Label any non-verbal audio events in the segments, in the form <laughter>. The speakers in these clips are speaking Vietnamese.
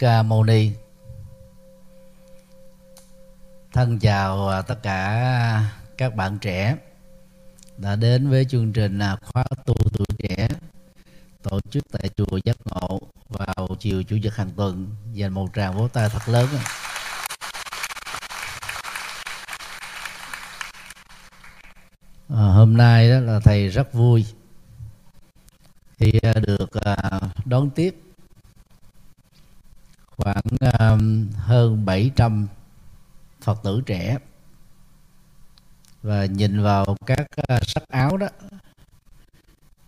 ca à, mâu ni. Thân chào à, tất cả các bạn trẻ đã đến với chương trình à, khóa tu tuổi trẻ tổ chức tại chùa giác ngộ vào chiều chủ nhật hàng tuần dành một tràng vỗ tay thật lớn. À, hôm nay đó là thầy rất vui khi được đón tiếp khoảng um, hơn 700 phật tử trẻ và nhìn vào các uh, sắc áo đó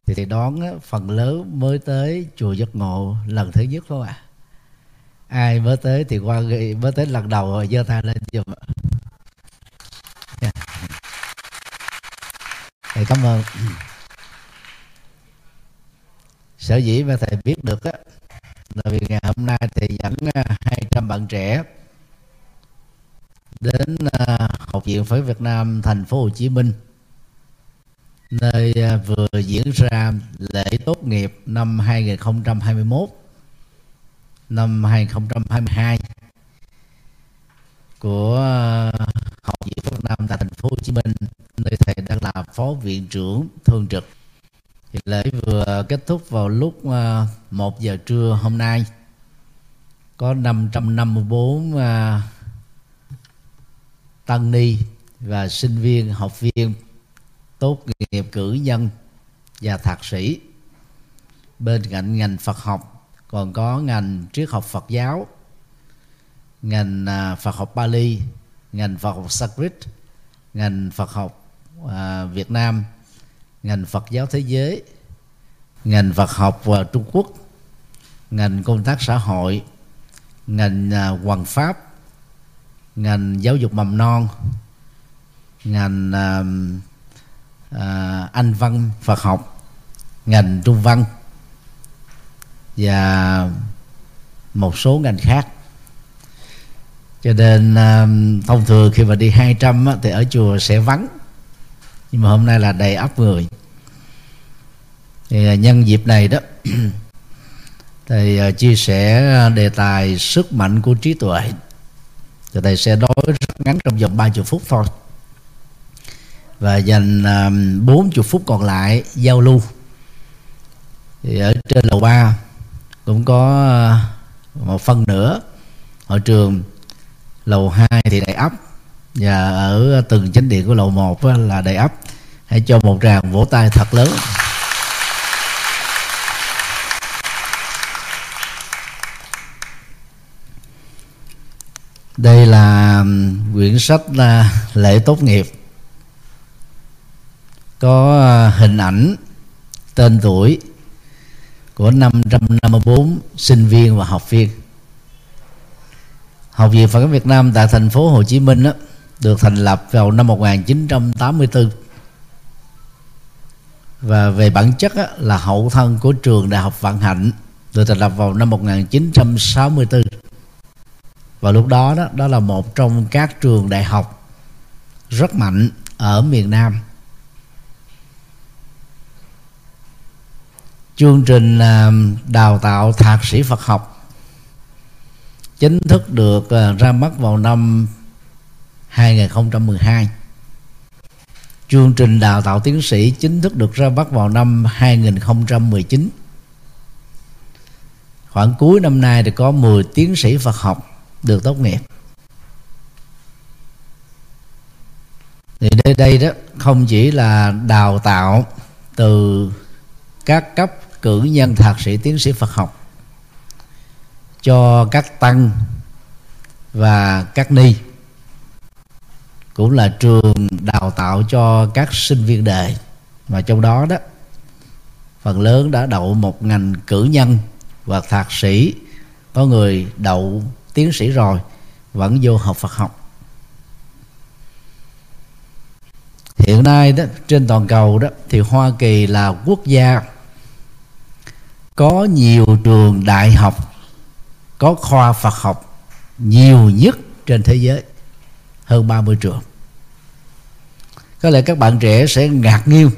thì thầy đoán phần lớn mới tới chùa giác ngộ lần thứ nhất không ạ à? ai mới tới thì qua mới tới lần đầu rồi, giơ tay lên giùm yeah. thầy cảm ơn sở dĩ mà thầy biết được á là vì ngày hôm nay thì dẫn à, 200 bạn trẻ đến à, học viện Phật Việt Nam thành phố Hồ Chí Minh. Nơi à, vừa diễn ra lễ tốt nghiệp năm 2021 năm 2022 của học viện Việt Nam tại thành phố Hồ Chí Minh. Nơi thầy đang là phó viện trưởng thường trực thì lễ vừa kết thúc vào lúc à, 1 giờ trưa hôm nay. Có 554 à, tăng ni và sinh viên, học viên, tốt nghiệp cử nhân và thạc sĩ. Bên cạnh ngành Phật học, còn có ngành triết học Phật giáo, ngành à, Phật học Bali ngành Phật học Sanskrit, ngành Phật học Việt Nam ngành Phật giáo thế giới ngành Phật học và Trung Quốc ngành công tác xã hội ngành à, hoàng pháp ngành giáo dục mầm non ngành uh, uh, anh văn phật học ngành trung văn và một số ngành khác. Cho nên uh, thông thường khi mà đi 200 á, thì ở chùa sẽ vắng nhưng mà hôm nay là đầy ấp người thì à, nhân dịp này đó <clears throat> thì à, chia sẻ đề tài sức mạnh của trí tuệ. Thì thầy sẽ nói rất ngắn trong vòng 30 phút thôi. Và dành um, bốn chục phút còn lại giao lưu. Thì ở trên lầu ba cũng có một phần nữa. Hội trường lầu 2 thì đầy ấp và ở từng chánh điện của lầu 1 là đầy ấp hãy cho một tràng vỗ tay thật lớn. Đây là quyển sách là lễ tốt nghiệp. Có à, hình ảnh tên tuổi của 554 sinh viên và học viên. Học viện Phật giáo Việt Nam tại thành phố Hồ Chí Minh đó, được thành lập vào năm 1984 và về bản chất á, là hậu thân của trường Đại học Vạn Hạnh được thành lập vào năm 1964 và lúc đó đó đó là một trong các trường đại học rất mạnh ở miền Nam. Chương trình à, đào tạo thạc sĩ Phật học chính thức được à, ra mắt vào năm 2012 chương trình đào tạo tiến sĩ chính thức được ra mắt vào năm 2019 khoảng cuối năm nay thì có 10 tiến sĩ Phật học được tốt nghiệp. Thì đây đây đó, không chỉ là đào tạo từ các cấp cử nhân thạc sĩ tiến sĩ Phật học cho các tăng và các ni cũng là trường đào tạo cho các sinh viên đề. Và trong đó đó, phần lớn đã đậu một ngành cử nhân và thạc sĩ. Có người đậu tiến sĩ rồi, vẫn vô học Phật học. Hiện nay đó, trên toàn cầu đó, thì Hoa Kỳ là quốc gia có nhiều trường đại học, có khoa Phật học nhiều nhất trên thế giới hơn 30 trường có lẽ các bạn trẻ sẽ ngạc nhiên.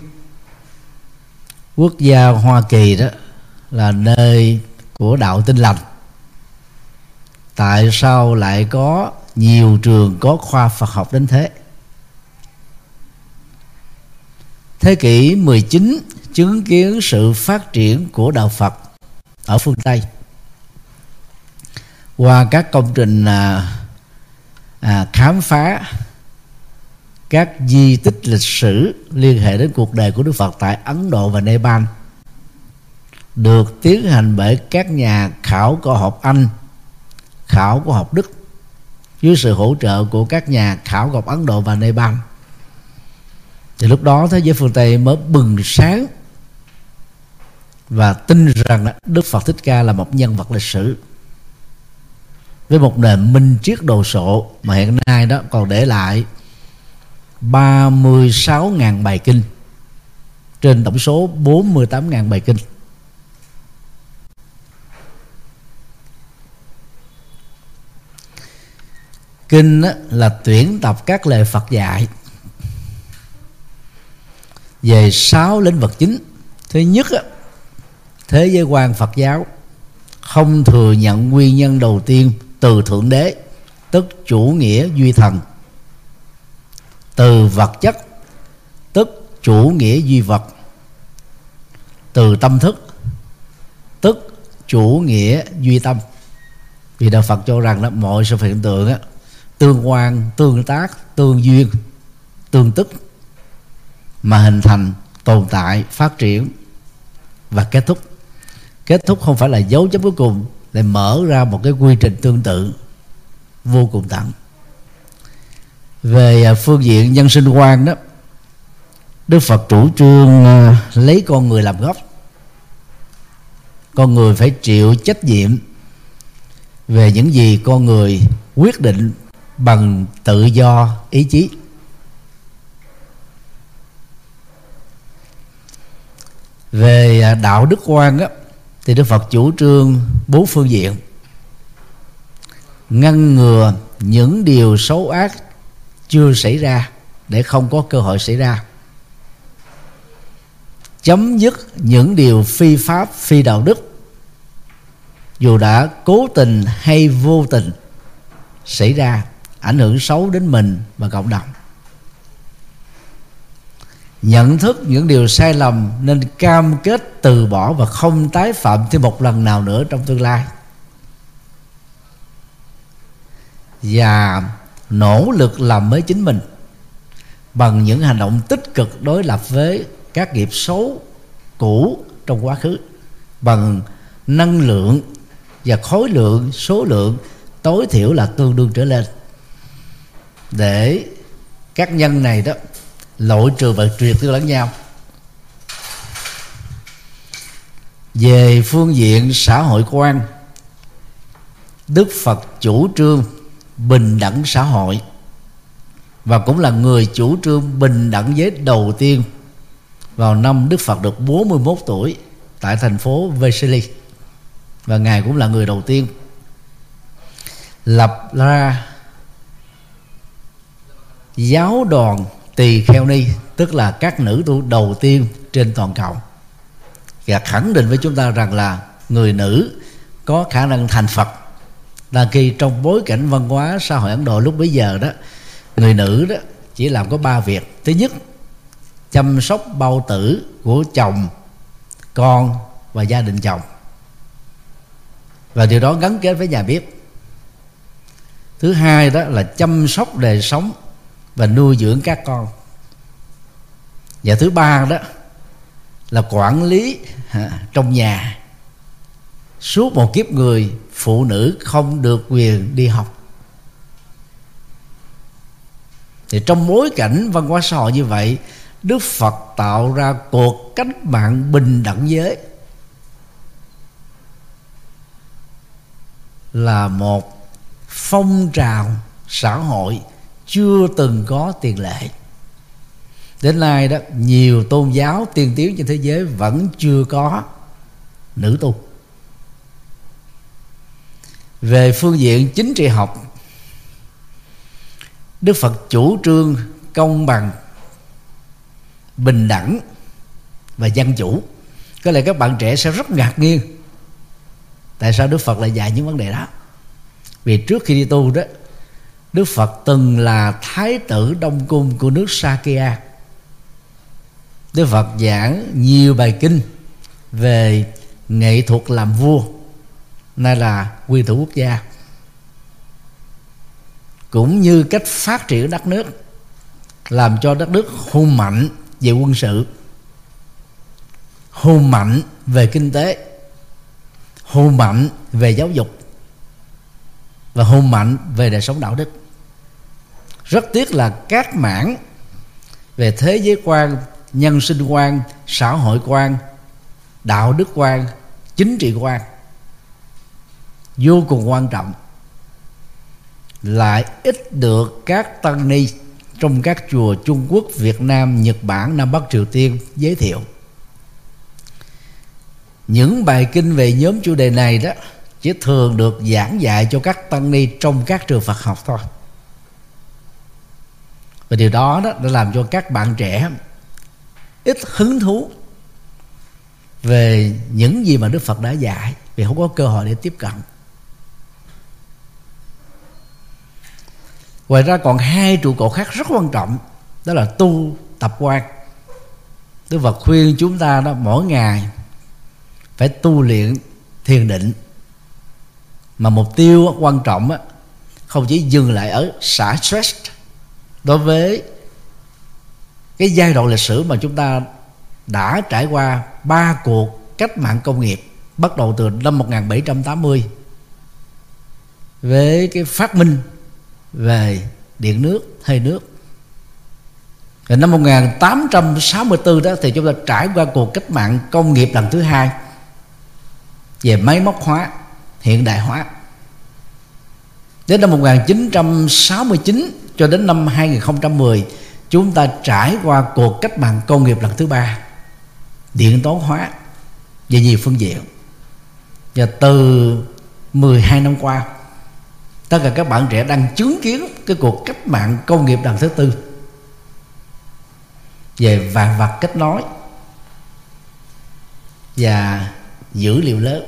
Quốc gia Hoa Kỳ đó là nơi của đạo tinh lành. Tại sao lại có nhiều trường có khoa Phật học đến thế? Thế kỷ 19 chứng kiến sự phát triển của đạo Phật ở phương Tây. Qua các công trình à, à, khám phá các di tích lịch sử liên hệ đến cuộc đời của Đức Phật tại Ấn Độ và Nepal được tiến hành bởi các nhà khảo cổ học Anh, khảo cổ học Đức dưới sự hỗ trợ của các nhà khảo cổ học Ấn Độ và Nepal. Thì lúc đó thế giới phương Tây mới bừng sáng và tin rằng Đức Phật Thích Ca là một nhân vật lịch sử với một nền minh triết đồ sộ mà hiện nay đó còn để lại 36.000 bài kinh, trên tổng số 48.000 bài kinh. Kinh là tuyển tập các lời Phật dạy về sáu lĩnh vực chính. Thứ nhất thế giới quan Phật giáo, không thừa nhận nguyên nhân đầu tiên từ thượng đế tức chủ nghĩa duy thần. Từ vật chất tức chủ nghĩa duy vật. Từ tâm thức tức chủ nghĩa duy tâm. Vì đạo Phật cho rằng đó mọi sự hiện tượng á, tương quan tương tác tương duyên tương tức mà hình thành tồn tại phát triển và kết thúc. Kết thúc không phải là dấu chấm cuối cùng lại mở ra một cái quy trình tương tự vô cùng tận về à, phương diện nhân sinh quan đó đức phật chủ trương à, lấy con người làm gốc. Con người phải chịu trách nhiệm về những gì con người quyết định bằng tự do ý chí. Về à, đạo đức quan á, thì đức phật chủ trương bốn phương diện. Ngăn ngừa những điều xấu ác chưa xảy ra để không có cơ hội xảy ra. Chấm dứt những điều phi pháp, phi đạo đức. Dù đã cố tình hay vô tình xảy ra, ảnh hưởng xấu đến mình và cộng đồng nhận thức những điều sai lầm nên cam kết từ bỏ và không tái phạm thêm một lần nào nữa trong tương lai. Và nỗ lực làm mới chính mình bằng những hành động tích cực đối lập với các nghiệp xấu cũ trong quá khứ, bằng năng lượng và khối lượng, số lượng tối thiểu là tương đương trở lên. Để các nhân này đó lội trừ và triệt tiêu lẫn nhau. Về phương diện xã hội quan, đức phật chủ trương bình đẳng xã hội và cũng là người chủ trương bình đẳng giới đầu tiên vào năm Đức Phật được 41 tuổi tại thành phố Vesely và ngài cũng là người đầu tiên lập ra giáo đoàn tỳ kheo ni, tức là các nữ tu đầu tiên trên toàn cầu. Và khẳng định với chúng ta rằng là người nữ có khả năng thành Phật. Là khi trong bối cảnh văn hóa xã hội Ấn Độ lúc bấy giờ đó, người nữ đó chỉ làm có ba việc. Thứ nhất, chăm sóc, bao tử của chồng, con và gia đình chồng. Và điều đó gắn kết với nhà bếp. Thứ hai đó là chăm sóc đời sống và nuôi dưỡng các con. Và thứ ba đó là quản lý à, trong nhà. Suốt một kiếp người, phụ nữ không được quyền đi học. Thì trong bối cảnh văn hóa xã hội như vậy, đức phật tạo ra cuộc cách mạng bình đẳng giới là một phong trào xã hội chưa từng có tiền lệ. Đến nay đó, nhiều tôn giáo tiên tiến trên thế giới vẫn chưa có nữ tu. Về phương diện chính trị học, đức phật chủ trương công bằng, bình đẳng và dân chủ. Có lẽ các bạn trẻ sẽ rất ngạc nhiên tại sao đức phật lại dạy những vấn đề đó. Vì trước khi đi tu đó đức phật từng là thái tử đông cung của nước sakya. Đức phật giảng nhiều bài kinh về nghệ thuật làm vua, nay là quy thủ quốc gia, cũng như cách phát triển đất nước, làm cho đất nước hùng mạnh về quân sự, hùng mạnh về kinh tế, hùng mạnh về giáo dục và hùng mạnh về đời sống đạo đức rất tiếc là các mảng về thế giới quan nhân sinh quan xã hội quan đạo đức quan chính trị quan vô cùng quan trọng lại ít được các tăng ni trong các chùa Trung Quốc, Việt Nam, Nhật Bản, Nam Bắc Triều Tiên giới thiệu. Những bài kinh về nhóm chủ đề này đó chỉ thường được giảng dạy cho các tăng ni trong các trường Phật học thôi. Và điều đó đó đã làm cho các bạn trẻ ít hứng thú về những gì mà Đức Phật đã dạy vì không có cơ hội để tiếp cận. Ngoài ra còn hai trụ cột khác rất quan trọng đó là tu tập quan. Đức Phật khuyên chúng ta đó mỗi ngày phải tu luyện thiền định. Mà mục tiêu quan trọng á, không chỉ dừng lại ở xả stress đối với cái giai đoạn lịch sử mà chúng ta đã trải qua ba cuộc cách mạng công nghiệp bắt đầu từ năm 1780 với cái phát minh về điện nước hơi nước Rồi năm 1864 đó thì chúng ta trải qua cuộc cách mạng công nghiệp lần thứ hai về máy móc hóa, hiện đại hóa. Đến năm 1969 cho đến năm 2010 chúng ta trải qua cuộc cách mạng công nghiệp lần thứ ba, điện toán hóa về nhiều phương diện. Và từ 12 năm qua, tất cả các bạn trẻ đang chứng kiến cái cuộc cách mạng công nghiệp lần thứ tư. Về vạn vật kết nối và dữ liệu lớn.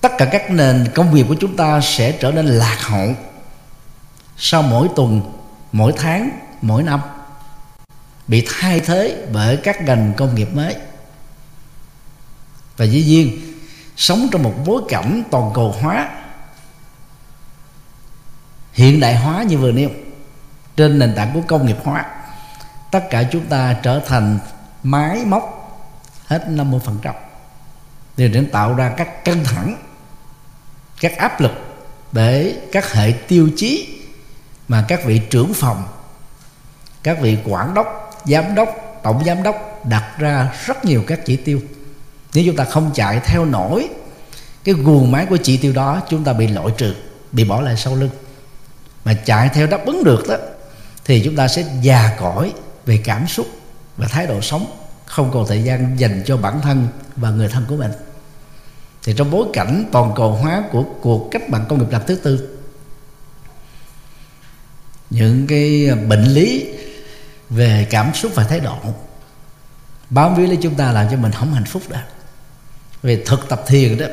Tất cả các nền công nghiệp của chúng ta sẽ trở nên lạc hậu sau mỗi tuần, mỗi tháng, mỗi năm, bị thay thế bởi các ngành công nghiệp mới. Và dĩ nhiên, sống trong một bối cảnh toàn cầu hóa, hiện đại hóa như vừa nêu, trên nền tảng của công nghiệp hóa, tất cả chúng ta trở thành máy móc hết 50% điều để tạo ra các căng thẳng, các áp lực để các hệ tiêu chí mà các vị trưởng phòng, các vị quản đốc, giám đốc, tổng giám đốc đặt ra rất nhiều các chỉ tiêu. Nếu chúng ta không chạy theo nổi cái guồng máy của chỉ tiêu đó, chúng ta bị loại trừ, bị bỏ lại sau lưng. Mà chạy theo đáp ứng được đó, thì chúng ta sẽ già cõi về cảm xúc và thái độ sống, không còn thời gian dành cho bản thân và người thân của mình. Thì trong bối cảnh toàn cầu hóa của cuộc cách mạng công nghiệp lần thứ tư những cái bệnh lý về cảm xúc và thái độ. Bám víu lấy chúng ta làm cho mình không hạnh phúc đó về thực tập thiền đó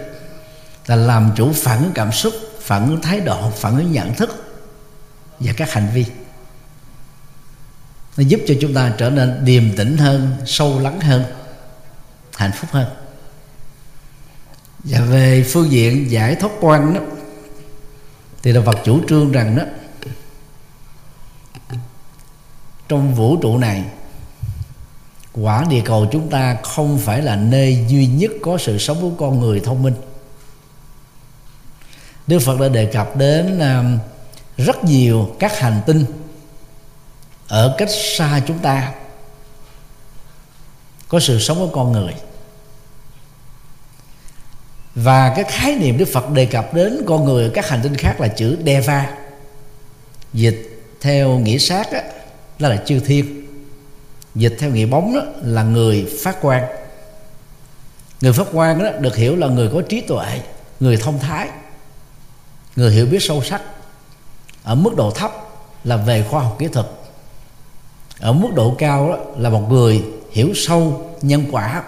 là làm chủ phản ứng cảm xúc, phản ứng thái độ, phản ứng nhận thức và các hành vi. Nó giúp cho chúng ta trở nên điềm tĩnh hơn, sâu lắng hơn, hạnh phúc hơn. Và về phương diện giải thoát quan đó, thì là Phật chủ trương rằng đó trong vũ trụ này. Quả địa cầu chúng ta không phải là nơi duy nhất có sự sống của con người thông minh. Đức Phật đã đề cập đến um, rất nhiều các hành tinh ở cách xa chúng ta có sự sống của con người. Và cái khái niệm Đức Phật đề cập đến con người ở các hành tinh khác là chữ Deva dịch theo nghĩa sát á, đó là chư thiên. Dịch theo nghĩa bóng đó là người phát quan người phát quan đó được hiểu là người có trí tuệ, người thông thái, người hiểu biết sâu sắc, ở mức độ thấp là về khoa học kỹ thuật. Ở mức độ cao đó là một người hiểu sâu nhân quả,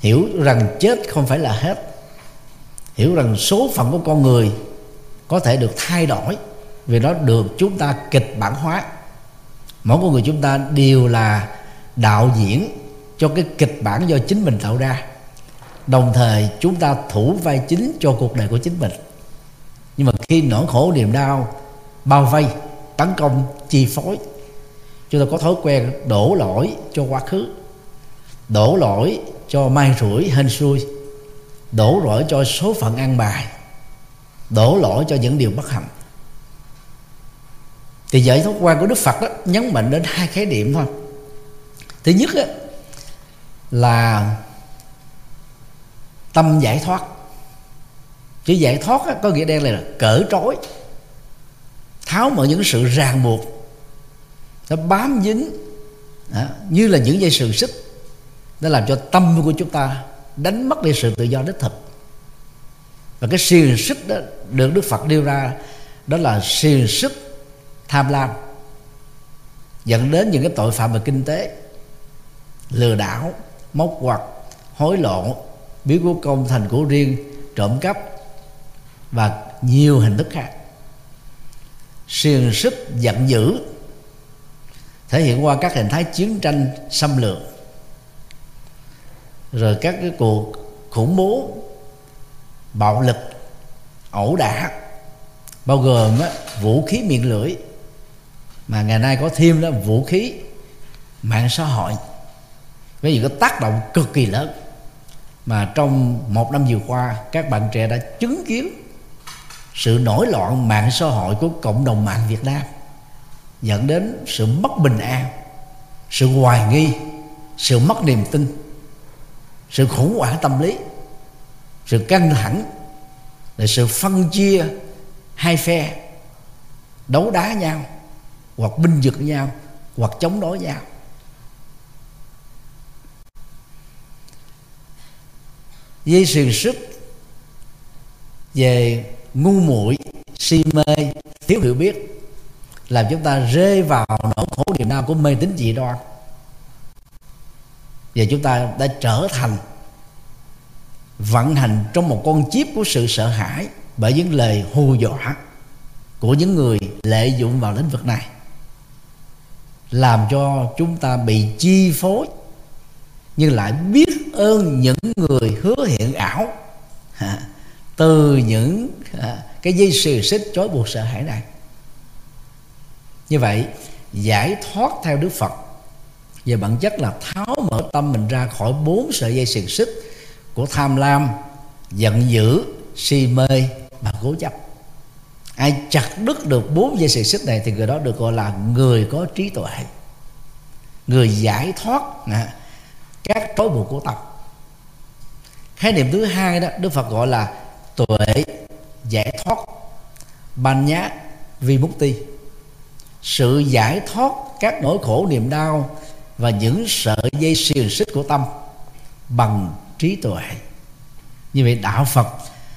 hiểu rằng chết không phải là hết, hiểu rằng số phận của con người có thể được thay đổi vì nó được chúng ta kịch bản hóa mỗi con người chúng ta đều là đạo diễn cho cái kịch bản do chính mình tạo ra. Đồng thời, chúng ta thủ vai chính cho cuộc đời của chính mình. Nhưng mà khi nỗi khổ, niềm đau, bao vây, tấn công, chi phối, chúng ta có thói quen đổ lỗi cho quá khứ, đổ lỗi cho mai rủi, hên xui, đổ lỗi cho số phận ăn bài, đổ lỗi cho những điều bất hạnh thì giải thoát quan của đức phật đó nhấn mạnh đến hai khái niệm thôi. Thứ nhất đó, là tâm giải thoát. Chữ giải thoát đó, có nghĩa đen là cởi trói tháo mở những sự ràng buộc nó bám dính đó, như là những dây sừng xích nó làm cho tâm của chúng ta đánh mất đi sự tự do đích thực. Và cái xiềng xích đó được đức phật đưa ra đó là xiềng xích tham lam dẫn đến những cái tội phạm về kinh tế lừa đảo móc quặt hối lộ biến của công thành của riêng trộm cắp và nhiều hình thức khác. Xiềng xích giận dữ thể hiện qua các hình thái chiến tranh xâm lược rồi các cái cuộc khủng bố bạo lực ẩu đả bao gồm á, vũ khí miệng lưỡi mà ngày nay có thêm đó, vũ khí, mạng xã hội. Với những cái tác động cực kỳ lớn. Mà trong một năm vừa qua, các bạn trẻ đã chứng kiến sự nổi loạn mạng xã hội của cộng đồng mạng Việt Nam, dẫn đến sự mất bình an, sự hoài nghi, sự mất niềm tin, sự khủng hoảng tâm lý, sự căng thẳng là sự phân chia, hai phe, đấu đá nhau hoặc binh vực nhau, hoặc chống đối nhau. Dây xiềng sức về ngu muội, si mê, thiếu hiểu biết, làm chúng ta rơi vào nỗi khổ niềm đau của mê tín dị đoan. Và chúng ta đã trở thành vận hành trong một con chip của sự sợ hãi bởi những lời hù dọa của những người lợi dụng vào lĩnh vực này làm cho chúng ta bị chi phối, nhưng lại biết ơn những người hứa hiện ảo. Từ những cái dây xì xích chối buộc sợ hãi này. Như vậy, giải thoát theo đức phật về bản chất là tháo mở tâm mình ra khỏi bốn sợi dây xiềng xích của tham lam, giận dữ, si mê và cố chấp ai chặt đứt được bốn dây xiềng xích này thì người đó được gọi là người có trí tuệ. Người giải thoát à, các trói buộc của tâm. Khái niệm thứ hai đó đức phật gọi là tuệ giải thoát ban nhá vi mục ti. Sự giải thoát các nỗi khổ niềm đau và những sợi dây xiềng xích của tâm bằng trí tuệ. Như vậy đạo phật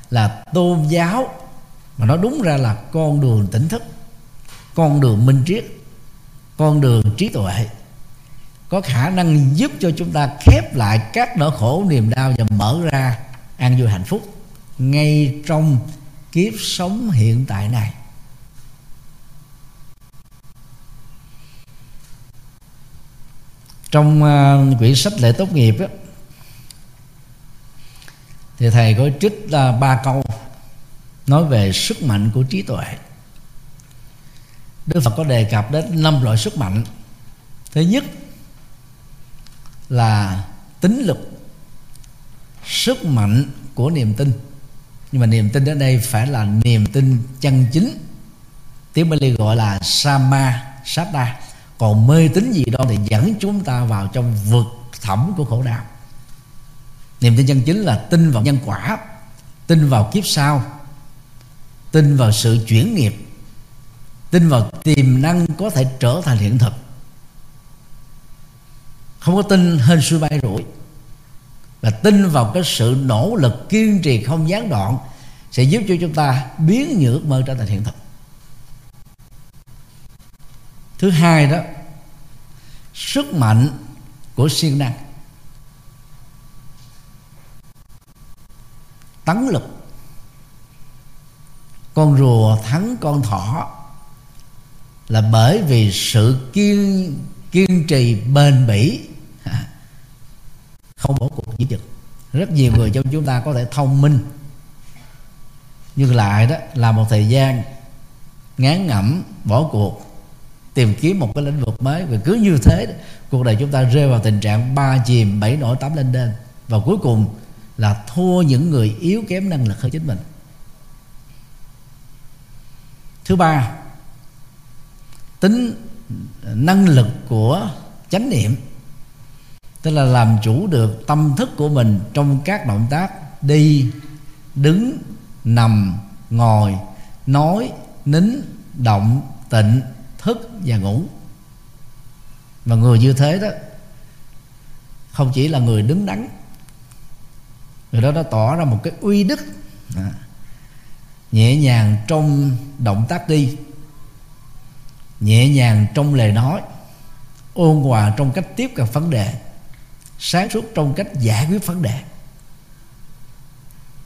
là tôn giáo mà nó đúng ra là con đường tỉnh thức con đường minh triết con đường trí tuệ. Có khả năng giúp cho chúng ta khép lại các nỗi khổ niềm đau và mở ra an vui hạnh phúc ngay trong kiếp sống hiện tại này. Trong uh, quyển sách lễ tốt nghiệp đó, thì thầy có trích uh, ba câu nói về sức mạnh của trí tuệ. Đức phật có đề cập đến năm loại sức mạnh. Thứ nhất là tính lực, sức mạnh của niềm tin. Nhưng mà niềm tin ở đây phải là niềm tin chân chính. Tiếng Bali gọi là sama sada còn mê tín gì đó thì dẫn chúng ta vào trong vực thẳm của khổ đau. Niềm tin chân chính là tin vào nhân quả, tin vào kiếp sau tin vào sự chuyển nghiệp, tin vào tiềm năng có thể trở thành hiện thực. Không có tin hên suy bay rủi và tin vào cái sự nỗ lực kiên trì không gián đoạn sẽ giúp cho chúng ta biến những ước mơ trở thành hiện thực. Thứ hai đó, sức mạnh của siêng năng. Tấn lực con rùa thắng con thỏ là bởi vì sự kiên kiên trì bền bỉ. <laughs> Không bỏ cuộc giữ chừng rất nhiều người trong chúng ta có thể thông minh. Nhưng lại đó, là một thời gian ngán ngẩm, bỏ cuộc, tìm kiếm một cái lĩnh vực mới. Và cứ như thế cuộc đời chúng ta rơi vào tình trạng ba chìm, bảy nổi, tám lên đên. Và cuối cùng là thua những người yếu kém năng lực hơn chính mình thứ ba tính năng lực của chánh niệm tức là làm chủ được tâm thức của mình trong các động tác đi đứng nằm ngồi nói nín động tịnh thức và ngủ. Và người như thế đó không chỉ là người đứng đắn người đó đã tỏ ra một cái uy đức. À, nhẹ nhàng trong động tác đi, nhẹ nhàng trong lời nói, ôn hòa trong cách tiếp cận vấn đề, sáng suốt trong cách giải quyết vấn đề.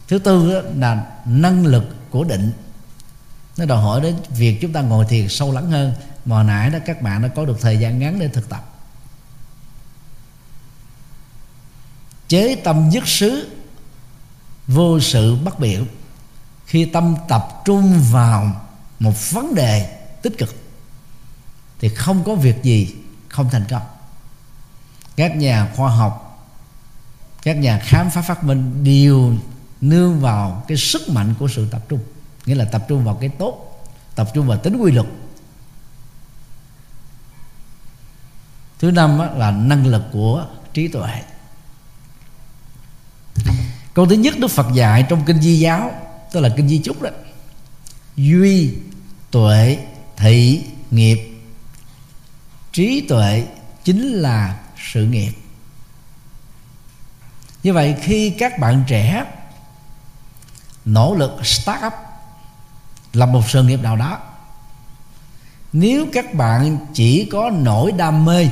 Thứ tư là năng lực của định. Nó đòi hỏi đến việc chúng ta ngồi thiền sâu lắng hơn. Mà nãy đó các bạn đã có được thời gian ngắn để thực tập. Chế tâm dứt xứ, vô sự bất biện khi tâm tập trung vào một vấn đề tích cực, thì không có việc gì không thành công. Các nhà khoa học, các nhà khám phá phát minh đều nương vào cái sức mạnh của sự tập trung, nghĩa là tập trung vào cái tốt, tập trung vào tính quy luật. Thứ năm là năng lực của trí tuệ. Câu thứ nhất đức phật dạy trong kinh di giáo tức là kinh di chúc đó. Duy, tuệ, thị, nghiệp. Trí, tuệ chính là sự nghiệp. Như vậy khi các bạn trẻ nỗ lực start up làm một sự nghiệp nào đó, nếu các bạn chỉ có nỗi đam mê,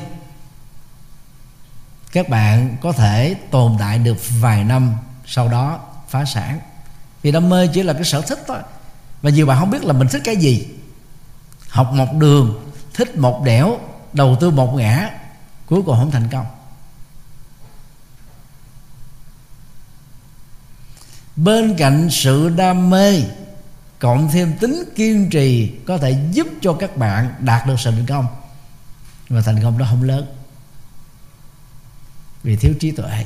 các bạn có thể tồn tại được vài năm sau đó phá sản vì đam mê chỉ là cái sở thích thôi. Và nhiều bạn không biết là mình thích cái gì. Học một đường, thích một đẻo, đầu tư một ngã, cuối cùng không thành công. Bên cạnh sự đam mê, cộng thêm tính kiên trì có thể giúp cho các bạn đạt được sự thành công. Và thành công đó không lớn. Vì thiếu trí tuệ.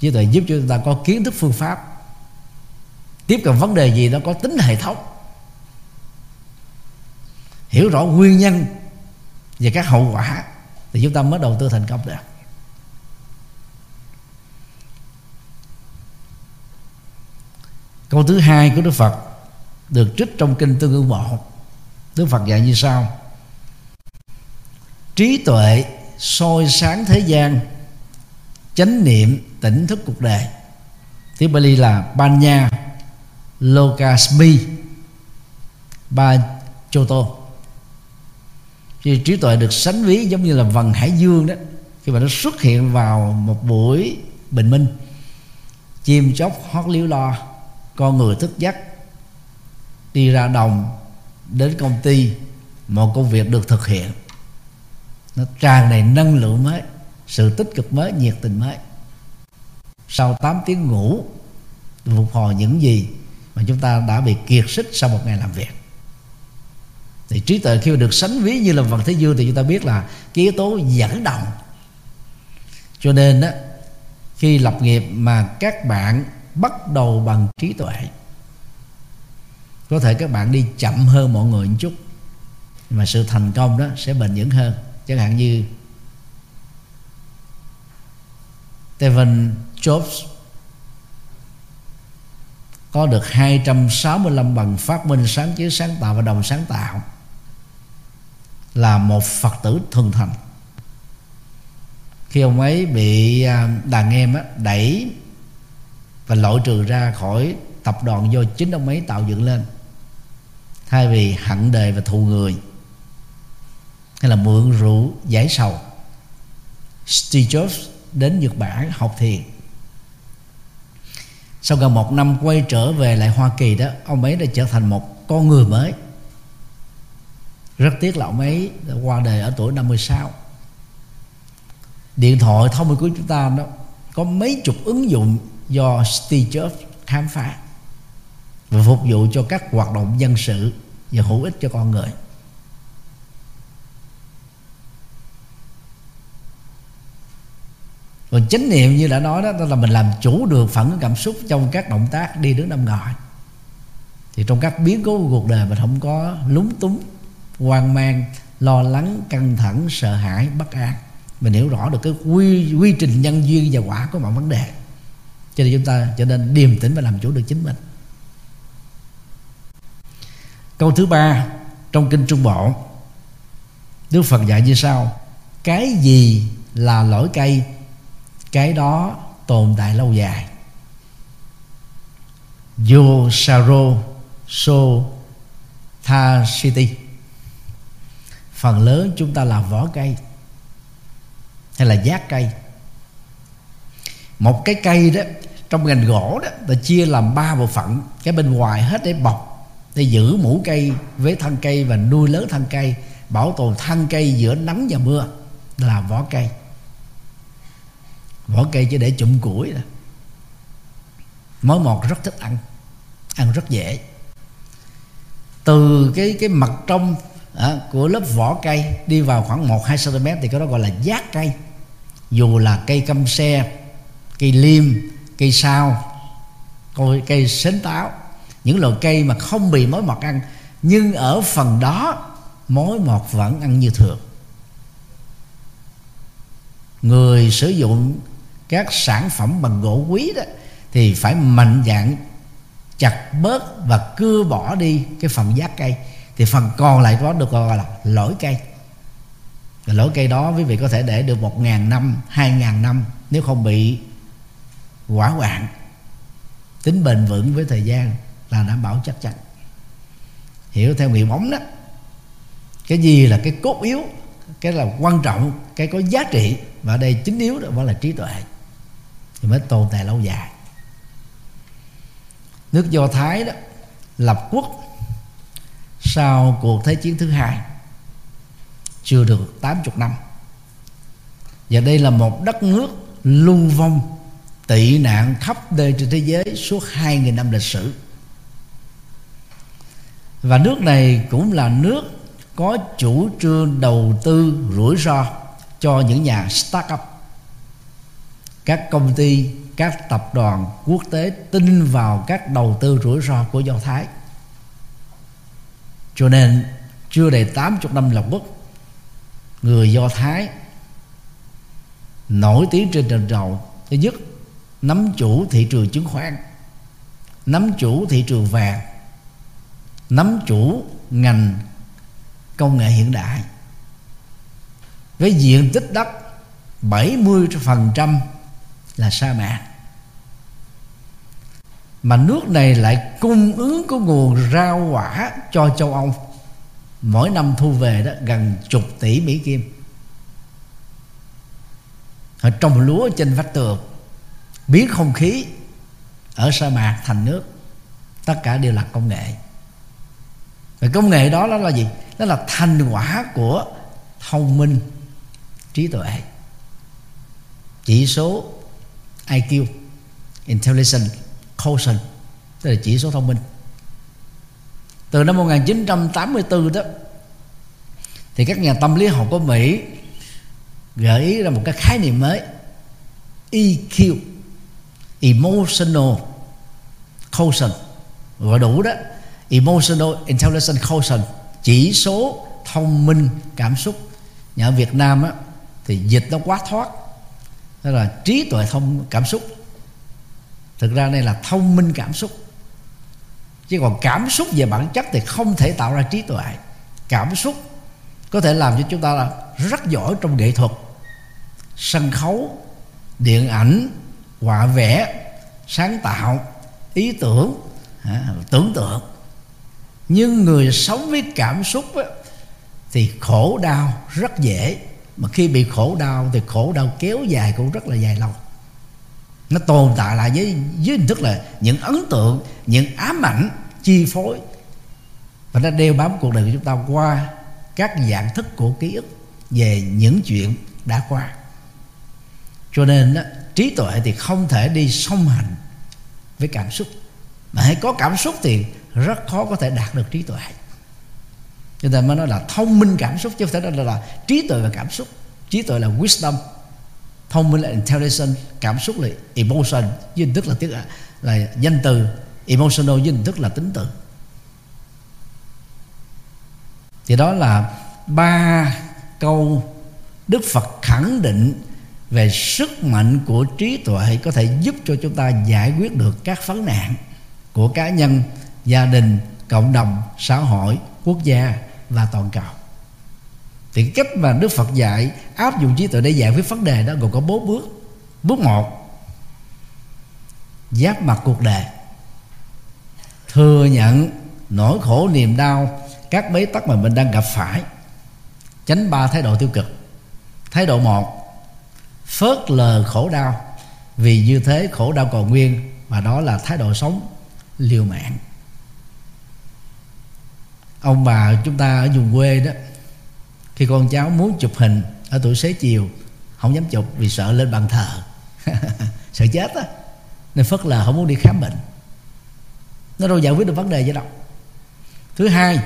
Trí tuệ giúp cho chúng ta có kiến thức phương pháp tiếp cận vấn đề gì nó có tính hệ thống. Hiểu rõ nguyên nhân và các hậu quả thì chúng ta mới đầu tư thành công được. Câu thứ hai của đức phật được trích trong kinh tương ưng bộ đức phật dạy như sau. Trí tuệ soi sáng thế gian, chánh niệm, tỉnh thức cuộc đời. Tiếng Bali là Banya. Lokasmi Ba Choto thì trí tuệ được sánh ví giống như là vần hải dương đó, khi mà nó xuất hiện vào một buổi bình minh, chim chóc hót líu lo, con người thức giấc, đi ra đồng, đến công ty, một công việc được thực hiện. Nó tràn đầy năng lượng mới, sự tích cực mới, nhiệt tình mới. Sau 8 tiếng ngủ, phục hồi những gì mà chúng ta đã bị kiệt sức sau một ngày làm việc. Thì trí tuệ khi mà được sánh ví như là vật thế dương thì chúng ta biết là cái yếu tố dẫn động. Cho nên đó khi lập nghiệp mà các bạn bắt đầu bằng trí tuệ, có thể các bạn đi chậm hơn mọi người một chút, mà sự thành công đó sẽ bền vững hơn. Chẳng hạn như Stephen Jobs có được 265 bằng phát minh sáng chế sáng tạo và đồng sáng tạo là một phật tử thuần thành. Khi ông ấy bị à, đàn em đẩy và loại trừ ra khỏi tập đoàn do chính ông ấy tạo dựng lên, thay vì hận đề và thù người, hay là mượn rượu giải sầu Steve Jobs đến Nhật Bản học thiền sau gần một năm quay trở về lại Hoa Kỳ đó, ông ấy đã trở thành một con người mới. Rất tiếc là ông ấy đã qua đời ở tuổi 56 điện thoại thông minh của chúng ta đó, có mấy chục ứng dụng do Steve Jobs khám phá và phục vụ cho các hoạt động dân sự và hữu ích cho con người. Còn chánh niệm như đã nói đó là mình làm chủ được phản ứng cảm xúc trong các động tác đi đứng nằm ngồi. Thì trong các biến cố của cuộc đời mình không có lúng túng, hoang mang, lo lắng, căng thẳng, sợ hãi, bất an. Mình hiểu rõ được cái quy quy trình nhân duyên và quả của mọi vấn đề. Cho nên chúng ta cho nên điềm tĩnh và làm chủ được chính mình. Câu thứ ba trong kinh trung bộ, đức phật dạy như sau, cái gì là lỗi cây cái đó tồn tại lâu dài. Yo saro so tha city phần lớn chúng ta là vỏ cây hay là giác cây. Một cái cây đó, trong ngành gỗ đó, ta chia làm ba bộ phận. Cái bên ngoài hết để bọc, để giữ mũ cây với thân cây và nuôi lớn thân cây, bảo tồn thân cây giữa nắng và mưa. Là vỏ cây vỏ cây chỉ để chụm củi nè mối mọt rất thích ăn ăn rất dễ. Từ cái cái mặt trong à, của lớp vỏ cây đi vào khoảng 1 2 cm thì cái đó gọi là giác cây. Dù là cây cam xe cây liêm cây sao cây, cây sến táo những loại cây mà không bị mối mọt ăn nhưng ở phần đó mối mọt vẫn ăn như thường. Người sử dụng các sản phẩm bằng gỗ quý đó, thì phải mạnh dạng chặt bớt và cưa bỏ đi cái phần giác cây. Thì phần còn lại đó được gọi là lỗi cây. Và lỗi cây đó quý vị có thể để được một ngàn năm, hai ngàn năm nếu không bị quả hoạn. Tính bền vững với thời gian là đảm bảo chắc chắn. Hiểu theo nghĩa bóng đó. Cái gì là cái cốt yếu, cái là quan trọng, cái có giá trị và đây chính yếu đó vẫn là trí tuệ thì mới tồn tại lâu dài. Nước do thái đó lập quốc sau cuộc thế chiến thứ hai, chưa được 80 năm. Và đây là một đất nước lưu vong, tị nạn khắp nơi trên thế giới suốt 2.000 năm lịch sử. Và nước này cũng là nước có chủ trương đầu tư rủi ro cho những nhà start up các công ty, các tập đoàn quốc tế tin vào các đầu tư rủi ro của do thái. Cho nên, chưa đầy 80 năm lập quốc, người do thái nổi tiếng trên trần đầu thứ nhất, nắm chủ thị trường chứng khoán, nắm chủ thị trường vàng, nắm chủ ngành công nghệ hiện đại. Với diện tích đất 70% là sa mạc. Mà nước này lại cung ứng có nguồn rau quả cho châu Âu. Mỗi năm thu về đó gần chục tỷ Mỹ Kim. Họ trồng lúa trên vách tường, biến không khí ở sa mạc thành nước. Tất cả đều là công nghệ. Và công nghệ đó đó là gì? Đó là thành quả của thông minh trí tuệ. Chỉ số IQ intelligence quotient tức là chỉ số thông minh. Từ năm 1984 đó thì các nhà tâm lý học của Mỹ gợi ý ra một cái khái niệm mới EQ emotional quotient gọi đủ đó emotional intelligence quotient chỉ số thông minh cảm xúc. Nhà ở Việt Nam á, thì dịch nó quá thoát đó là trí tuệ thông cảm xúc. Thực ra đây là thông minh cảm xúc. Chứ còn cảm xúc về bản chất thì không thể tạo ra trí tuệ. Cảm xúc có thể làm cho chúng ta là rất giỏi trong nghệ thuật, sân khấu, điện ảnh họa vẽ, sáng tạo, ý tưởng à, tưởng tượng. Nhưng người sống với cảm xúc thì khổ đau rất dễ mà khi bị khổ đau thì khổ đau kéo dài cũng rất là dài lâu. Nó tồn tại lại với với hình thức là những ấn tượng những ám ảnh chi phối. Và nó đeo bám cuộc đời của chúng ta qua các dạng thức của ký ức về những chuyện đã qua. Cho nên đó, trí tuệ thì không thể đi song hành với cảm xúc. Mà hãy có cảm xúc thì rất khó có thể đạt được trí tuệ cho nên mới nói là thông minh cảm xúc chứ không thể nói là, là trí tuệ và cảm xúc. Trí tuệ là wisdom thông minh là intelligence cảm xúc là emotion với hình thức là tiếng là, là danh từ. Emotional với hình thức là tính từ. Thì đó là ba câu đức phật khẳng định về sức mạnh của trí tuệ có thể giúp cho chúng ta giải quyết được các vấn nạn của cá nhân gia đình cộng đồng xã hội quốc gia và toàn cầu. Thì cách mà đức phật dạy, áp dụng trí tuệ để giải quyết vấn đề đó gồm có bốn bước. Bước một, giáp mặt cuộc đời. Thừa nhận nỗi khổ niềm đau, các bế tắc mà mình đang gặp phải. Tránh ba thái độ tiêu cực. Thái độ một, phớt lờ khổ đau. Vì như thế, khổ đau còn nguyên và đó là thái độ sống liều mạng ông bà chúng ta ở vùng quê đó, khi con cháu muốn chụp hình ở tuổi xế chiều, không dám chụp vì sợ lên bàn thờ. <laughs> Sợ chết á. Nên phớt lờ không muốn đi khám bệnh. Nó đâu giải quyết được vấn đề gì đâu. Thứ hai,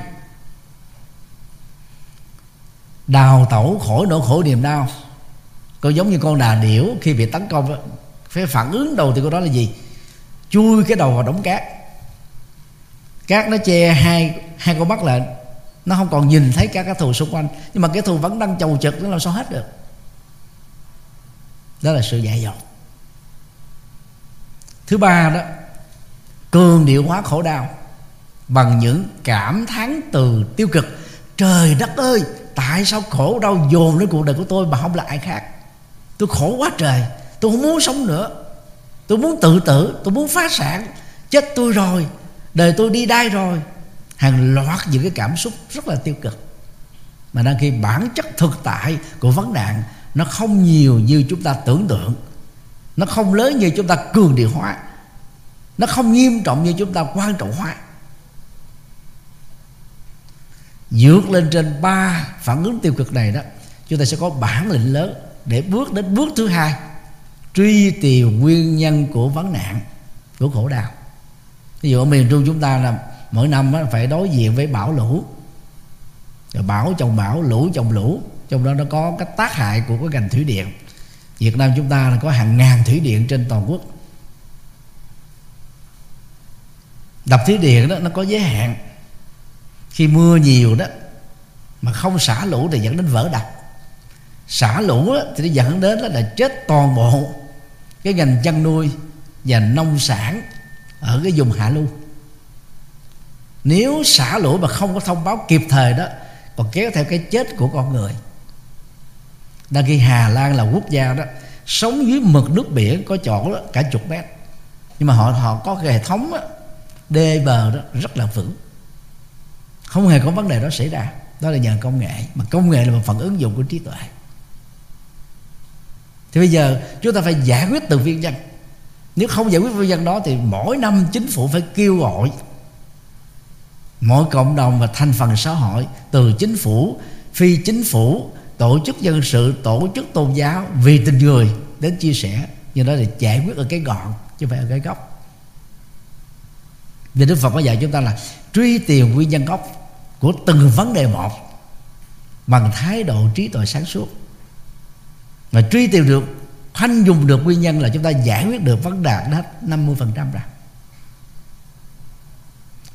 đào tẩu khỏi nỗi khổ niềm đau. Có giống như con đà điểu, khi bị tấn công, phải phản ứng đầu thì con đó là gì? Chui cái đầu vào đống cát. Cát nó che hai hai con mắt lại nó không còn nhìn thấy các cái thù xung quanh. Nhưng mà cái thù vẫn đang chầu trực, nó làm sao hết được. Đó là sự dạy dột. Thứ ba đó, cường điệu hóa khổ đau bằng những cảm thán từ tiêu cực. Trời đất ơi, tại sao khổ đau dồn đến cuộc đời của tôi mà không là ai khác? Tôi khổ quá trời, tôi không muốn sống nữa. Tôi muốn tự tử, tôi muốn phá sản. Chết tôi rồi, đời tôi đi đai rồi hàng loạt những cái cảm xúc rất là tiêu cực. Mà đang khi bản chất thực tại của vấn nạn nó không nhiều như chúng ta tưởng tượng. Nó không lớn như chúng ta cường điệu hóa. Nó không nghiêm trọng như chúng ta quan trọng hóa. Dược lên trên ba phản ứng tiêu cực này đó, chúng ta sẽ có bản lĩnh lớn để bước đến bước thứ hai, truy tìm nguyên nhân của vấn nạn, của khổ đau. Ví dụ ở miền trung chúng ta là mỗi năm phải đối diện với bão lũ. Rồi bão chồng bão lũ chồng lũ. Trong đó nó có cái tác hại của cái ngành thủy điện. Việt Nam chúng ta là có hàng ngàn thủy điện trên toàn quốc. Đập thủy điện đó nó có giới hạn. Khi mưa nhiều đó mà không xả lũ thì dẫn đến vỡ đập. Xả lũ đó, thì nó dẫn đến đó là chết toàn bộ cái ngành chăn nuôi và nông sản ở cái vùng hạ lưu nếu xả lũ mà không có thông báo kịp thời đó còn kéo theo cái chết của con người. Đang khi Hà Lan là quốc gia đó sống dưới mực nước biển có chỗ đó, cả chục mét. Nhưng mà họ họ có cái hệ thống đó, đê bờ đó rất là vững. Không hề có vấn đề đó xảy ra. Đó là nhờ công nghệ mà công nghệ là một phần ứng dụng của trí tuệ. Thì bây giờ chúng ta phải giải quyết từ viên dân nếu không giải quyết viên dân đó thì mỗi năm chính phủ phải kêu gọi mọi cộng đồng và thành phần xã hội, từ chính phủ, phi chính phủ, tổ chức dân sự, tổ chức tôn giáo, vì tình người đến chia sẻ. Như đó là giải quyết ở cái gọn, chứ không phải ở cái gốc. Vì Đức Phật có dạy chúng ta là truy tìm nguyên nhân gốc của từng vấn đề một bằng thái độ trí tuệ sáng suốt. Mà truy tìm được, khoanh dùng được nguyên nhân là chúng ta giải quyết được vấn đề hết 50% rồi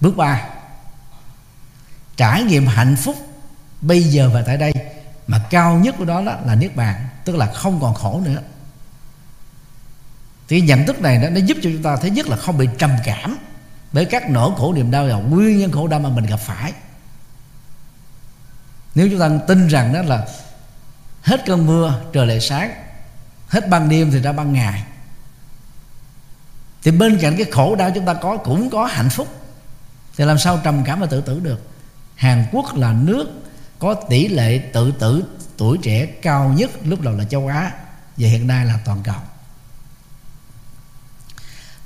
bước ba trải nghiệm hạnh phúc bây giờ và tại đây mà cao nhất của đó, đó là niết bàn tức là không còn khổ nữa. Thì nhận thức này đó, nó giúp cho chúng ta thứ nhất là không bị trầm cảm bởi các nỗi khổ niềm đau là nguyên nhân khổ đau mà mình gặp phải. Nếu chúng ta tin rằng đó là hết cơn mưa trời lại sáng hết ban đêm thì ra ban ngày thì bên cạnh cái khổ đau chúng ta có cũng có hạnh phúc. Thì làm sao trầm cảm và tự tử được? Hàn Quốc là nước có tỷ lệ tự tử tuổi trẻ cao nhất lúc đầu là châu Á và hiện nay là toàn cầu.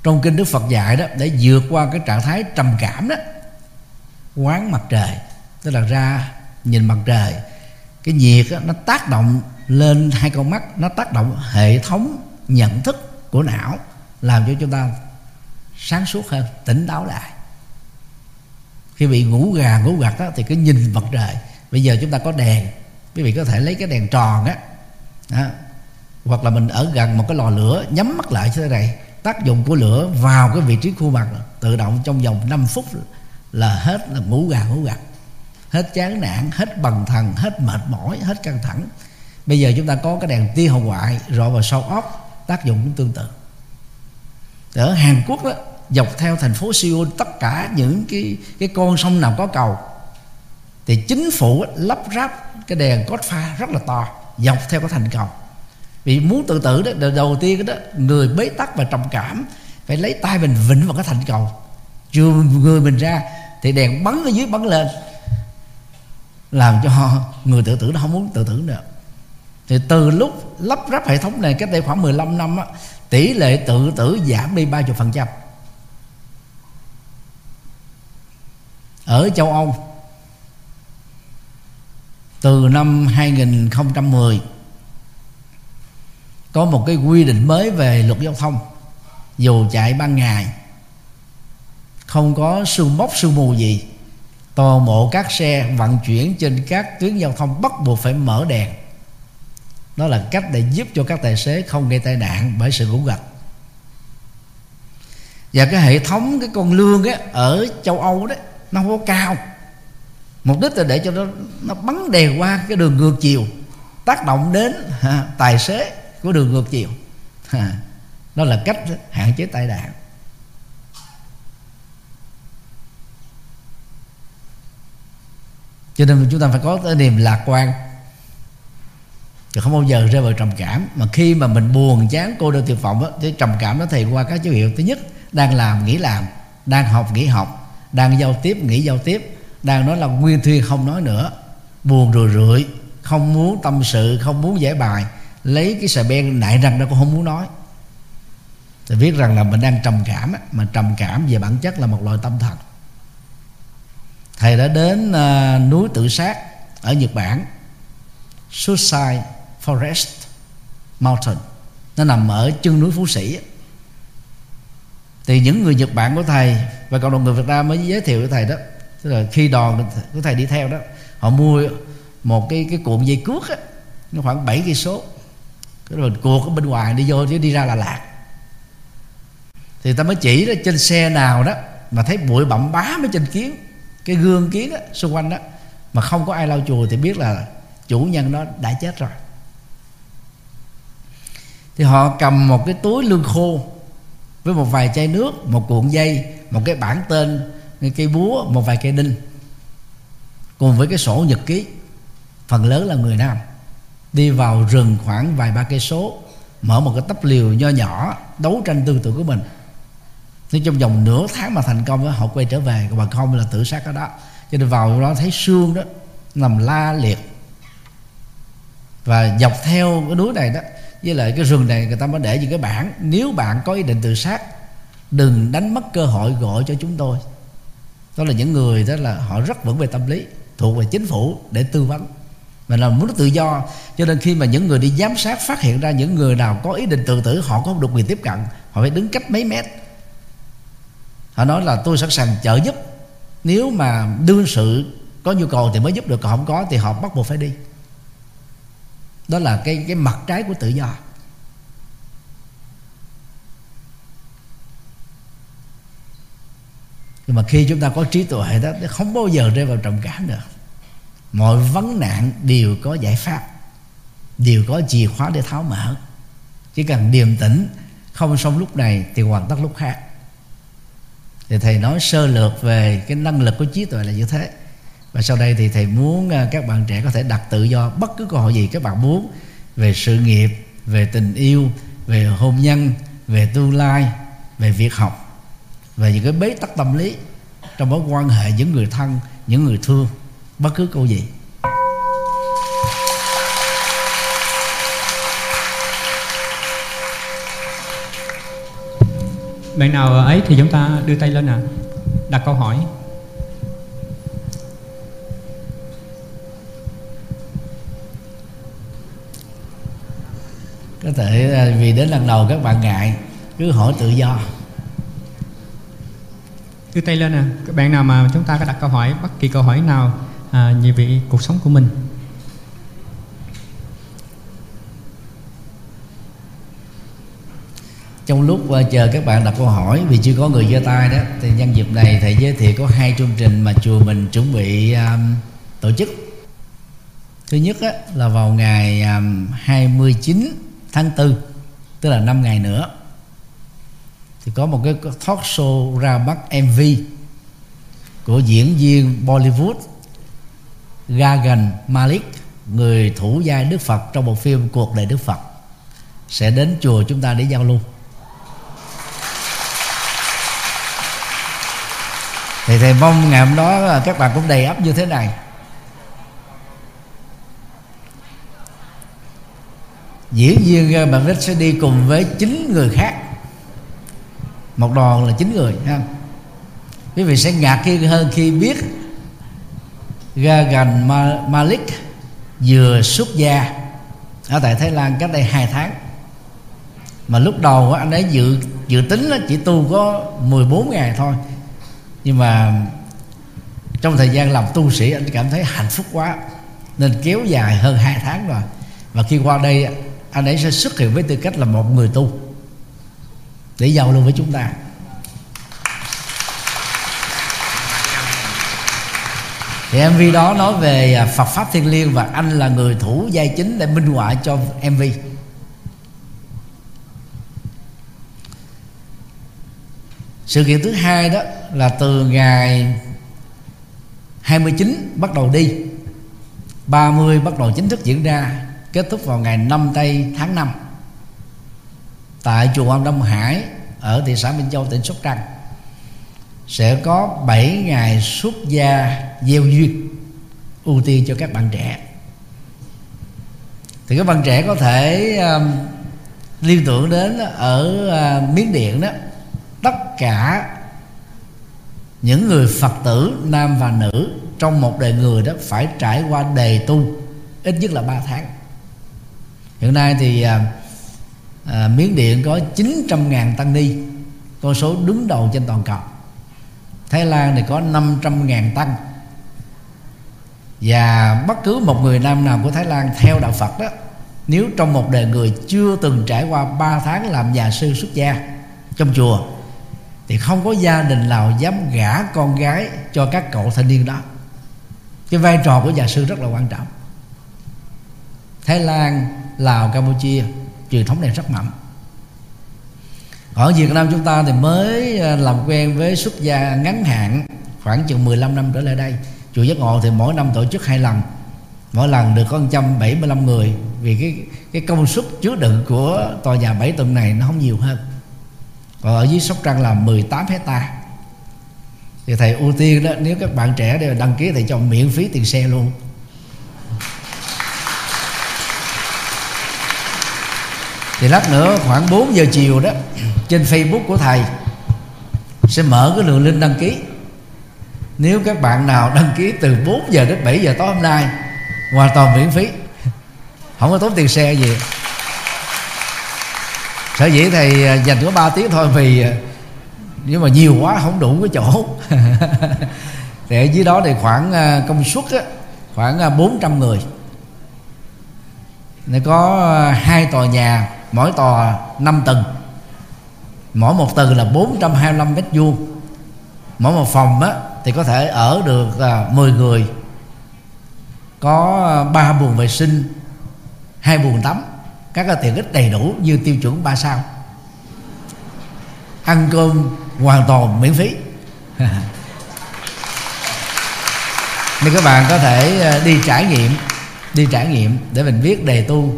Trong kinh Đức Phật dạy đó để vượt qua cái trạng thái trầm cảm đó quán mặt trời tức là ra nhìn mặt trời cái nhiệt đó, nó tác động lên hai con mắt nó tác động hệ thống nhận thức của não làm cho chúng ta sáng suốt hơn tỉnh táo lại khi bị ngủ gà ngủ gật đó, thì cứ nhìn mặt trời. Bây giờ chúng ta có đèn. Quý vị có thể lấy cái đèn tròn á. Đó. hoặc là mình ở gần một cái lò lửa nhắm mắt lại như thế này. Tác dụng của lửa vào cái vị trí khuôn mặt tự động trong vòng 5 phút là hết là ngủ gà ngủ gật. Hết chán nản hết bần thần hết mệt mỏi hết căng thẳng. Bây giờ chúng ta có cái đèn tia hồng ngoại rọi vào sau óc tác dụng cũng tương tự. Ở Hàn Quốc đó dọc theo thành phố Seoul tất cả những cái cái con sông nào có cầu thì chính phủ lắp ráp cái đèn cốt pha rất là to dọc theo cái thành cầu. Vì muốn tự tử đó đầu tiên đó người bế tắc và trầm cảm phải lấy tay mình vịnh vào cái thành cầu. Chưa người mình ra thì đèn bắn ở dưới bắn lên làm cho người tự tử nó không muốn tự tử nữa. Thì từ lúc lắp ráp hệ thống này cách đây khoảng 15 năm á, tỷ lệ tự tử giảm đi 30% ở châu Âu từ năm 2010 có một cái quy định mới về luật giao thông. Dù chạy ban ngày không có sương mốc sương mù gì toàn bộ các xe vận chuyển trên các tuyến giao thông bắt buộc phải mở đèn. Đó là cách để giúp cho các tài xế không gây tai nạn bởi sự ngủ gật và cái hệ thống cái con lương ấy, ở châu âu đấy nó không có cao. Mục đích là để cho nó nó bắn đèn qua cái đường ngược chiều tác động đến ha, tài xế của đường ngược chiều. Ha, đó là cách hạn chế tai nạn. Cho nên chúng ta phải có cái niềm lạc quan. Chứ không bao giờ rơi vào trầm cảm. Mà khi mà mình buồn chán cô đơn tuyệt vọng đó, thì trầm cảm nó thì qua các dấu hiệu. Thứ nhất đang làm nghỉ làm đang học nghỉ học đang giao tiếp nghỉ giao tiếp. Đang nói là nguyên thuyên không nói nữa. Buồn rười rượi không muốn tâm sự không muốn giải bài. Lấy cái sợi ben nại răng đó cũng không muốn nói. Thì viết rằng là mình đang trầm cảm mà trầm cảm về bản chất là một loại tâm thần. Thầy đã đến uh, núi tự sát ở nhật bản suicide forest mountain. Nó nằm ở chân núi phú sĩ thì những người nhật bản của thầy và cộng đồng người việt nam mới giới thiệu với thầy đó. Tức là khi đoàn của thầy đi theo đó họ mua một cái cái cuộn dây cuốc á nó khoảng 7 cây số. Cái rồi cuộn ở bên ngoài đi vô chứ đi ra là lạc thì ta mới chỉ đó trên xe nào đó mà thấy bụi bặm bám ở trên kiến. Cái gương kiến đó, xung quanh đó mà không có ai lau chùi thì biết là chủ nhân nó đã chết rồi. Thì họ cầm một cái túi lương khô với một vài chai nước một cuộn dây một cái bản tên cây búa một vài cây đinh. Cùng với cái sổ nhật ký phần lớn là người nam. Đi vào rừng khoảng vài ba cây số mở một cái tấp liều nho nhỏ đấu tranh tư tưởng của mình. Nhưng trong vòng nửa tháng mà thành công đó, họ quay trở về còn không là tự sát ở đó. Cho nên vào đó thấy xương đó nằm la liệt. Và dọc theo cái núi này đó với lại cái rừng này người ta mới để những cái bảng. Nếu bạn có ý định tự sát, đừng đánh mất cơ hội gọi cho chúng tôi. Đó là những người đó là họ rất vững về tâm lý, thuộc về chính phủ để tư vấn. Mà là muốn tự do, cho nên khi mà những người đi giám sát phát hiện ra những người nào có ý định tự tử, họ có được quyền tiếp cận, họ phải đứng cách mấy mét. Họ nói là tôi sẵn sàng trợ giúp. Nếu mà đương sự có nhu cầu thì mới giúp được, còn không có thì họ bắt buộc phải đi đó là cái cái mặt trái của tự do. Nhưng mà khi chúng ta có trí tuệ đó không bao giờ rơi vào trầm cảm được mọi vấn nạn đều có giải pháp, đều có chìa khóa để tháo mở. Chỉ cần điềm tĩnh, không xong lúc này thì hoàn tất lúc khác. Thì thầy nói sơ lược về cái năng lực của trí tuệ là như thế và sau đây thì thầy muốn à, các bạn trẻ có thể đặt tự do bất cứ câu hỏi gì các bạn muốn về sự nghiệp, về tình yêu, về hôn nhân, về tương lai, về việc học, về những cái bế tắc tâm lý trong mối quan hệ những người thân, những người thương, bất cứ câu gì. Bạn nào ấy thì chúng ta đưa tay lên nào đặt câu hỏi. Có thể à, vì đến lần đầu các bạn ngại cứ hỏi tự do. Đưa tay lên nè các bạn nào mà chúng ta có đặt câu hỏi bất kỳ câu hỏi nào à, về cuộc sống của mình? Trong lúc uh, chờ các bạn đặt câu hỏi vì chưa có người giơ tay đó thì nhân dịp này thầy giới thiệu có hai chương trình mà chùa mình chuẩn bị um, tổ chức. Thứ nhất á, là vào ngày um, 29 tháng 4 tức là 5 ngày nữa, thì có một cái talk show ra mắt MV của diễn viên Bollywood, Gagan Malik, người thủ giai Đức Phật trong một phim cuộc đời Đức Phật. Sẽ đến chùa chúng ta để giao lưu. Thì thầy mong ngày hôm đó các bạn cũng đầy ắp như thế này. Diễn viên ờ, bạn Rích sẽ đi cùng với chín người khác. Một đoàn là chín người, ha. Quý vị sẽ ngạc nhiên hơn khi biết Gagan Malik vừa xuất gia ở tại Thái Lan cách đây hai tháng. Mà lúc đầu anh ấy dự dự tính chỉ tu có 14 ngày thôi. Nhưng mà trong thời gian làm tu sĩ, anh cảm thấy hạnh phúc quá, nên kéo dài hơn hai tháng rồi. Và khi qua đây anh ấy sẽ xuất hiện với tư cách là một người tu để giao lưu với chúng ta. Thì MV đó nói về à, Phật pháp thiên liêng và anh là người thủ giai chính để minh họa cho MV sự kiện thứ hai đó là từ ngày 29 bắt đầu đi 30 bắt đầu chính thức diễn ra kết thúc vào ngày 5 tây tháng 5 tại chùa Quan Đông Hải ở thị xã Minh Châu tỉnh Sóc Trăng sẽ có 7 ngày xuất gia gieo duyên ưu tiên cho các bạn trẻ. Thì các bạn trẻ có thể um, liên tưởng đến ở uh, Miến Điện đó tất cả những người phật tử nam và nữ trong một đời người đó phải trải qua đề tu ít nhất là 3 tháng hiện nay thì à, à, miến điện có 900 ngàn tăng ni con số đứng đầu trên toàn cầu. Thái lan thì có 500 ngàn tăng. Và bất cứ một người nam nào của thái lan theo đạo phật đó nếu trong một đời người chưa từng trải qua 3 tháng làm nhà sư xuất gia trong chùa thì không có gia đình nào dám gả con gái cho các cậu thanh niên đó. Cái vai trò của nhà sư rất là quan trọng. Thái lan lào, campuchia, truyền thống này rất mạnh. Ở Việt Nam chúng ta thì mới ờ, làm quen với xuất gia ngắn hạn, khoảng chừng 15 năm trở lại đây. Chùa giác ngộ thì mỗi năm tổ chức hai lần. Mỗi lần được có 175 người, vì cái cái công suất chứa đựng của tòa nhà bảy tầng này nó không nhiều hơn. Còn ở dưới sóc trăng là 18 hecta. Thì thầy ưu tiên đó, nếu các bạn trẻ đều đăng ký thì cho miễn phí tiền xe luôn. Thì lát nữa khoảng 4 giờ chiều đó trên facebook của thầy sẽ mở cái đường link đăng ký. Nếu các bạn nào đăng ký từ 4 giờ đến 7 giờ tối hôm nay hoàn toàn miễn phí. Không có tốn tiền xe gì. Sở dĩ thầy à, dành có 3 tiếng thôi vì à, nếu mà nhiều quá không đủ cái chỗ. <laughs> Thì ở dưới đó thì khoảng à, công suất á, khoảng 400 người. Nó có hai tòa nhà mỗi tòa 5 tầng. Mỗi một tầng là 425 mét vuông. Mỗi một phòng á, thì có thể ở được à, 10 người. Có à, ba buồng vệ sinh hai buồng tắm. Các cái tiện ích đầy đủ như tiêu chuẩn ba sao. Ăn cơm hoàn toàn miễn phí. <laughs> Nên các bạn có thể à, đi trải nghiệm đi trải nghiệm để mình biết đề tu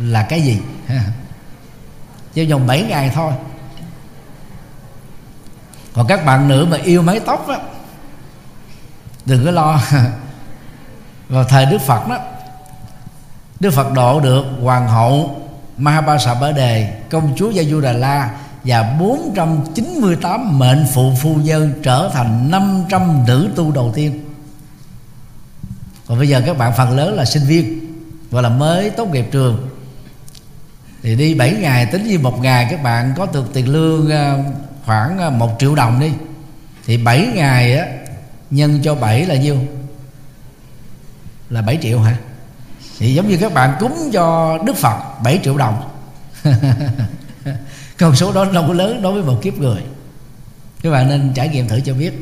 là cái gì? Trong vòng 7 ngày thôi. Còn các bạn nữ mà yêu mái tóc á đừng có lo. <laughs> Vào thời đức phật đó, đức phật độ được hoàng hậu Mahabasa Bá Đề công chúa Gia Du Đà La và 498 mệnh phụ phu nhân trở thành 500 nữ tu đầu tiên. Còn bây giờ các bạn, phần lớn là sinh viên và là mới tốt nghiệp trường thì đi 7 ngày tính như một ngày các bạn có được tiền lương à, khoảng ờ, một triệu đồng đi. Thì 7 ngày á nhân cho 7 là nhiêu? Là 7 triệu hả? Thì giống như các bạn cúng cho Đức Phật 7 triệu đồng. <laughs> Con số đó đâu có lớn đối với một kiếp người. Các bạn nên trải nghiệm thử cho biết.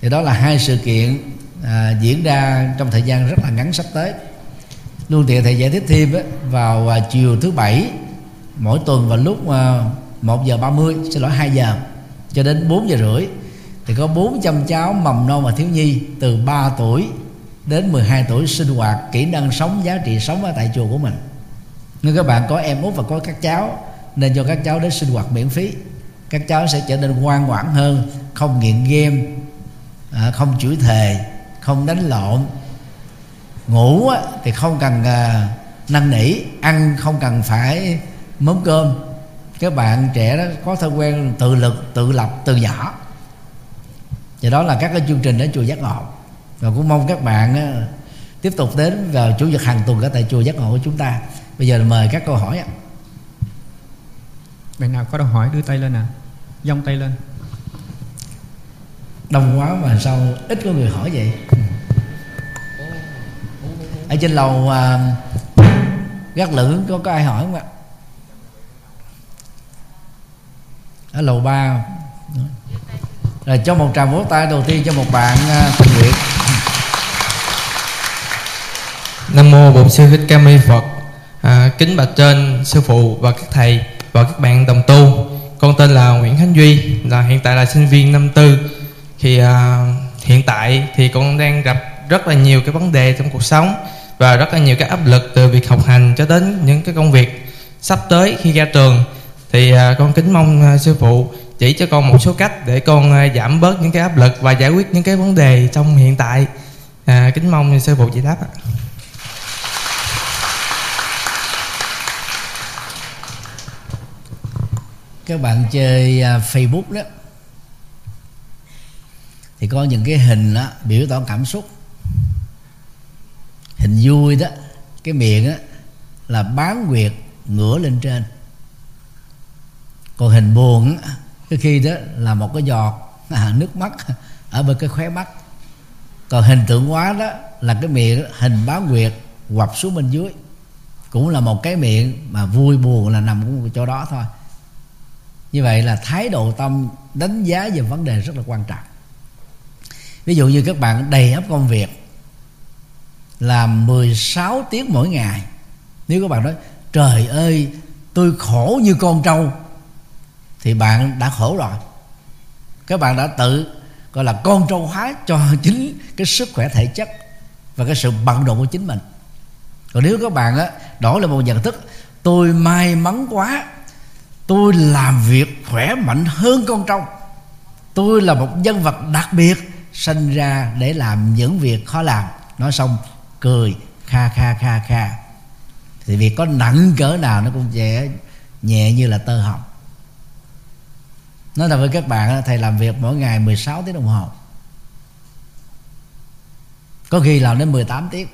Thì đó là hai sự kiện à, diễn ra trong thời gian rất là ngắn sắp tới. Luôn tiện thầy giải thích thêm á, vào à, chiều thứ bảy mỗi tuần vào lúc à, 1 giờ 30 xin lỗi 2 giờ cho đến 4 giờ rưỡi thì có 400 cháu mầm non và thiếu nhi từ 3 tuổi đến 12 tuổi sinh hoạt kỹ năng sống giá trị sống ở tại chùa của mình. Nếu các bạn có em út và có các cháu nên cho các cháu đến sinh hoạt miễn phí. Các cháu sẽ trở nên ngoan ngoãn hơn không nghiện game à, không chửi thề không đánh lộn. Ngủ thì không cần à, năn nỉ ăn không cần phải mớm cơm. Các bạn trẻ đó có thói quen tự lực tự lập từ nhỏ. Và đó là các cái chương trình ở chùa giác ngộ. Và cũng mong các bạn á, tiếp tục đến vào chủ nhật hàng tuần ở tại chùa giác ngộ của chúng ta. Bây giờ mời các câu hỏi ạ. Bạn nào có câu hỏi đưa tay lên à dông tay lên. Đông quá mà sao ít có người hỏi vậy? Ở trên lầu à, gác lửng có có ai hỏi không ạ ở lầu ba rồi cho một tràng vỗ tay đầu tiên cho một bạn à, tình nguyện Nam mô Bổn sư Thích Ca Mâu Phật. À, kính bạch trên sư phụ và các thầy và các bạn đồng tu. Con tên là Nguyễn Khánh Duy, là hiện tại là sinh viên năm tư. Thì à, hiện tại thì con đang gặp rất là nhiều cái vấn đề trong cuộc sống và rất là nhiều cái áp lực từ việc học hành cho đến những cái công việc sắp tới khi ra trường. Thì à, con kính mong à, sư phụ chỉ cho con một số cách để con à, giảm bớt những cái áp lực và giải quyết những cái vấn đề trong hiện tại. À, kính mong sư phụ giải đáp ạ. các bạn chơi Facebook đó thì có những cái hình đó, biểu tỏ cảm xúc hình vui đó cái miệng đó là bán quyệt ngửa lên trên còn hình buồn cái khi đó là một cái giọt <laughs> nước mắt ở bên cái khóe mắt. Còn hình tượng hóa đó là cái miệng hình báo nguyệt quặp xuống bên dưới. Cũng là một cái miệng mà vui buồn là nằm cũng chỗ đó thôi. Như vậy là thái độ tâm, đánh giá về vấn đề rất là quan trọng. Ví dụ như các bạn đầy ấp công việc, làm 16 tiếng mỗi ngày. Nếu các bạn nói, trời ơi, tôi khổ như con trâu thì bạn đã khổ rồi. Các bạn đã tự, gọi là con trâu hóa cho <laughs> chính cái sức khỏe thể chất và cái sự bận rộn của chính mình. Còn nếu các bạn á, đổi lại một nhận thức, tôi may mắn quá, tôi làm việc khỏe mạnh hơn con trâu. Tôi là một nhân vật đặc biệt sinh ra để làm những việc khó làm. Nói xong, cười, kha kha kha kha. Thì việc có nặng cỡ nào nó cũng sẽ nhẹ như là tơ hồng nói thật với các bạn thầy làm việc mỗi ngày 16 tiếng đồng hồ. Có khi làm đến 18 tiếng.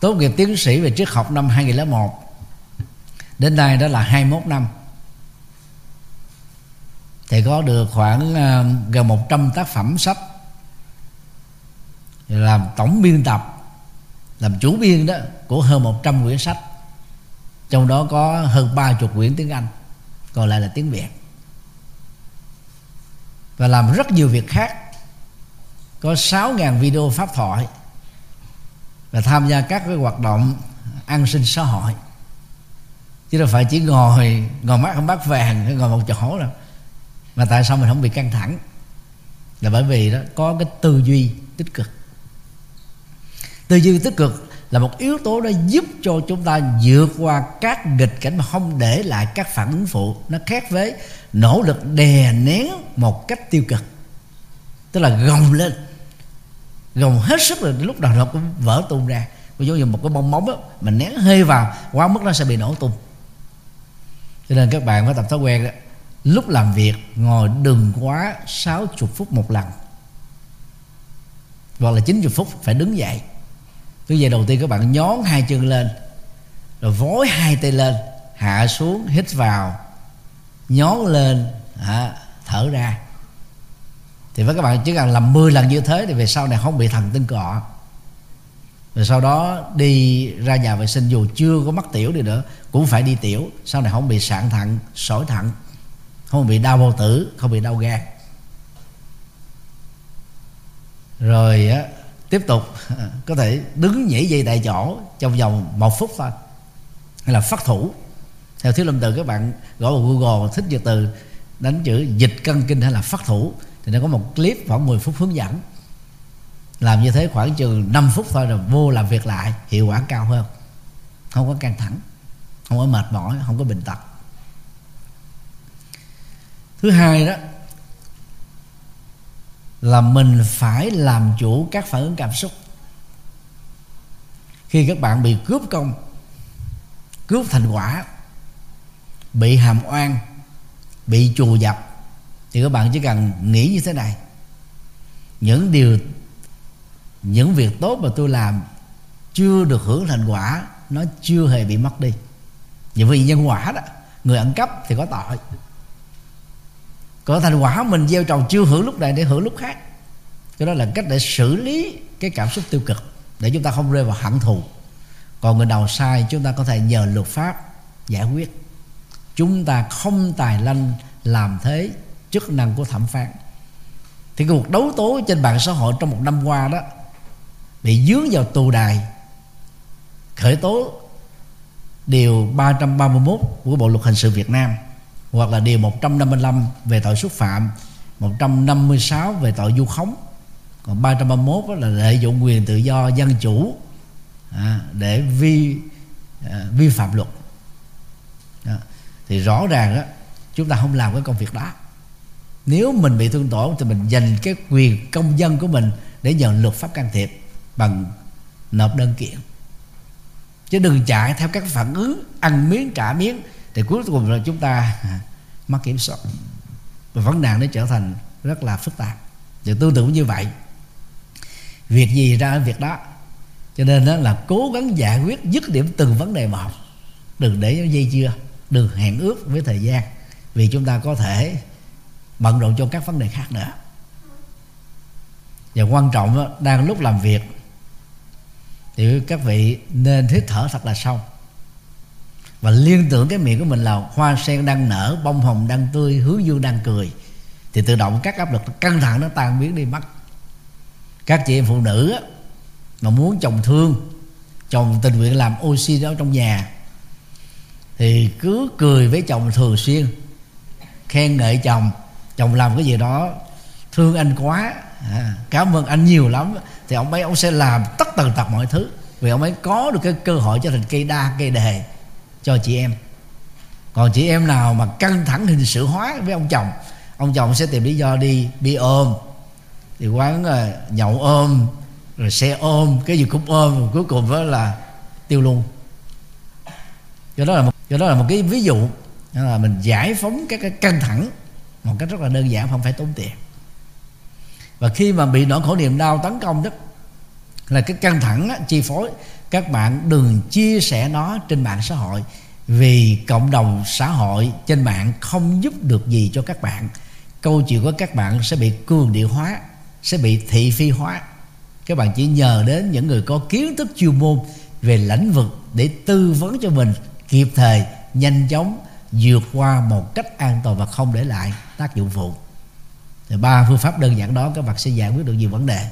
Tốt nghiệp tiến sĩ về triết học năm 2001 đến nay đó là 21 năm. Thì có được khoảng uh, gần 100 tác phẩm sách làm tổng biên tập làm chủ biên đó của hơn 100 quyển sách. Trong đó có hơn ba chục quyển tiếng Anh còn lại là tiếng Việt và làm rất nhiều việc khác. Có 6.000 video pháp thoại và tham gia các cái hoạt động an sinh xã hội. Chứ đâu phải chỉ ngồi ngồi mắt không bắt vàng, ngồi một chỗ đâu. Mà tại sao mình không bị căng thẳng? Là bởi vì đó, có cái tư duy tích cực. Tư duy tích cực là một yếu tố đó giúp cho chúng ta vượt qua các nghịch cảnh mà không để lại các phản ứng phụ. Nó khác với nỗ lực đè nén một cách tiêu cực, tức là gồng lên, gồng hết sức rồi lúc nào nó cũng vỡ tung ra. Ví dụ như một cái bong bóng á mình nén hơi vào, quá mức nó sẽ bị nổ tung. Cho nên các bạn phải tập thói quen đó, lúc làm việc ngồi đừng quá 60 phút một lần, hoặc là 90 phút phải đứng dậy cứ vậy đầu tiên các bạn nhón hai chân lên rồi vối hai tay lên hạ xuống hít vào nhón lên à, thở ra. Thì với các bạn chỉ cần làm 10 lần như thế thì về sau này không bị thần tinh cọ. Rồi sau đó đi ra nhà vệ sinh dù chưa có mắc tiểu đi nữa cũng phải đi tiểu sau này không bị sạn thận sỏi thận không bị đau bao tử không bị đau gan. Rồi á tiếp tục, có thể đứng nhảy dây tại chỗ trong vòng một phút thôi. Hay là phát thủ. Theo thiếu lâm từ, các bạn gõ vào google, thích dịch từ, đánh chữ dịch cân kinh hay là phát thủ, thì nó có một clip khoảng 10 phút hướng dẫn. Làm như thế khoảng chừng 5 phút thôi rồi vô làm việc lại, hiệu quả cao hơn. Không có căng thẳng, không có mệt mỏi, không có bệnh tật. Thứ hai đó là mình phải làm chủ các phản ứng cảm xúc. Khi các bạn bị cướp công, cướp thành quả, bị hàm oan, bị trù dập, thì các bạn chỉ cần nghĩ như thế này. Những điều, những việc tốt mà tôi làm chưa được hưởng thành quả, nó chưa hề bị mất đi. Vì vì nhân quả đó, người ăn cắp thì có tội còn thành quả mình gieo trồng chưa hưởng lúc này để hưởng lúc khác. Cho đó là cách để xử lý cái cảm xúc tiêu cực, để chúng ta không rơi vào hận thù. Còn người nào sai, chúng ta có thể nhờ luật pháp giải quyết. Chúng ta không tài lanh làm thế chức năng của thẩm phán. Thì cuộc đấu tố trên mạng xã hội trong một năm qua đó, bị dướng vào tù đài, khởi tố điều 331 của Bộ luật hình sự Việt Nam hoặc là điều 155 về tội xúc phạm 156 về tội du khống. Còn 331 là lợi dụng quyền tự do dân chủ à, để vi à, vi phạm luật. À, thì rõ ràng đó chúng ta không làm cái công việc đó. Nếu mình bị thương tổn thì mình dành cái quyền công dân của mình để nhờ luật pháp can thiệp bằng nộp đơn kiện. Chứ đừng chạy theo các phản ứng ăn miếng trả miếng thì cuối cùng là chúng ta à, mất kiểm soát. Và vấn nạn nó trở thành rất là phức tạp. Thì tương tự như vậy. Việc gì ra việc đó. Cho nên đó là cố gắng giải quyết dứt điểm từng vấn đề một. Đừng để dây dưa. Đừng hẹn ước với thời gian. Vì chúng ta có thể bận rộn cho các vấn đề khác nữa. Và quan trọng đó, đang lúc làm việc thì các vị nên hít thở thật là sâu và liên tưởng cái miệng của mình là hoa sen đang nở bông hồng đang tươi hướng dương đang cười. Thì tự động các áp lực căng thẳng nó tan biến đi mất. Các chị em phụ nữ á, mà muốn chồng thương chồng tình nguyện làm oxy đó trong nhà thì cứ cười với chồng thường xuyên khen ngợi chồng. Chồng làm cái gì đó thương anh quá. À, cảm ơn anh nhiều lắm. Thì ông ấy ông sẽ làm tất tần tật mọi thứ vì ông ấy có được cái cơ hội cho thành cây đa cây đề cho chị em. Còn chị em nào mà căng thẳng hình sự hóa với ông chồng ông chồng sẽ tìm lý do đi đi ôm. Thì quán ờ, nhậu ôm rồi xe ôm cái gì cũng ôm rồi cuối cùng đó là tiêu luôn. Cho đó là một cho đó là một cái ví dụ là mình giải phóng các cái căng thẳng một cách rất là đơn giản không phải tốn tiền. Và khi mà bị nỗi khổ niềm đau tấn công đó là cái căng thẳng á, chi phối các bạn đừng chia sẻ nó trên mạng xã hội, vì cộng đồng xã hội trên mạng không giúp được gì cho các bạn. Câu chuyện của các bạn sẽ bị cường điệu hóa, sẽ bị thị phi hóa. Các bạn chỉ nhờ đến những người có kiến thức chuyên môn về lĩnh vực để tư vấn cho mình, kịp thời, nhanh chóng, vượt qua một cách an toàn và không để lại tác dụng phụ. Thì ba phương pháp đơn giản đó, các bạn sẽ giải quyết được nhiều vấn đề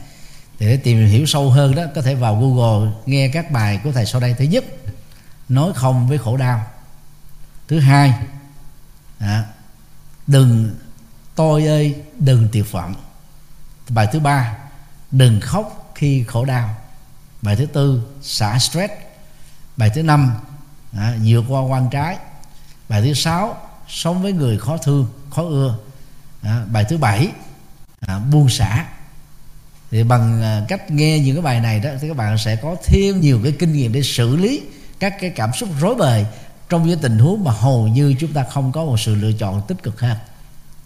thì để tìm hiểu sâu hơn đó có thể vào google nghe các bài của thầy sau đây. Thứ nhất nói không với khổ đau. Thứ hai à, đừng tôi ơi đừng tuyệt vọng bài thứ ba đừng khóc khi khổ đau. Bài thứ tư xả stress. Bài thứ năm à, vượt qua quan trái. Bài thứ sáu sống với người khó thương khó ưa. À, bài thứ bảy à, buông xả thì bằng à, cách nghe những cái bài này đó thì các bạn sẽ có thêm nhiều cái kinh nghiệm để xử lý các cái cảm xúc rối bời trong những tình huống mà hầu như chúng ta không có một sự lựa chọn tích cực hơn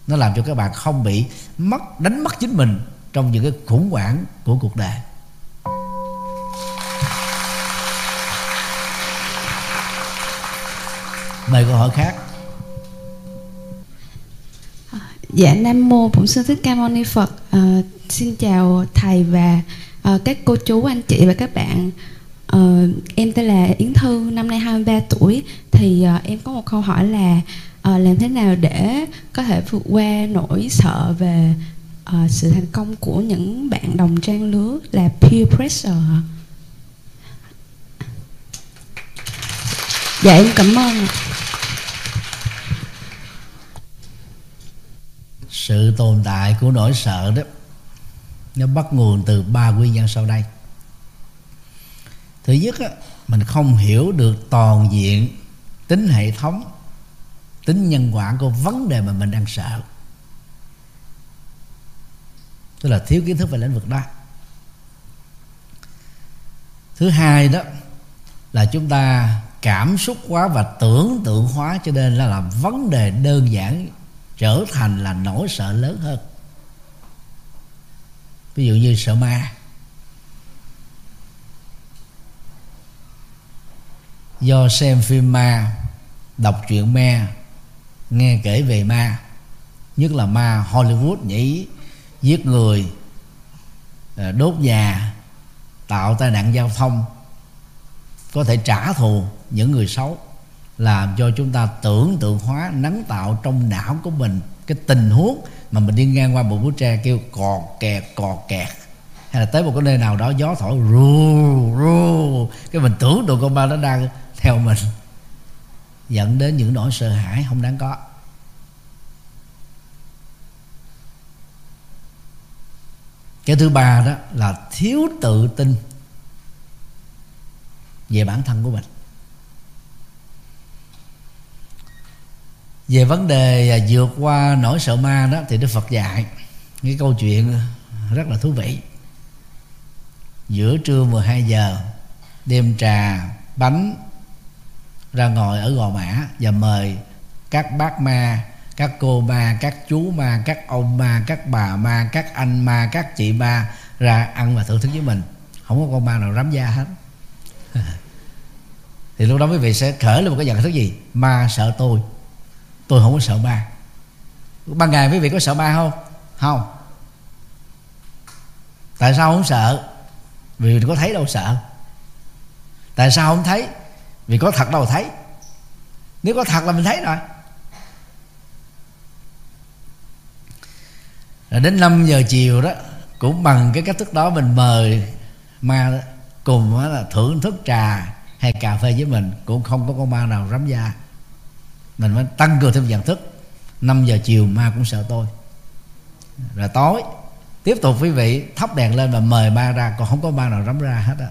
nó làm cho các bạn không bị mất, đánh mất chính mình trong những cái khủng hoảng của cuộc đời. Mời câu hỏi khác. Dạ Nam mô Bổn Sư Thích Ca Mâu Ni Phật. À, xin chào thầy và à, các cô chú anh chị và các bạn. À, em tên là Yến Thư, năm nay 23 tuổi. Thì à, em có một câu hỏi là à, làm thế nào để có thể vượt qua nỗi sợ về à, sự thành công của những bạn đồng trang lứa là peer pressure? Dạ em cảm ơn. Sự tồn tại của nỗi sợ đó nó bắt nguồn từ ba nguyên nhân sau đây. Thứ nhất á, mình không hiểu được toàn diện tính hệ thống tính nhân quả của vấn đề mà mình đang sợ. Tức là thiếu kiến thức về lĩnh vực đó. Thứ hai đó là chúng ta cảm xúc quá và tưởng tượng hóa cho nên là làm vấn đề đơn giản trở thành là nỗi sợ lớn hơn. Ví dụ như sợ ma. Do xem phim ma, đọc truyện ma, nghe kể về ma, nhất là ma hollywood nhảy giết người ờ, đốt nhà, tạo tai nạn giao thông, có thể trả thù những người xấu làm cho chúng ta tưởng tượng hóa, nắng tạo trong não của mình cái tình huống mà mình đi ngang qua một bức tre kêu cò kẹt cò kẹt hay là tới một cái nơi nào đó gió thổi ru ru cái mình tưởng tượng con ma nó đang theo mình, dẫn đến những nỗi sợ hãi không đáng có. Cái thứ ba đó là thiếu tự tin về bản thân của mình. Về vấn đề à, vượt qua nỗi sợ ma đó thì đức phật dạy cái câu chuyện rất là thú vị. Giữa trưa 12 giờ, đem trà, bánh ra ngồi ở gò mã và mời các bác ma, các cô ma, các chú ma, các ông ma, các bà ma, các anh ma, các chị ma ra ăn và thưởng thức với mình. Không có con ma nào rắm da hết. <laughs> Thì lúc đó quý vị sẽ khởi lên một cái nhận thức gì? Ma sợ tôi tôi không có sợ ma ban ngày quý vị có sợ ma không? Không. Tại sao không sợ? Vì có thấy đâu sợ. Tại sao không thấy? Vì có thật đâu thấy. Nếu có thật là mình thấy rồi. Rồi đến 5 giờ chiều đó, cũng bằng cái cách thức đó mình mời ma cùng là thưởng thức trà hay cà phê với mình, cũng không có con ma nào rắm da mình phải tăng cường thêm nhận thức. 5 giờ chiều ma cũng sợ tôi. Rồi tối, tiếp tục quý vị thắp đèn lên và mời ma ra, còn không có ma nào rắm ra hết á.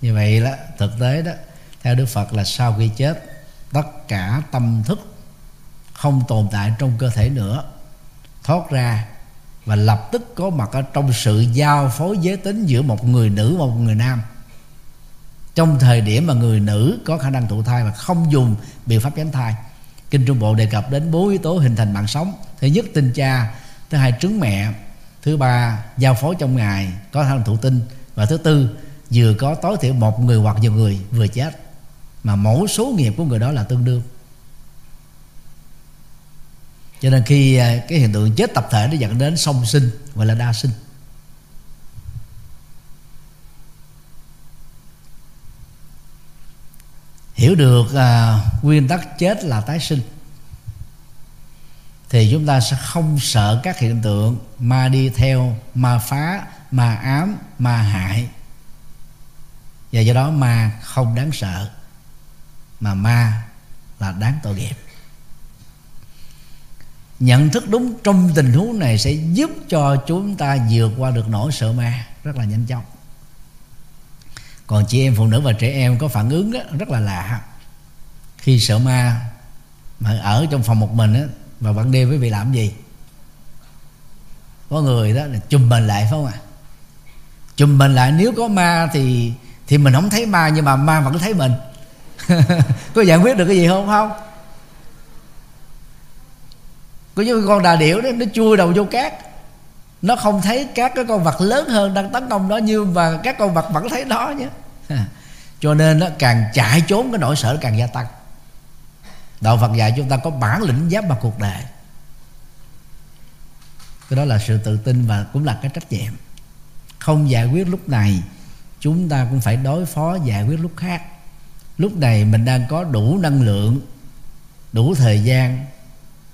Như vậy đó thực tế đó, theo đức phật là sau khi chết, tất cả tâm thức không tồn tại trong cơ thể nữa, thoát ra và lập tức có mặt ở trong sự giao phối giới tính giữa một người nữ và một người nam trong thời điểm mà người nữ có khả năng thụ thai và không dùng biện pháp tránh thai, kinh trung bộ đề cập đến bốn yếu tố hình thành mạng sống. Thứ nhất tinh cha. Thứ hai, trứng mẹ. Thứ ba, giao phối trong ngày, có khả năng thụ tinh. Và thứ tư, vừa có tối thiểu một người hoặc nhiều người vừa chết. Mà mẫu số nghiệp của người đó là tương đương. Cho nên khi à, cái hiện tượng chết tập thể nó dẫn đến song sinh, gọi là đa sinh. Hiểu được à, nguyên tắc chết là tái sinh. Thì chúng ta sẽ không sợ các hiện tượng ma đi theo ma phá ma ám ma hại. Và do đó ma không đáng sợ mà ma là đáng tội nghiệp. Nhận thức đúng trong tình huống này sẽ giúp cho chúng ta vượt qua được nỗi sợ ma rất là nhanh chóng còn chị em phụ nữ và trẻ em có phản ứng rất là lạ. Khi sợ ma mà ở trong phòng một mình á và ban đêm quý vị làm gì? Có người đó là chùm mình lại, phải không ạ? À? chùm mình lại, nếu có ma thì thì mình không thấy ma, nhưng mà ma vẫn thấy mình. <laughs> Có giải quyết được cái gì không không? Có những con đà điểu đó, nó chui đầu vô cát nó không thấy các cái con vật lớn hơn đang tấn công nó nhưng mà các con vật vẫn thấy nó nhé. <laughs> Cho nên nó càng chạy trốn, cái nỗi sợ càng gia tăng. Đạo phật dạy chúng ta có bản lĩnh giáp mặt cuộc đời. Cái đó là sự tự tin và cũng là cái trách nhiệm. Không giải quyết lúc này, chúng ta cũng phải đối phó giải quyết lúc khác. Lúc này mình đang có đủ năng lượng, đủ thời gian,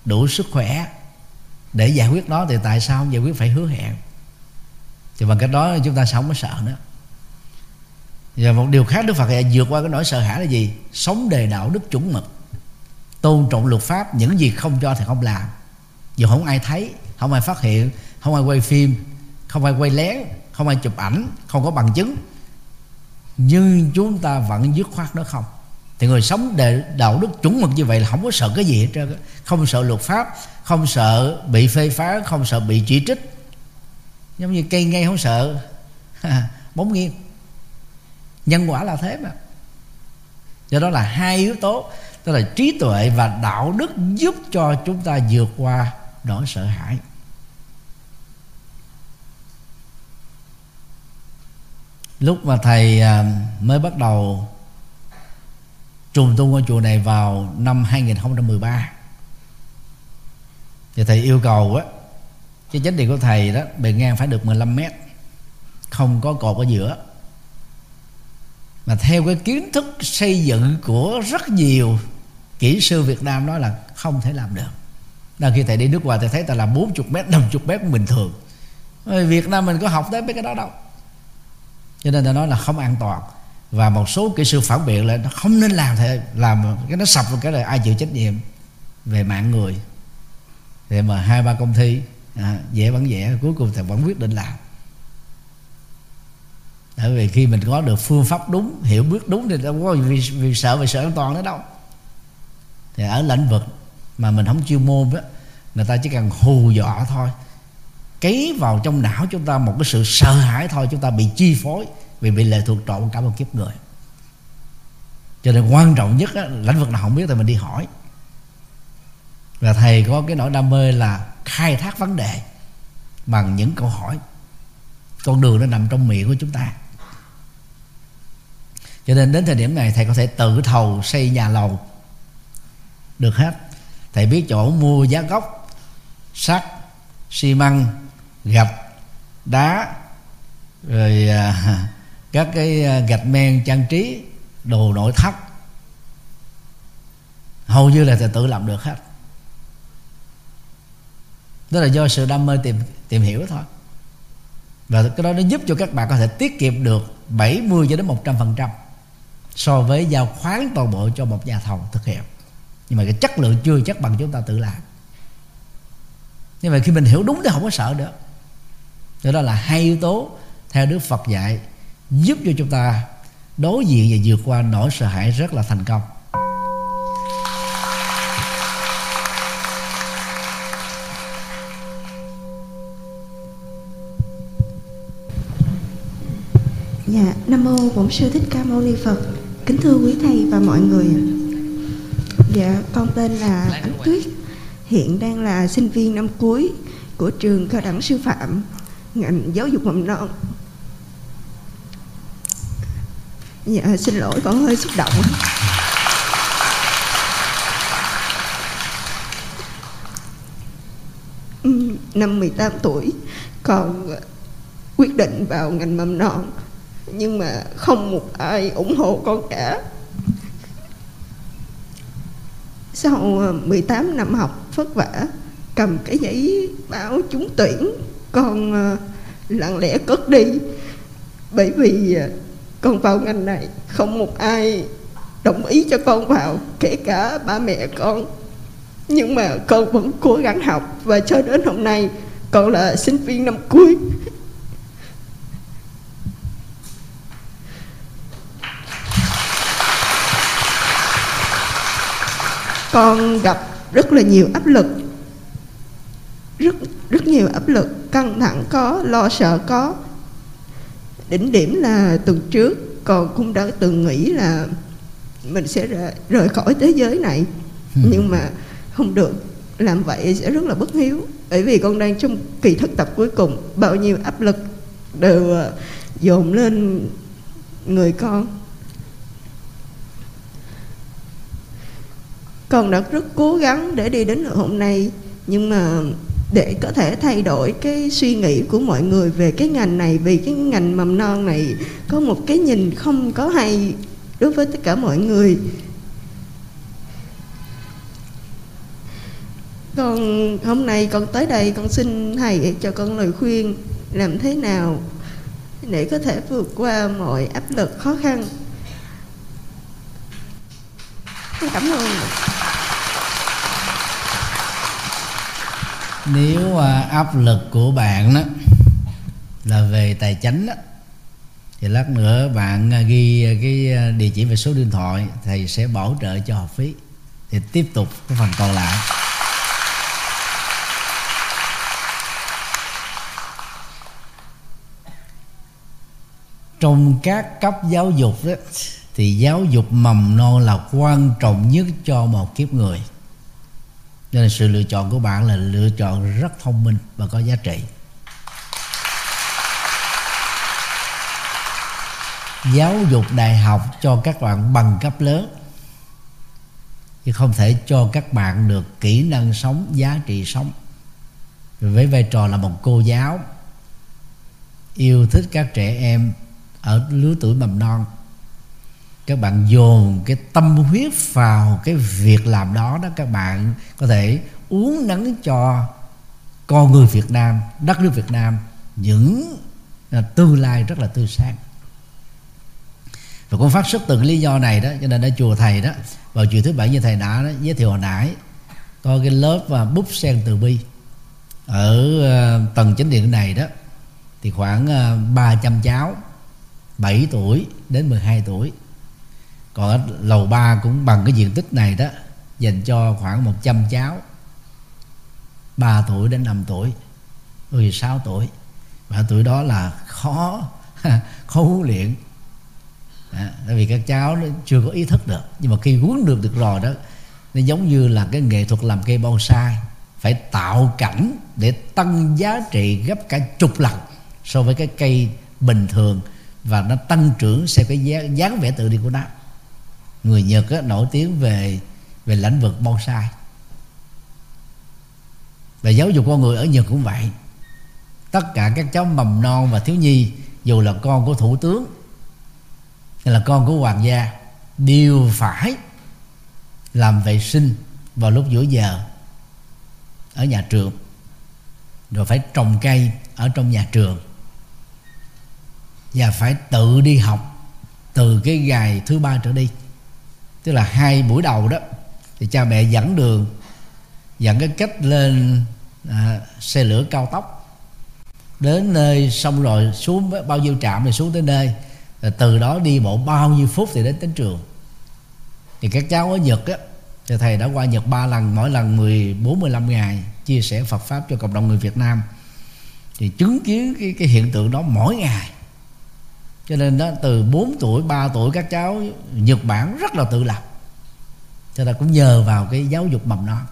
đủ sức khỏe để giải quyết nó thì tại sao không giải quyết phải hứa hẹn? Thì bằng cách đó chúng ta sống mới sợ nữa. Và một điều khác Đức Phật dạy, vượt qua cái nỗi sợ hãi là gì? Sống đề đạo đức chuẩn mực. Tôn trọng luật pháp, những gì không cho thì không làm. Dù không ai thấy, không ai phát hiện, không ai quay phim, không ai quay lén, không ai chụp ảnh, không có bằng chứng. Nhưng chúng ta vẫn dứt khoát nó không thì người sống để đạo đức chuẩn mực như vậy là không có sợ cái gì hết trơn không sợ luật pháp, không sợ bị phê phán, không sợ bị chỉ trích. Giống như cây ngay không sợ. <laughs> Bóng nghiêng nhân quả là thế mà. Do đó là hai yếu tố. Tức là trí tuệ và đạo đức giúp cho chúng ta vượt qua nỗi sợ hãi. Lúc mà thầy à, mới bắt đầu trùng tu ngôi chùa này vào năm 2013 thì thầy yêu cầu á cái chánh điện của thầy đó bề ngang phải được 15 mét không có cột ở giữa. Mà theo cái kiến thức xây dựng của rất nhiều kỹ sư Việt Nam nói là không thể làm được. Là khi thầy đi nước ngoài thầy thấy ta làm 40 mét, 50 mét cũng bình thường. Việt Nam mình có học tới mấy cái đó đâu. Cho nên ta nói là không an toàn. Và một số kỹ sư phản biện là nó không nên làm thế Làm cái nó sập cái là ai chịu trách nhiệm Về mạng người. Thì mà hai ba công ty à, Dễ vẫn dễ Cuối cùng thì vẫn quyết định làm. Bởi vì khi mình có được phương pháp đúng hiểu biết đúng thì đâu có vì, vì sợ về sợ an toàn nữa đâu. Thì ở lĩnh vực mà mình không chuyên môn đó người ta chỉ cần hù dọa thôi. Cấy vào trong não chúng ta một cái sự sợ hãi thôi chúng ta bị chi phối vì bị lệ thuộc trọn cả một kiếp người. Cho nên quan trọng nhất á, lĩnh vực nào không biết thì mình đi hỏi. Và thầy có cái nỗi đam mê là khai thác vấn đề bằng những câu hỏi. Con đường nó nằm trong miệng của chúng ta. Cho nên đến thời điểm này thầy có thể tự thầu xây nhà lầu. Được hết. Thầy biết chỗ mua giá gốc sắt xi măng gạch đá rồi à, các cái ờ, gạch men trang trí, đồ nội thất, hầu như là thầy tự làm được hết. Đó là do sự đam mê tìm tìm hiểu thôi. Và cái đó nó giúp cho các bạn có thể tiết kiệm được 70 cho đến 100 phần trăm so với giao khoán toàn bộ cho một nhà thầu thực hiện. Nhưng mà cái chất lượng chưa chắc bằng chúng ta tự làm. Nhưng mà khi mình hiểu đúng thì không có sợ nữa. Đó là hai yếu tố theo Đức Phật dạy giúp cho chúng ta đối diện và vượt qua nỗi sợ hãi rất là thành công Dạ, Nam mô Bổn sư Thích Ca Mâu Ni Phật. Kính thưa quý thầy và mọi người. Dạ, con tên là Ánh Tuyết. Hiện đang là sinh viên năm cuối của trường cao đẳng sư phạm ngành giáo dục mầm non. Dạ, à, xin lỗi con hơi xúc động. Năm 18 tuổi, con à, quyết định vào ngành mầm non nhưng mà không một ai ủng hộ con cả sau à, 18 năm học vất vả cầm cái giấy báo trúng tuyển con lặng lẽ cất đi bởi vì con vào ngành này, không một ai đồng ý cho con vào, kể cả ba mẹ con. Nhưng mà con vẫn cố gắng học và cho đến hôm nay, con là sinh viên năm cuối. Con gặp rất là nhiều áp lực. Rất rất nhiều áp lực, căng thẳng có, lo sợ có đỉnh điểm là tuần trước con cũng đã từng nghĩ là mình sẽ rời, khỏi thế giới này. Nhưng mà không được làm vậy sẽ rất là bất hiếu. Bởi vì con đang trong kỳ thực tập cuối cùng bao nhiêu áp lực đều ờ, dồn lên người con. Con đã rất cố gắng để đi đến hôm nay nhưng mà để có thể thay đổi cái suy nghĩ của mọi người về cái ngành này, vì cái ngành mầm non này có một cái nhìn không có hay đối với tất cả mọi người. Con, hôm nay con tới đây, con xin thầy cho con lời khuyên làm thế nào để có thể vượt qua mọi áp lực khó khăn. Cảm ơn. Nếu à, áp lực của bạn đó là về tài chính đó thì lát nữa bạn à, ghi à, cái địa chỉ và số điện thoại thầy sẽ bảo trợ cho học phí. Thì tiếp tục cái phần còn lại. Trong các cấp giáo dục đó, thì giáo dục mầm non là quan trọng nhất cho một kiếp người nên sự lựa chọn của bạn là lựa chọn rất thông minh và có giá trị. Giáo dục đại học cho các bạn bằng cấp lớn chứ không thể cho các bạn được kỹ năng sống, giá trị sống. Với vai trò là một cô giáo, yêu thích các trẻ em ở lứa tuổi mầm non các bạn dồn cái tâm huyết vào cái việc làm đó đó các bạn có thể uống nắng cho con người Việt Nam đất nước Việt Nam những à, tương lai rất là tươi sáng. Và cũng phát xuất từ cái lý do này đó cho nên ở chùa thầy đó vào chiều thứ bảy như thầy đã đó, giới thiệu hồi nãy có cái lớp và búp sen từ bi. Ở uh, tầng chính điện này đó thì khoảng à, uh, 300 cháu 7 tuổi đến 12 tuổi còn ở lầu 3 cũng bằng cái diện tích này đó dành cho khoảng 100 cháu. 3 tuổi đến 5 tuổi 16 tuổi. Và tuổi đó là khó <laughs> khó huấn luyện. À, tại vì các cháu nó chưa có ý thức được. Nhưng mà khi huấn được được rồi đó nó giống như là cái nghệ thuật làm cây bonsai. Phải tạo cảnh để tăng giá trị gấp cả chục lần so với cái cây bình thường. Và nó tăng trưởng theo cái dáng, dáng vẻ tự nhiên của nó người Nhật á, nổi tiếng về về lĩnh vực bonsai. Và giáo dục con người ở Nhật cũng vậy. Tất cả các cháu mầm non và thiếu nhi dù là con của thủ tướng hay là con của hoàng gia đều phải làm vệ sinh vào lúc giữa giờ ở nhà trường. Rồi phải trồng cây ở trong nhà trường. Và phải tự đi học từ cái ngày thứ ba trở đi tức là hai buổi đầu đó thì cha mẹ dẫn đường dẫn cái cách lên à, xe lửa cao tốc. Đến nơi xong rồi xuống bao nhiêu trạm thì xuống tới nơi. Rồi từ đó đi bộ bao nhiêu phút thì đến đến trường. Thì các cháu ở Nhật á thì thầy đã qua Nhật ba lần mỗi lần 14 15 ngày chia sẻ Phật pháp cho cộng đồng người Việt Nam. Thì chứng kiến cái, cái hiện tượng đó mỗi ngày cho nên đó từ 4 tuổi 3 tuổi các cháu Nhật Bản rất là tự lập. Cho nên cũng nhờ vào cái giáo dục mầm non.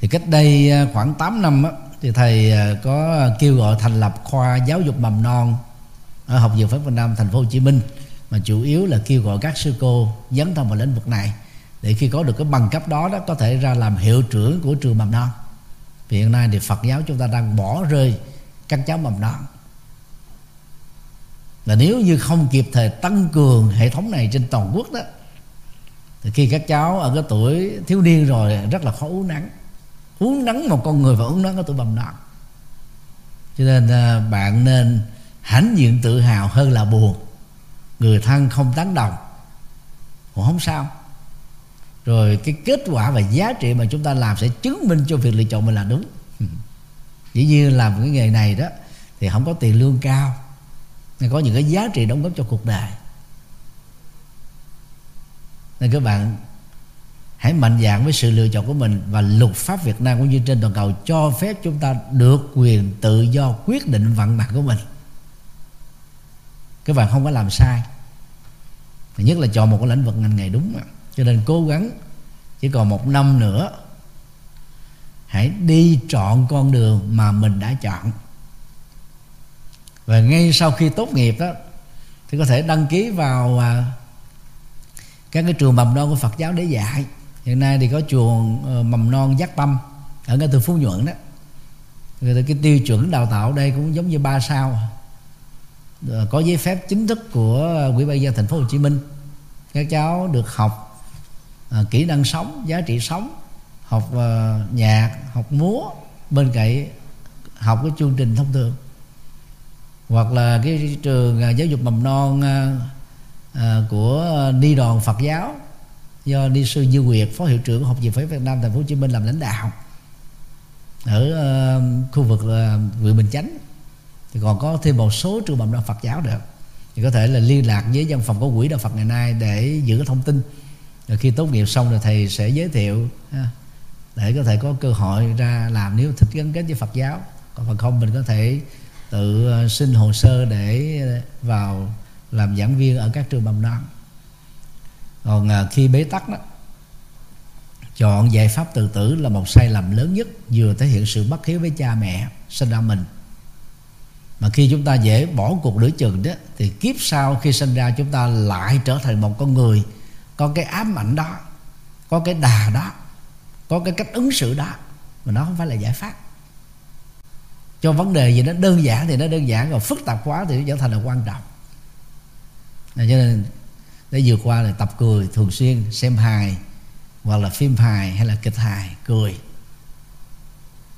Thì cách đây à, khoảng 8 năm á, thì thầy à, có kêu gọi thành lập khoa giáo dục mầm non ở học viện Phật Việt Nam thành phố Hồ Chí Minh. Mà chủ yếu là kêu gọi các sư cô dấn thân vào lĩnh vực này để khi có được cái bằng cấp đó đó có thể ra làm hiệu trưởng của trường mầm non. Vì hiện nay thì Phật giáo chúng ta đang bỏ rơi các cháu mầm non là nếu như không kịp thời tăng cường hệ thống này trên toàn quốc đó, thì khi các cháu ở cái tuổi thiếu niên rồi rất là khó uống nắng. Uống nắng một con người và uống nắng ở tuổi bầm non. Cho nên à, bạn nên hãnh diện tự hào hơn là buồn. Người thân không tán đồng. Cũng không sao. Rồi cái kết quả và giá trị mà chúng ta làm sẽ chứng minh cho việc lựa chọn mình là đúng. <laughs> Dĩ nhiên làm cái nghề này đó, thì không có tiền lương cao nên có những cái giá trị đóng góp cho cuộc đời. Nên các bạn hãy mạnh dạn với sự lựa chọn của mình và luật pháp Việt Nam cũng như trên toàn cầu cho phép chúng ta được quyền tự do quyết định vận mạng của mình. Các bạn không có làm sai. Nhất là chọn một cái lĩnh vực ngành nghề đúng. Cho nên cố gắng, chỉ còn một năm nữa, hãy đi chọn con đường mà mình đã chọn và ngay sau khi tốt nghiệp đó thì có thể đăng ký vào à, các cái trường mầm non của Phật giáo để dạy. Hiện nay thì có trường ờ, mầm non giác tâm ở ngay từ phú nhuận đó. Rồi cái tiêu chuẩn đào tạo đây cũng giống như ba sao. Ờ, có giấy phép chính thức của quỹ ban dân thành phố Hồ Chí Minh. Các cháu được học à, kỹ năng sống giá trị sống học à, nhạc học múa bên cạnh học cái chương trình thông thường hoặc là cái trường à, giáo dục mầm non à, à, của ni đoàn Phật giáo do ni sư Như Nguyệt phó hiệu trưởng học viện Phật Việt Nam thành phố Hồ Chí Minh làm lãnh đạo ở uh, khu vực uh, huyện Bình Chánh. Thì còn có thêm một số trường mầm non Phật giáo được thì có thể là liên lạc với văn phòng của quỹ đạo Phật ngày nay để giữ thông tin. Rồi khi tốt nghiệp xong rồi thầy sẽ giới thiệu để có thể có cơ hội ra làm. Nếu thích gắn kết với Phật giáo còn phần không mình có thể tự ờ, xin hồ sơ để vào làm giảng viên ở các trường mầm non. Còn ờ, khi bế tắc đó, chọn giải pháp tự tử là một sai lầm lớn nhất, vừa thể hiện sự bất hiếu với cha mẹ sinh ra mình. Mà khi chúng ta dễ bỏ cuộc nửa chừng đó, thì kiếp sau khi sinh ra chúng ta lại trở thành một con người, có cái ám ảnh đó, có cái đà đó, có cái cách ứng xử đó. Mà nó không phải là giải pháp cho vấn đề gì nó đơn giản thì nó đơn giản rồi phức tạp quá thì nó trở thành là quan trọng. Cho nên để vượt qua là tập cười thường xuyên, xem hài, hoặc là phim hài, hay là kịch hài, cười.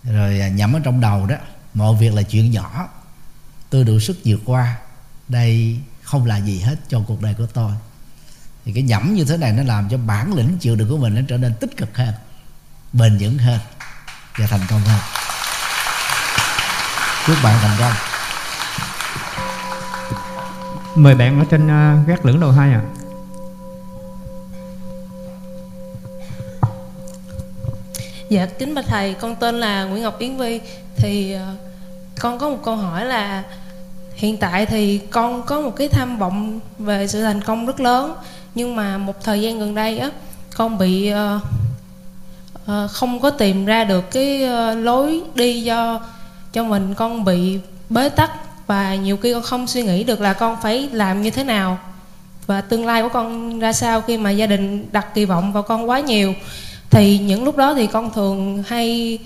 Rồi à, nhẩm ở trong đầu đó, mọi việc là chuyện nhỏ. Tôi đủ sức vượt qua, đây không là gì hết cho cuộc đời của tôi. Thì cái nhẩm như thế này nó làm cho bản lĩnh chịu đựng của mình nó trở nên tích cực hơn, bền vững hơn và thành công hơn chúc bạn thành công mời bạn ở trên uh, gác lưỡng đầu hai ạ à. Dạ kính bạch thầy con tên là Nguyễn Ngọc Yến Vi thì uh, con có một câu hỏi là hiện tại thì con có một cái tham vọng về sự thành công rất lớn nhưng mà một thời gian gần đây á con bị uh, uh, không có tìm ra được cái uh, lối đi do cho mình con bị bế tắc và nhiều khi con không suy nghĩ được là con phải làm như thế nào. Và tương lai của con ra sao khi mà gia đình đặt kỳ vọng vào con quá nhiều. Thì những lúc đó thì con thường hay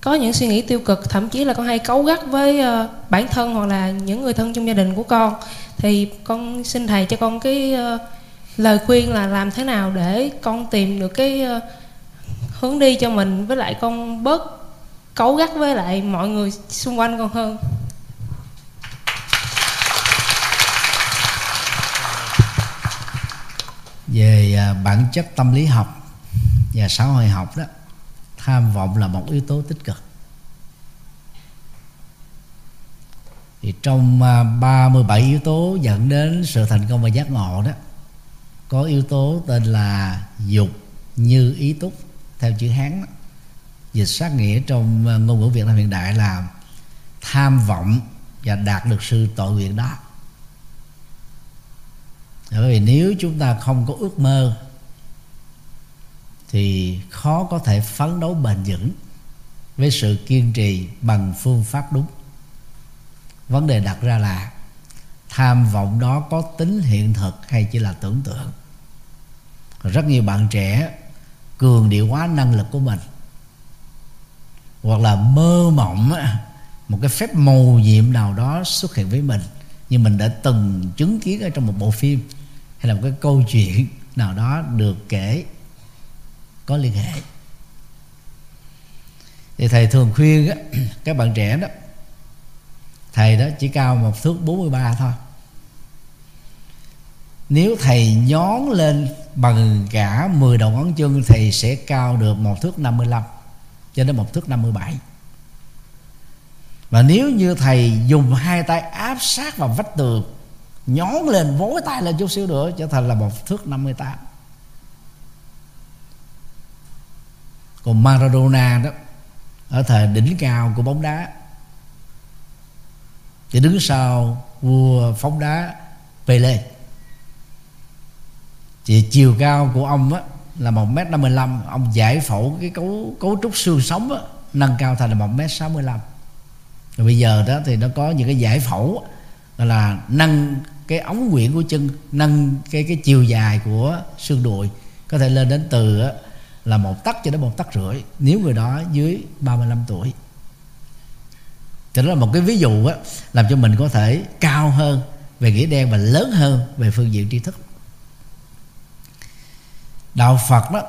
có những suy nghĩ tiêu cực, thậm chí là con hay cấu gắt với ờ, bản thân hoặc là những người thân trong gia đình của con. Thì con xin thầy cho con cái ờ, lời khuyên là làm thế nào để con tìm được cái ờ, hướng đi cho mình. Với lại con bớt cấu gắt với lại mọi người xung quanh con hơn về à, bản chất tâm lý học và xã hội học đó, tham vọng là một yếu tố tích cực thì trong à, 37 yếu tố dẫn đến sự thành công và giác ngộ đó, có yếu tố tên là dục như ý túc, theo chữ hán đó dịch sát nghĩa trong ờ, ngôn ngữ việt nam hiện đại là tham vọng và đạt được sự tội nguyện đó. Bởi vì nếu chúng ta không có ước mơ, thì khó có thể phấn đấu bền vững với sự kiên trì bằng phương pháp đúng. Vấn đề đặt ra là tham vọng đó có tính hiện thực hay chỉ là tưởng tượng? Rất nhiều bạn trẻ cường điệu hóa năng lực của mình hoặc là mơ mộng một cái phép màu nhiệm nào đó xuất hiện với mình như mình đã từng chứng kiến ở trong một bộ phim hay là một cái câu chuyện nào đó được kể có liên hệ. Thì thầy thường khuyên á, <clears throat> các bạn trẻ đó thầy đó chỉ cao một thước 43 thôi. Nếu thầy nhón lên bằng cả 10 đầu ngón chân thì sẽ cao được một thước 55 cho đến một thước 57 và nếu như thầy dùng hai tay áp sát vào vách tường nhón lên vối tay lên chút xíu nữa trở thành là một thước 58 còn Maradona đó ở thời đỉnh cao của bóng đá thì đứng sau vua phóng đá Pele. Thì chiều cao của ông á, là một m năm mươi lăm. Ông giải phẫu cái cấu cấu trúc xương sống đó, nâng cao thành là một m sáu mươi lăm. Rồi bây giờ đó thì nó có những cái giải phẫu là nâng cái ống quyển của chân nâng cái cái chiều dài của xương đùi có thể lên đến từ là một tấc cho đến một tấc rưỡi nếu người đó dưới 35 tuổi. Thì đó là một cái ví dụ á, làm cho mình có thể cao hơn về nghĩa đen và lớn hơn về phương diện tri thức đạo phật đó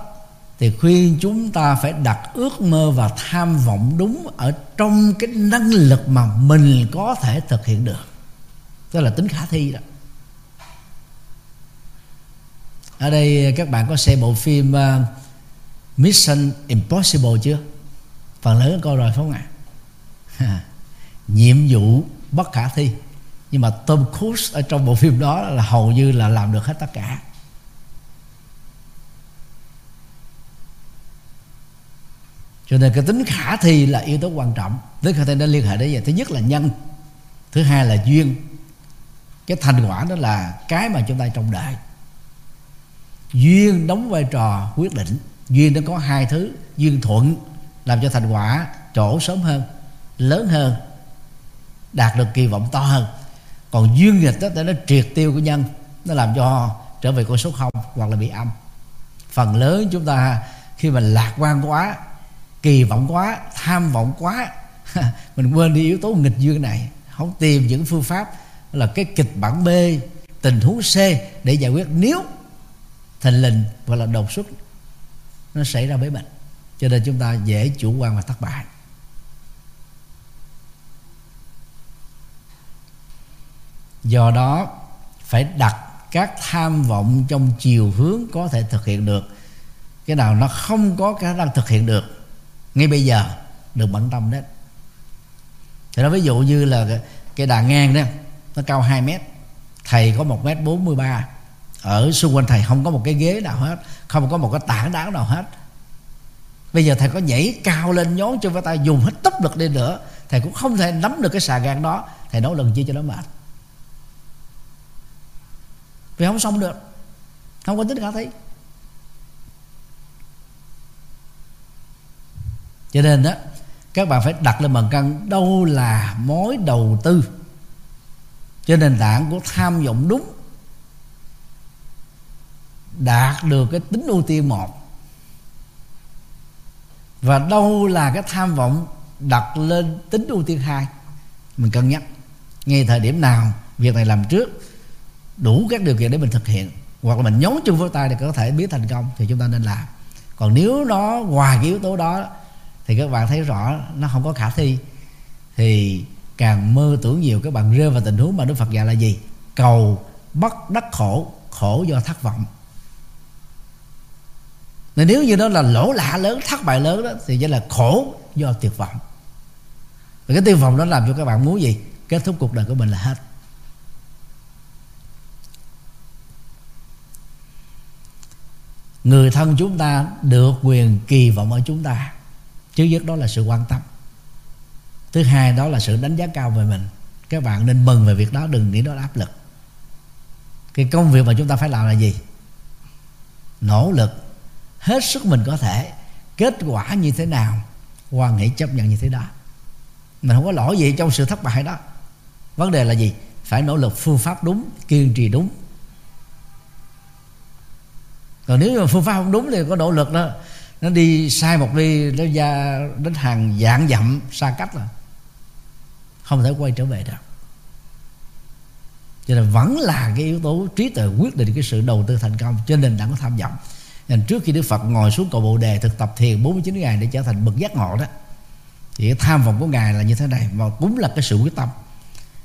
thì khuyên chúng ta phải đặt ước mơ và tham vọng đúng ở trong cái năng lực mà mình có thể thực hiện được. Đó là tính khả thi đó. Ở đây các bạn có xem bộ phim uh, Mission Impossible chưa? Phần lớn coi rồi phải không ạ? À? <laughs> nhiệm vụ bất khả thi. Nhưng mà Tom Cruise ở trong bộ phim đó là hầu như là làm được hết tất cả. Cho nên cái tính khả thi là yếu tố quan trọng. Tính khả thi nó liên hệ đến vậy. thứ nhất là nhân. Thứ hai là duyên. Cái thành quả đó là cái mà chúng ta trông đợi. Duyên đóng vai trò quyết định. Duyên nó có hai thứ. Duyên thuận làm cho thành quả trổ sớm hơn, lớn hơn, đạt được kỳ vọng to hơn. Còn duyên nghịch đó, để nó triệt tiêu của nhân, nó làm cho trở về con số không hoặc là bị âm. Phần lớn chúng ta khi mà lạc quan quá kỳ vọng quá, tham vọng quá. <laughs> Mình quên đi yếu tố nghịch duyên này. Không tìm những phương pháp là cái kịch bản B, tình huống C để giải quyết. Nếu thành lình hoặc là đột xuất, nó xảy ra với mình cho nên chúng ta dễ chủ quan và thất bại. Do đó, phải đặt các tham vọng trong chiều hướng có thể thực hiện được. Cái nào nó không có khả năng thực hiện được ngay bây giờ đừng bận tâm đến. Thì đó ví dụ như là cái, đà ngang đó nó cao 2 mét thầy có một mét 43 ở xung quanh thầy không có một cái ghế nào hết không có một cái tảng đá nào hết. Bây giờ thầy có nhảy cao lên nhón chân với tay dùng hết tốc lực đi nữa thầy cũng không thể nắm được cái xà gan đó. Thầy nấu lần chia cho nó mệt. Vì không xong được. Không có tính khả thi. Cho nên đó các bạn phải đặt lên bàn cân đâu là mối đầu tư. Trên nền tảng của tham vọng đúng. Đạt được cái tính ưu tiên một. Và đâu là cái tham vọng đặt lên tính ưu tiên hai, mình cân nhắc. Ngay thời điểm nào, việc này làm trước, đủ các điều kiện để mình thực hiện. Hoặc là mình nhón chung với tay để có thể biết thành công thì chúng ta nên làm. Còn nếu nó ngoài cái yếu tố đó thì các bạn thấy rõ, nó không có khả thi. Thì càng mơ tưởng nhiều, các bạn rơi vào tình huống mà Đức Phật dạy là gì? Cầu bất đắc khổ khổ do thất vọng. Nên nếu như đó là lỗ lạ lớn, thất bại lớn đó, thì chỉ là khổ do tuyệt vọng. Và cái tuyệt vọng đó làm cho các bạn muốn gì? Kết thúc cuộc đời của mình là hết. Người thân chúng ta được quyền kỳ vọng ở chúng ta thứ nhất đó là sự quan tâm. Thứ hai đó là sự đánh giá cao về mình. Các bạn nên mừng về việc đó, đừng nghĩ đó là áp lực. Cái công việc mà chúng ta phải làm là gì? Nỗ lực, hết sức mình có thể, kết quả như thế nào, quan nghĩ chấp nhận như thế đó. Mình không có lỗi gì trong sự thất bại đó. Vấn đề là gì? Phải nỗ lực phương pháp đúng, kiên trì đúng. Còn nếu mà phương pháp không đúng thì có nỗ lực đó nó đi sai một đi, nó ra, đến hàng dạng dặm xa cách rồi không thể quay trở về được. Cho nên vẫn là cái yếu tố trí tuệ quyết định cái sự đầu tư thành công trên nền tảng của tham vọng. Nên trước khi Đức Phật ngồi xuống cầu Bồ Đề thực tập thiền 49 ngày để trở thành bậc giác ngộ đó, thì cái tham vọng của ngài là như thế này, mà cũng là cái sự quyết tâm.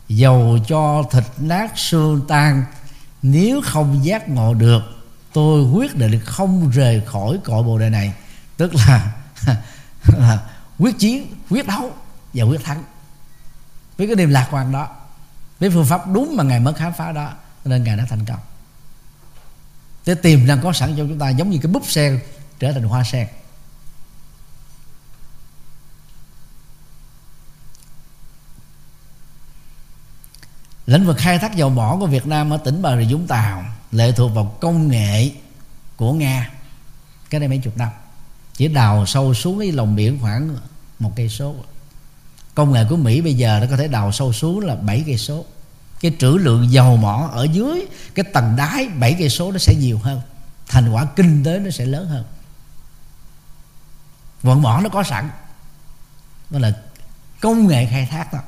Dầu cho thịt nát xương tan, nếu không giác ngộ được, tôi quyết định không rời khỏi cõi bồ đề này tức là, <laughs> là quyết chiến quyết đấu và quyết thắng. Với cái niềm lạc quan đó với phương pháp đúng mà ngài mới khám phá đó nên ngài đã thành công. Cái tiềm năng có sẵn trong chúng ta giống như cái búp sen trở thành hoa sen. Lĩnh vực khai thác dầu mỏ của Việt Nam ở tỉnh Bà Rịa Vũng Tàu lệ thuộc vào công nghệ của Nga. Cái đây mấy chục năm chỉ đào sâu xuống cái lòng biển khoảng một cây số. Công nghệ của Mỹ bây giờ nó có thể đào sâu xuống là 7 cây số. Cái trữ lượng dầu mỏ ở dưới, cái tầng đáy 7 cây số nó sẽ nhiều hơn. Thành quả kinh tế nó sẽ lớn hơn. Vận mỏ nó có sẵn. Đó là công nghệ khai thác đó.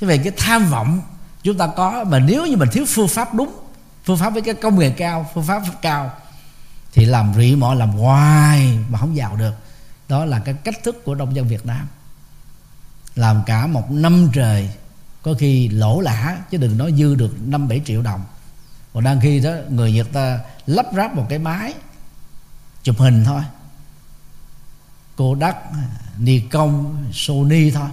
Chứ về cái tham vọng chúng ta có, mà nếu như mình thiếu phương pháp đúng, phương pháp với cái công nghệ cao, phương pháp cao thì làm rỉ mỏ làm hoài mà không giàu được. Đó là cái cách thức của nông dân Việt Nam. Làm cả một năm trời, có khi lỗ lã, chứ đừng nói dư được năm bảy triệu đồng. Còn đang khi đó, người Nhật ta lắp ráp một cái máy, chụp hình thôi. Kodak Nikon, Sony thôi.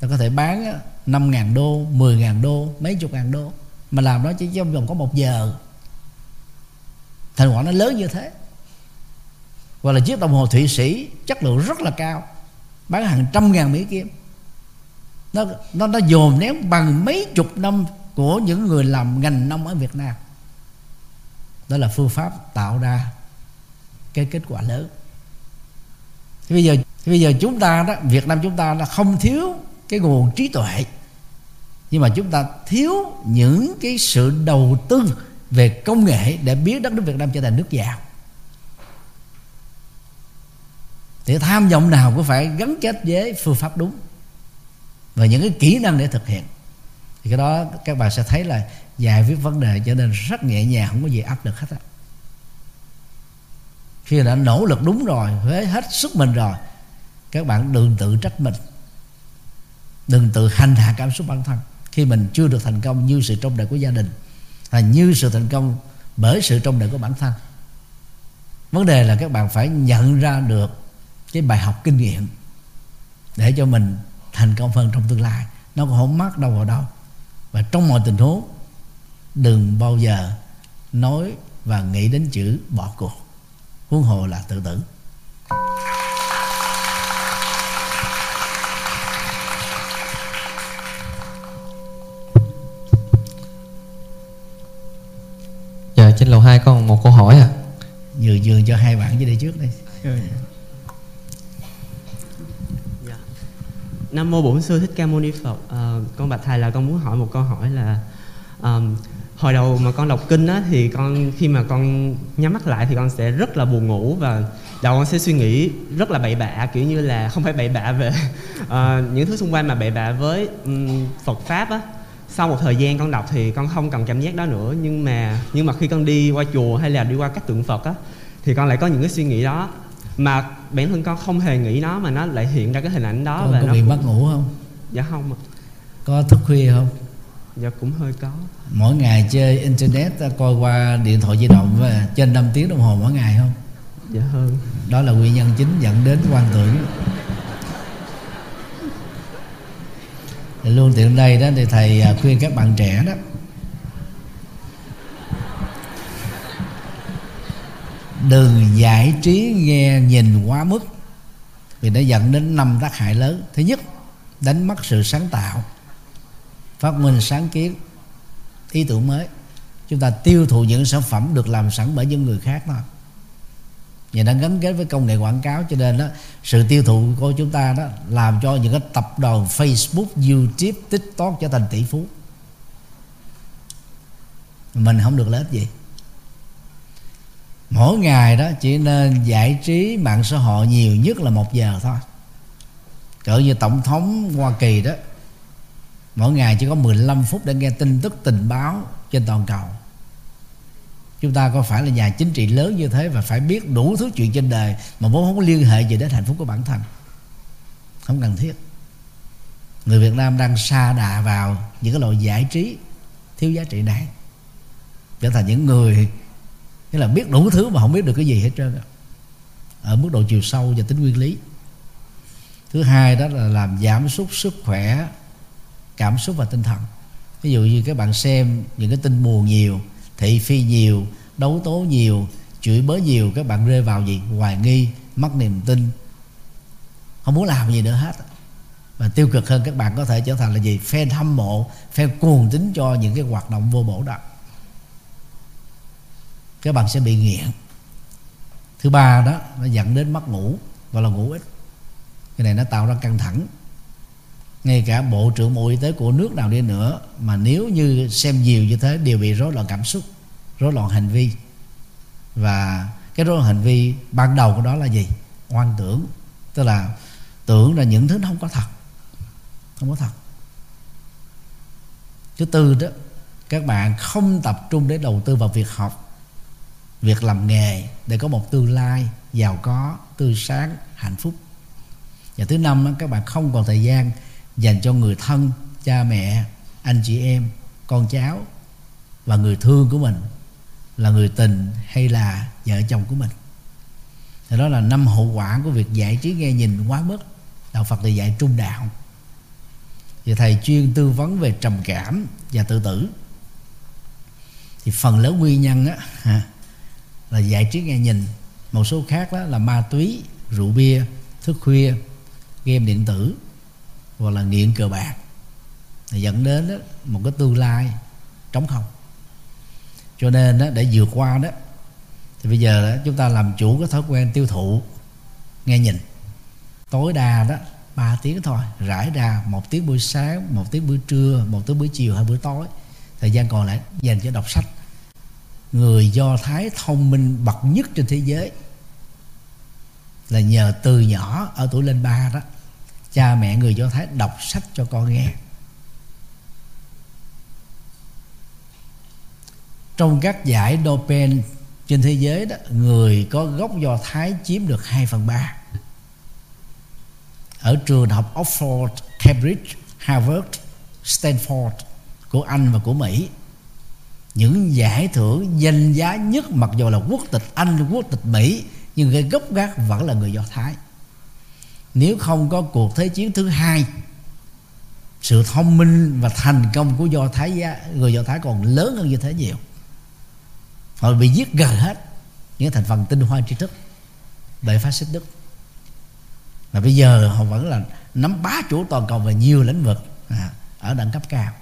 Ta có thể bán 5 ngàn đô 10 ngàn đô, mấy chục ngàn đô. Mà làm nó chỉ trong vòng có một giờ thành quả nó lớn như thế. Hoặc là chiếc đồng hồ thụy sĩ chất lượng rất là cao, bán hàng trăm ngàn mỹ kim. Nó nó nó dồn nén bằng mấy chục năm của những người làm ngành nông ở Việt Nam. Đó là phương pháp tạo ra cái kết quả lớn. Thì bây giờ, thì bây giờ chúng ta đó, Việt Nam chúng ta là không thiếu cái nguồn trí tuệ, nhưng mà chúng ta thiếu những cái sự đầu tư về công nghệ để biến đất nước Việt Nam trở thành nước giàu. Thì tham vọng nào cũng phải gắn kết với phương pháp đúng và những cái kỹ năng để thực hiện. Thì cái đó các bạn sẽ thấy là giải quyết vấn đề cho nên rất nhẹ nhàng, không có gì áp lực hết á. Khi đã nỗ lực đúng rồi, với hết sức mình rồi, các bạn đừng tự trách mình. Đừng tự hành hạ cảm xúc bản thân. Khi mình chưa được thành công như sự trông đợi của gia đình là như sự thành công bởi sự trong đời của bản thân. Vấn đề là các bạn phải nhận ra được cái bài học kinh nghiệm để cho mình thành công hơn trong tương lai. Nó cũng không mắc đâu vào đâu. Và trong mọi tình huống, đừng bao giờ nói và nghĩ đến chữ bỏ cuộc. Huống hồ là tự tử. Trên lầu 2 còn một câu hỏi à Nhường nhường cho hai bạn dưới đây trước đây dạ. Nam mô Bổn sư Thích Ca Mâu Ni Phật. À, con bạch thầy là con muốn hỏi một câu hỏi là um, hồi đầu mà con đọc kinh á thì con khi mà con nhắm mắt lại thì con sẽ rất là buồn ngủ và đầu con sẽ suy nghĩ rất là bậy bạ kiểu như là không phải bậy bạ về uh, <laughs> những thứ xung quanh mà bậy bạ với um, Phật pháp á sau một thời gian con đọc thì con không cần cảm giác đó nữa nhưng mà nhưng mà khi con đi qua chùa hay là đi qua các tượng Phật á thì con lại có những cái suy nghĩ đó. Mà bản thân con không hề nghĩ nó mà nó lại hiện ra cái hình ảnh đó con và có nó bị cũng... mất ngủ không? Dạ không ạ. Có thức khuya không? Dạ cũng hơi có. Mỗi ngày chơi internet coi qua điện thoại di động và trên 5 tiếng đồng hồ mỗi ngày không? Dạ hơn. Đó là nguyên nhân chính dẫn đến quan tưởng thì luôn tiện đây đó, thì thầy à, khuyên các bạn trẻ đó. Đừng giải trí nghe nhìn quá mức, vì nó dẫn đến năm tác hại lớn. Thứ nhất, đánh mất sự sáng tạo, phát minh sáng kiến, ý tưởng mới. Chúng ta tiêu thụ những sản phẩm được làm sẵn bởi những người khác thôi và nó gắn kết với công nghệ quảng cáo cho nên đó sự tiêu thụ của chúng ta đó làm cho những cái tập đoàn Facebook, YouTube, TikTok trở thành tỷ phú. Mình không được lợi ích gì. Mỗi ngày đó chỉ nên giải trí mạng xã hội nhiều nhất là một giờ thôi. Cỡ như tổng thống Hoa Kỳ đó mỗi ngày chỉ có 15 phút để nghe tin tức tình báo trên toàn cầu chúng ta có phải là nhà chính trị lớn như thế và phải biết đủ thứ chuyện trên đời mà vốn không có liên hệ gì đến hạnh phúc của bản thân? Không cần thiết. Người Việt Nam đang xa đà vào những cái loại giải trí thiếu giá trị này. Trở thành những người, nghĩa là biết đủ thứ mà không biết được cái gì hết trơn ở mức độ chiều sâu và tính nguyên lý. Thứ hai đó là làm giảm sút sức khỏe, cảm xúc và tinh thần. Ví dụ như các bạn xem những cái tin buồn nhiều thị phi nhiều, đấu tố nhiều, chửi bới nhiều, các bạn rơi vào gì? Hoài nghi, mất niềm tin. Không muốn làm gì nữa hết. Và tiêu cực hơn các bạn có thể trở thành là gì? Fan hâm mộ, fan cuồng tính cho những cái hoạt động vô bổ đó. Các bạn sẽ bị nghiện. Thứ ba đó, nó dẫn đến mất ngủ và là ngủ ít. Cái này nó tạo ra căng thẳng ngay cả bộ trưởng bộ y tế của nước nào đi nữa mà nếu như xem nhiều như thế đều bị rối loạn cảm xúc rối loạn hành vi. Và cái rối loạn hành vi ban đầu của đó là gì? Oan tưởng. Tức là tưởng là những thứ nó không có thật. Không có thật. Thứ tư đó các bạn không tập trung để đầu tư vào việc học việc làm nghề để có một tương lai giàu có tươi sáng hạnh phúc. Và thứ năm đó, các bạn không còn thời gian dành cho người thân, cha mẹ, anh chị em, con cháu và người thương của mình, là người tình hay là vợ chồng của mình. Thì đó là năm hậu quả của việc giải trí nghe nhìn quá mức, đạo phật thì dạy trung đạo. Thì thầy chuyên tư vấn về trầm cảm và tự tử. Thì phần lớn nguyên nhân á là giải trí nghe nhìn. Một số khác đó là ma túy, rượu bia, thức khuya, game điện tử hoặc là nghiện cờ bạc thì dẫn đến đó, một cái tương lai trống không. Cho nên đó, để vượt qua đó thì bây giờ đó, chúng ta làm chủ cái thói quen tiêu thụ nghe nhìn. Tối đa đó 3 tiếng thôi rải ra một tiếng buổi sáng một tiếng buổi trưa một tiếng buổi chiều hay buổi tối. Thời gian còn lại dành cho đọc sách. Người do thái thông minh bậc nhất trên thế giới. Là nhờ từ nhỏ ở tuổi lên ba đó cha mẹ người do thái đọc sách cho con nghe. Trong các giải Nobel trên thế giới đó người có gốc do thái chiếm được 2 phần 3 ở trường học Oxford, Cambridge, Harvard, Stanford của Anh và của Mỹ những giải thưởng danh giá nhất mặc dù là quốc tịch Anh, quốc tịch Mỹ nhưng cái gốc gác vẫn là người Do Thái nếu không có cuộc thế chiến thứ hai sự thông minh và thành công của do thái gia người do thái còn lớn hơn như thế nhiều. Họ bị giết gần hết những thành phần tinh hoa tri thức bởi phát xít đức. Mà bây giờ họ vẫn là nắm bá chủ toàn cầu về nhiều lĩnh vực à, ở đẳng cấp cao.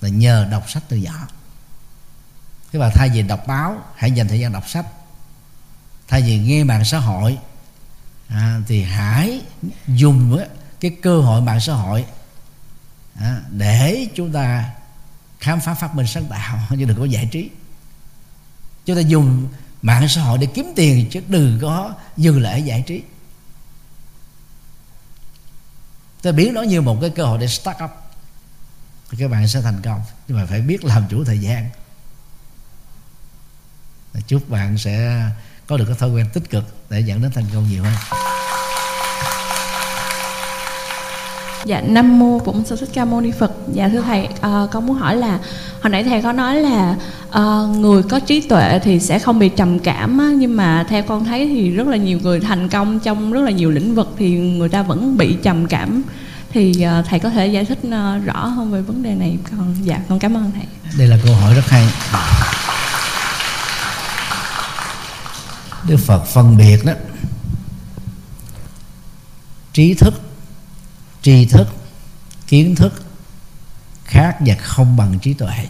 Là nhờ đọc sách từ nhỏ. Thế mà thay vì đọc báo hãy dành thời gian đọc sách. Thay vì nghe mạng xã hội à, thì hãy dùng cái cơ hội mạng xã hội à, để chúng ta khám phá phát minh sáng tạo chứ đừng có giải trí. Chúng ta dùng mạng xã hội để kiếm tiền chứ đừng có dừng lại giải trí. Ta biến nó như một cái cơ hội để start up thì các bạn sẽ thành công. Nhưng mà phải biết làm chủ thời gian. Chúc bạn sẽ có được cái thói quen tích cực để dẫn đến thành công nhiều hơn Dạ Nam mô Bổn Sư Thích Ca Mâu Ni Phật. Dạ thưa thầy, uh, con muốn hỏi là hồi nãy thầy có nói là uh, người có trí tuệ thì sẽ không bị trầm cảm á, nhưng mà theo con thấy thì rất là nhiều người thành công trong rất là nhiều lĩnh vực thì người ta vẫn bị trầm cảm. Thì uh, thầy có thể giải thích uh, rõ hơn về vấn đề này con. Dạ con cảm ơn thầy. Đây là câu hỏi rất hay. Đức Phật phân biệt đó trí thức tri thức kiến thức khác và không bằng trí tuệ.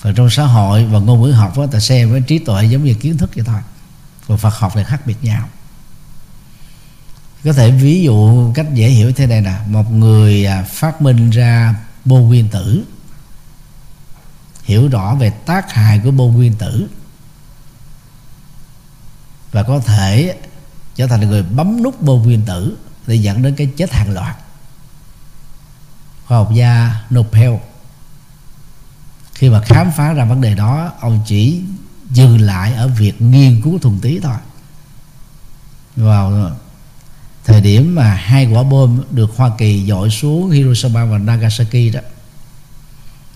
Và trong xã hội và ngôn ngữ học đó, ta xem với trí tuệ giống như kiến thức vậy thôi. Còn Phật học là khác biệt nhau. Có thể ví dụ cách dễ hiểu thế này nè. Một người à, phát minh ra bô nguyên tử hiểu rõ về tác hại của bô nguyên tử và có thể trở thành người bấm nút vô nguyên tử để dẫn đến cái chết hàng loạt. Khoa học gia Nobel, khi mà khám phá ra vấn đề đó, ông chỉ dừng lại ở việc nghiên cứu thuần tí thôi. Vào thời điểm mà hai quả bom được Hoa Kỳ dội xuống Hiroshima và Nagasaki đó,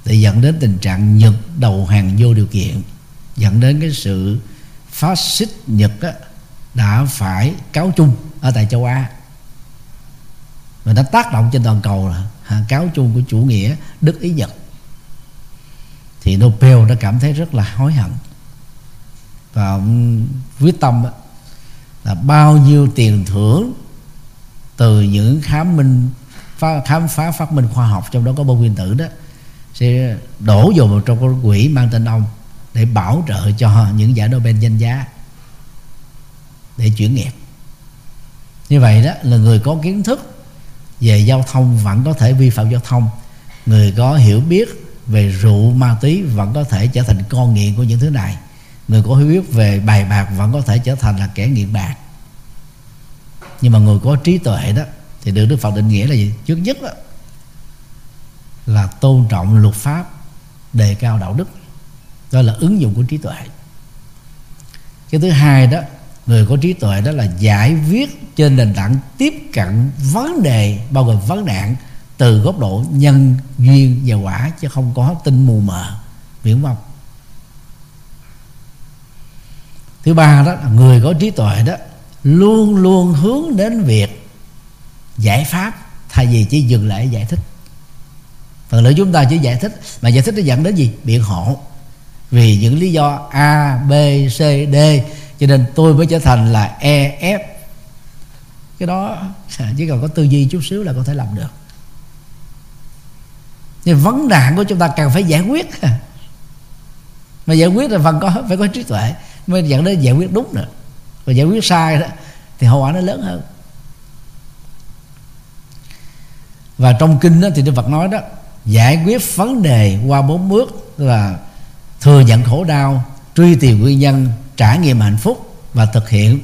để dẫn đến tình trạng Nhật đầu hàng vô điều kiện, dẫn đến cái sự phát xít nhật á, đã phải cáo chung ở tại châu á. Và đã tác động trên toàn cầu là à, cáo chung của chủ nghĩa đức ý nhật. Thì Nobel đã cảm thấy rất là hối hận. Và ông quyết tâm là bao nhiêu tiền thưởng từ những khám minh phá, khám phá phát minh khoa học trong đó có bom nguyên tử đó sẽ đổ vào một trong cái quỹ mang tên ông để bảo trợ cho những giải Nobel danh giá để chuyển nghiệp. Như vậy đó là người có kiến thức về giao thông vẫn có thể vi phạm giao thông người có hiểu biết về rượu ma túy vẫn có thể trở thành con nghiện của những thứ này người có hiểu biết về bài bạc vẫn có thể trở thành là kẻ nghiện bạc. Nhưng mà người có trí tuệ đó thì được đức phật định nghĩa là gì? Trước nhất đó, là tôn trọng luật pháp đề cao đạo đức đó là ứng dụng của trí tuệ. Cái thứ hai đó, người có trí tuệ đó là giải viết trên nền tảng tiếp cận vấn đề, bao gồm vấn nạn, từ góc độ nhân duyên và quả, chứ không có tinh mù mờ. Viễn vông thứ ba đó là người có trí tuệ đó luôn luôn hướng đến việc giải pháp, thay vì chỉ dừng lại giải thích. Phần lớn chúng ta chỉ giải thích, mà giải thích nó dẫn đến gì? Biện hộ vì những lý do a b c d. Cho nên tôi mới trở thành là e f. Cái đó chỉ cần có tư duy chút xíu là có thể làm được. Nhưng vấn nạn của chúng ta cần phải giải quyết. <laughs> Mà giải quyết là phần có phải có trí tuệ mới dẫn đến giải quyết đúng nữa và giải quyết sai đó thì hậu quả nó lớn hơn. Và trong kinh đó, thì Đức Phật nói đó giải quyết vấn đề qua bốn bước là thừa nhận khổ đau, truy tìm nguyên nhân, trải nghiệm hạnh phúc và thực hiện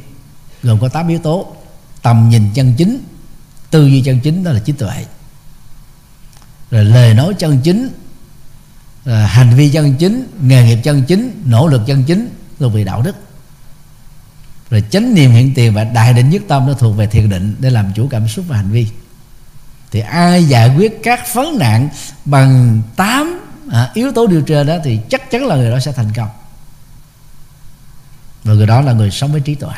gồm có 8 yếu tố. Tầm nhìn chân chính, tư duy chân chính, đó là trí tuệ. Rồi lời nói chân chính, rồi hành vi chân chính, nghề nghiệp chân chính, nỗ lực chân chính, thuộc về đạo đức. Rồi chánh niệm hiện tiền và đại định nhất tâm nó thuộc về thiền định để làm chủ cảm xúc và hành vi. Thì ai giải quyết các vấn nạn bằng tám à, yếu tố điều trên đó thì chắc chắn là người đó sẽ thành công. Và người đó là người sống với trí tuệ.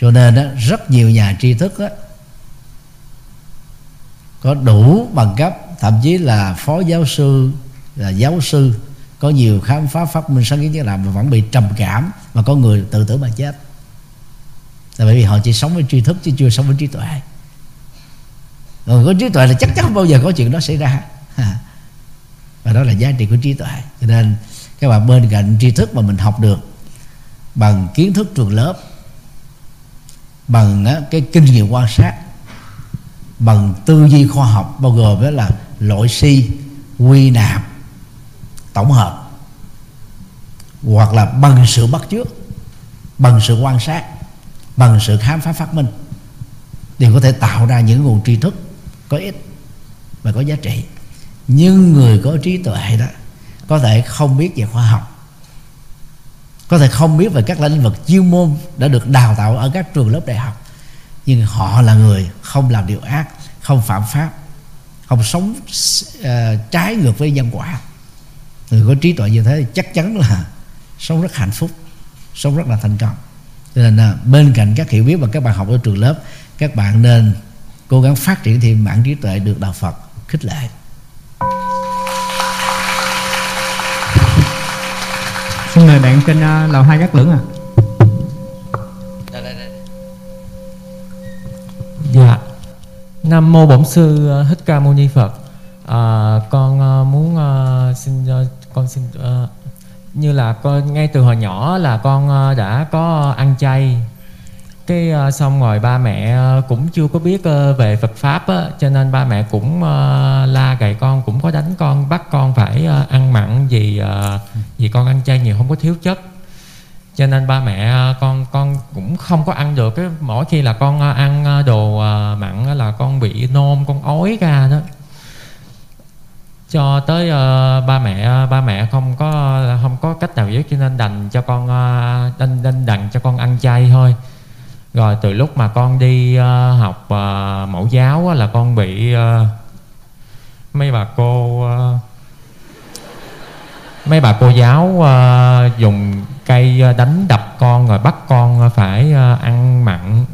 Cho nên đó, rất nhiều nhà tri thức đó, có đủ bằng cấp thậm chí là phó giáo sư là giáo sư có nhiều khám phá phát minh sáng kiến như làm mà vẫn bị trầm cảm và có người tự tử mà chết. Là bởi vì họ chỉ sống với tri thức chứ chưa sống với trí tuệ. Còn có trí tuệ là chắc chắn không bao giờ có chuyện đó xảy ra và đó là giá trị của trí tuệ. Cho nên các bạn bên cạnh tri thức mà mình học được bằng kiến thức trường lớp, bằng cái kinh nghiệm quan sát, bằng tư duy khoa học, bao gồm đó là loại si, quy nạp, tổng hợp, hoặc là bằng sự bắt chước, bằng sự quan sát, bằng sự khám phá phát minh, đều có thể tạo ra những nguồn tri thức có ích và có giá trị nhưng người có trí tuệ đó có thể không biết về khoa học có thể không biết về các lĩnh vực chuyên môn đã được đào tạo ở các trường lớp đại học nhưng họ là người không làm điều ác không phạm pháp không sống uh, trái ngược với nhân quả. Người có trí tuệ như thế chắc chắn là sống rất hạnh phúc sống rất là thành công. Cho nên là bên cạnh các hiểu biết và các bạn học ở trường lớp các bạn nên cố gắng phát triển thêm bản trí tuệ được đạo Phật khích lệ. Xin mời bạn trên uh, lầu hai gác lưỡng à dạ. Nam mô bổn sư à, thích ca mâu ni phật. À, con uh, muốn uh, xin uh, con xin uh, như là con ngay từ hồi nhỏ là con uh, đã có ăn chay cái uh, xong rồi ba mẹ uh, cũng chưa có biết uh, về Phật pháp á, cho nên ba mẹ cũng uh, la gầy con cũng có đánh con bắt con phải uh, ăn mặn vì uh, vì con ăn chay nhiều không có thiếu chất. Cho nên ba mẹ uh, con con cũng không có ăn được cái mỗi khi là con uh, ăn đồ uh, mặn là con bị nôn con ói ra đó. Cho tới uh, ba mẹ ba mẹ không có không có cách nào giúp cho nên đành cho con uh, đành, đành đành cho con ăn chay thôi rồi từ lúc mà con đi uh, học uh, mẫu giáo uh, là con bị uh, mấy bà cô uh, mấy bà cô giáo uh, dùng cây đánh đập con rồi bắt con phải uh, ăn mặn.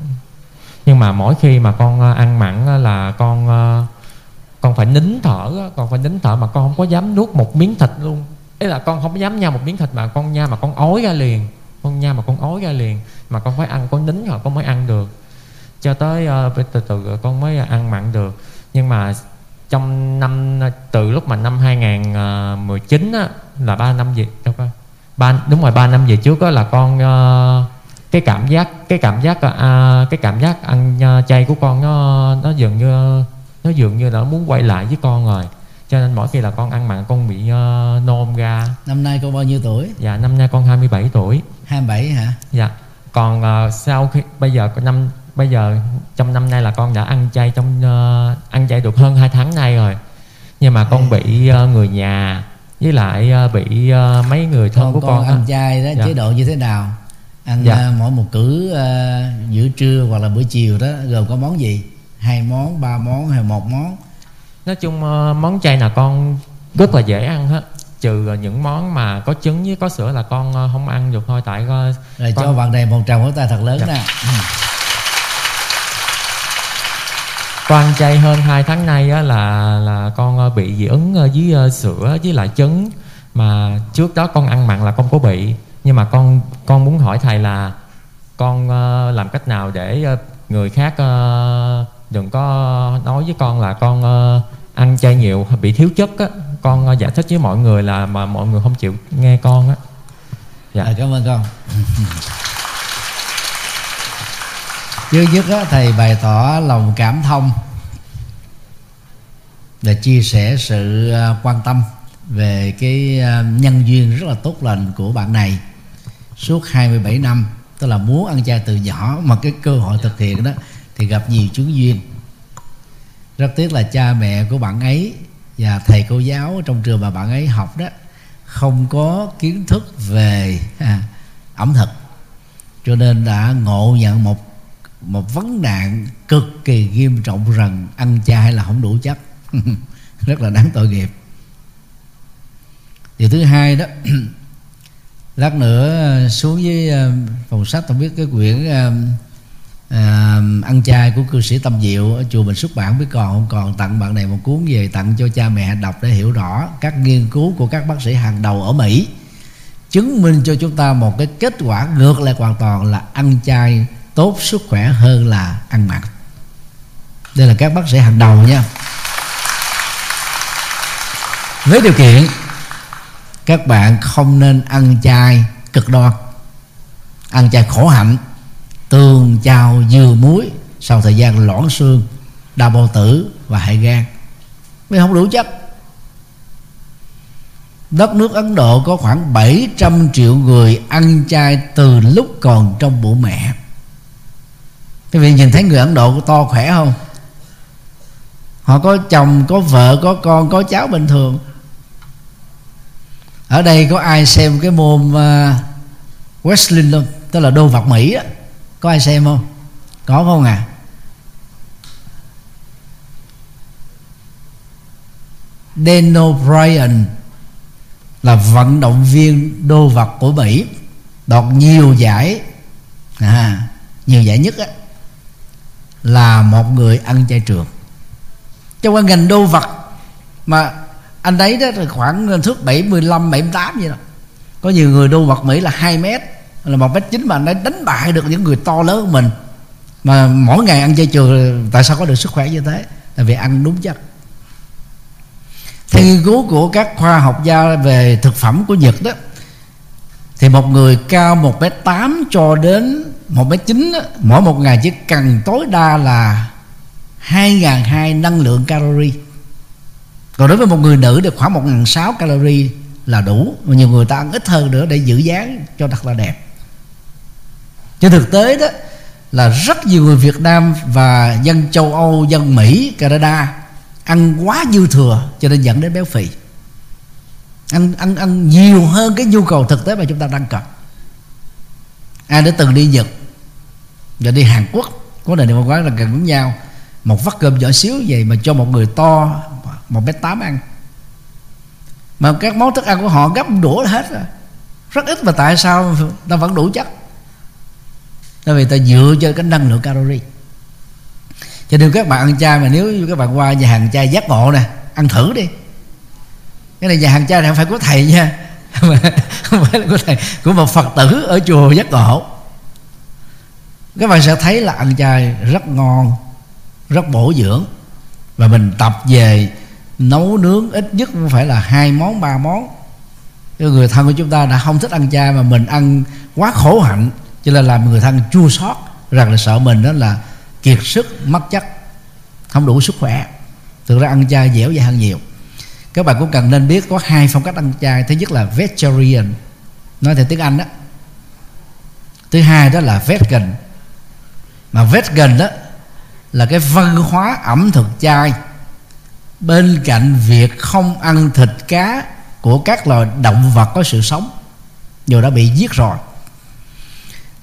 Nhưng mà mỗi khi mà con uh, ăn mặn là con uh, con phải nín thở con phải nín thở mà con không có dám nuốt một miếng thịt luôn. Ý là con không có dám nha một miếng thịt mà con nha mà con ói ra liền con nha mà con ói ra liền mà con phải ăn con nín rồi con mới ăn được. Cho tới uh, từ từ con mới ờ, ăn mặn được. Nhưng mà trong năm ờ, từ lúc mà năm 2019 á, là ba năm về đâu coi ba đúng rồi ba năm về trước á, là con uh, cái cảm giác cái cảm giác uh, cái cảm giác ăn uh, chay của con nó nó dường như nó dường như là nó muốn quay lại với con rồi cho nên mỗi khi là con ăn mặn con bị uh, nôn ra. Năm nay con bao nhiêu tuổi? Dạ năm nay con 27 tuổi. 27 hả? Dạ. Còn uh, sau khi bây giờ năm bây giờ trong năm nay là con đã ăn chay trong uh, ăn chay được hơn 2 tháng nay rồi. Nhưng mà con bị uh, người nhà với lại uh, bị uh, mấy người thân con, của con, con ăn chay đó dạ. chế độ như thế nào? Ăn Dạ. uh, mỗi một cử uh, giữa trưa hoặc là buổi chiều đó gồm có món gì? Hai món ba món hay một món nói chung uh, món chay là con rất là dễ ăn hết. Trừ uh, những món mà có trứng với có sữa là con uh, không ăn được thôi. Tại uh, rồi con... cho bạn này một tràng pháo tay thật lớn Dạ. nè. Con ăn chay hơn 2 tháng nay á, là là con ờ, bị dị ứng ờ, với ờ, sữa với lại trứng. Mà trước đó con ăn mặn là không có bị. Nhưng mà con con muốn hỏi thầy là con ờ, làm cách nào để ờ, người khác ờ, đừng có nói với con là con ờ, ăn chay nhiều bị thiếu chất á. Con ờ, giải thích với mọi người là mà mọi người không chịu nghe con á. Dạ. À, cảm ơn con. Trước nhất á, thầy bày tỏ lòng cảm thông để chia sẻ sự ờ, quan tâm về cái ờ, nhân duyên rất là tốt lành của bạn này. Suốt 27 năm tức là muốn ăn chay từ nhỏ mà cái cơ hội thực hiện đó thì gặp nhiều chứng duyên rất tiếc là cha mẹ của bạn ấy và thầy cô giáo trong trường mà bạn ấy học đó không có kiến thức về à, ẩm thực. Cho nên đã ngộ nhận một một vấn nạn cực kỳ nghiêm trọng rằng ăn chay là không đủ chất. <laughs> Rất là đáng tội nghiệp. Điều thứ hai đó <clears throat> lát nữa ờ, xuống với ờ, phòng sách tôi biết cái quyển ờ, à, ăn chay của cư sĩ tâm diệu ở chùa mình xuất bản biết còn không? Còn tặng bạn này một cuốn về tặng cho cha mẹ đọc để hiểu rõ các nghiên cứu của các bác sĩ hàng đầu ở mỹ. Chứng minh cho chúng ta một cái kết quả ngược lại hoàn toàn là ăn chay tốt sức khỏe hơn là ăn mặn đây là các bác sĩ hàng đầu nha. Với điều kiện các bạn không nên ăn chay cực đoan ăn chay khổ hạnh tường chào dừa muối. Sau thời gian loãng xương đau bao tử và hại gan. Mới không đủ chất. Đất nước Ấn Độ có khoảng 700 triệu người ăn chay từ lúc còn trong bụng mẹ. Quý vị nhìn thấy người Ấn Độ có to khỏe không? Họ có chồng, có vợ, có con, có cháu bình thường. Ở đây có ai xem cái môn uh, wrestling không? Tức là đô vật Mỹ á. Có ai xem không? Có không à? Daniel Bryan là vận động viên đô vật của Mỹ đoạt nhiều giải. À, nhiều giải nhất á, là một người ăn chay trường. Trong cái ngành đô vật mà anh đấy đó là khoảng thước 75 78 vậy đó. Có nhiều người đô vật Mỹ là 2 mét là một mét chín mà anh ấy đánh bại được những người to lớn của mình. Mà mỗi ngày ăn chay trường tại sao có được sức khỏe như thế? Là vì ăn đúng chất. Theo nghiên cứu của các khoa học gia về thực phẩm của Nhật đó thì một người cao 1m8 cho đến 1m9 đó, mỗi một ngày chỉ cần tối đa là 2.200 năng lượng calorie. Còn đối với một người nữ thì khoảng 1.600 calorie là đủ mà nhiều người ta ăn ít hơn nữa để giữ dáng cho thật là đẹp trên thực tế đó là rất nhiều người Việt Nam và dân châu Âu, dân Mỹ, Canada ăn quá dư thừa cho nên dẫn đến béo phì. Ăn ăn ăn nhiều hơn cái nhu cầu thực tế mà chúng ta đang cần. Ai đã từng đi Nhật và đi Hàn Quốc có nền văn hóa là gần giống nhau. Một vắt cơm nhỏ xíu vậy mà cho một người to một mét tám ăn. Mà các món thức ăn của họ gấp đũa hết rồi. Rất ít mà tại sao ta vẫn đủ chất tại vì ta dựa cho cái năng lượng calorie. Cho nên các bạn ăn chay mà nếu các bạn qua nhà hàng chay giác ngộ nè, ăn thử đi. Cái này nhà hàng chay này không phải của thầy nha. <laughs> Không phải là của thầy, của một phật tử ở chùa giác ngộ. Các bạn sẽ thấy là ăn chay rất ngon, rất bổ dưỡng. Và mình tập về nấu nướng ít nhất cũng phải là hai món, ba món. Cái người thân của chúng ta đã không thích ăn chay mà mình ăn quá khổ hạnh cho nên làm người thân chua xót, rằng là sợ mình đó là kiệt sức, mất chất, không đủ sức khỏe. Thực ra ăn chay dẻo dai hơn nhiều. Các bạn cũng cần nên biết có hai phong cách ăn chay. Thứ nhất là vegetarian, nói theo tiếng anh đó. Thứ hai đó là vegan. Mà vegan đó là cái văn hóa ẩm thực chay. Bên cạnh việc không ăn thịt cá của các loài động vật có sự sống dù đã bị giết rồi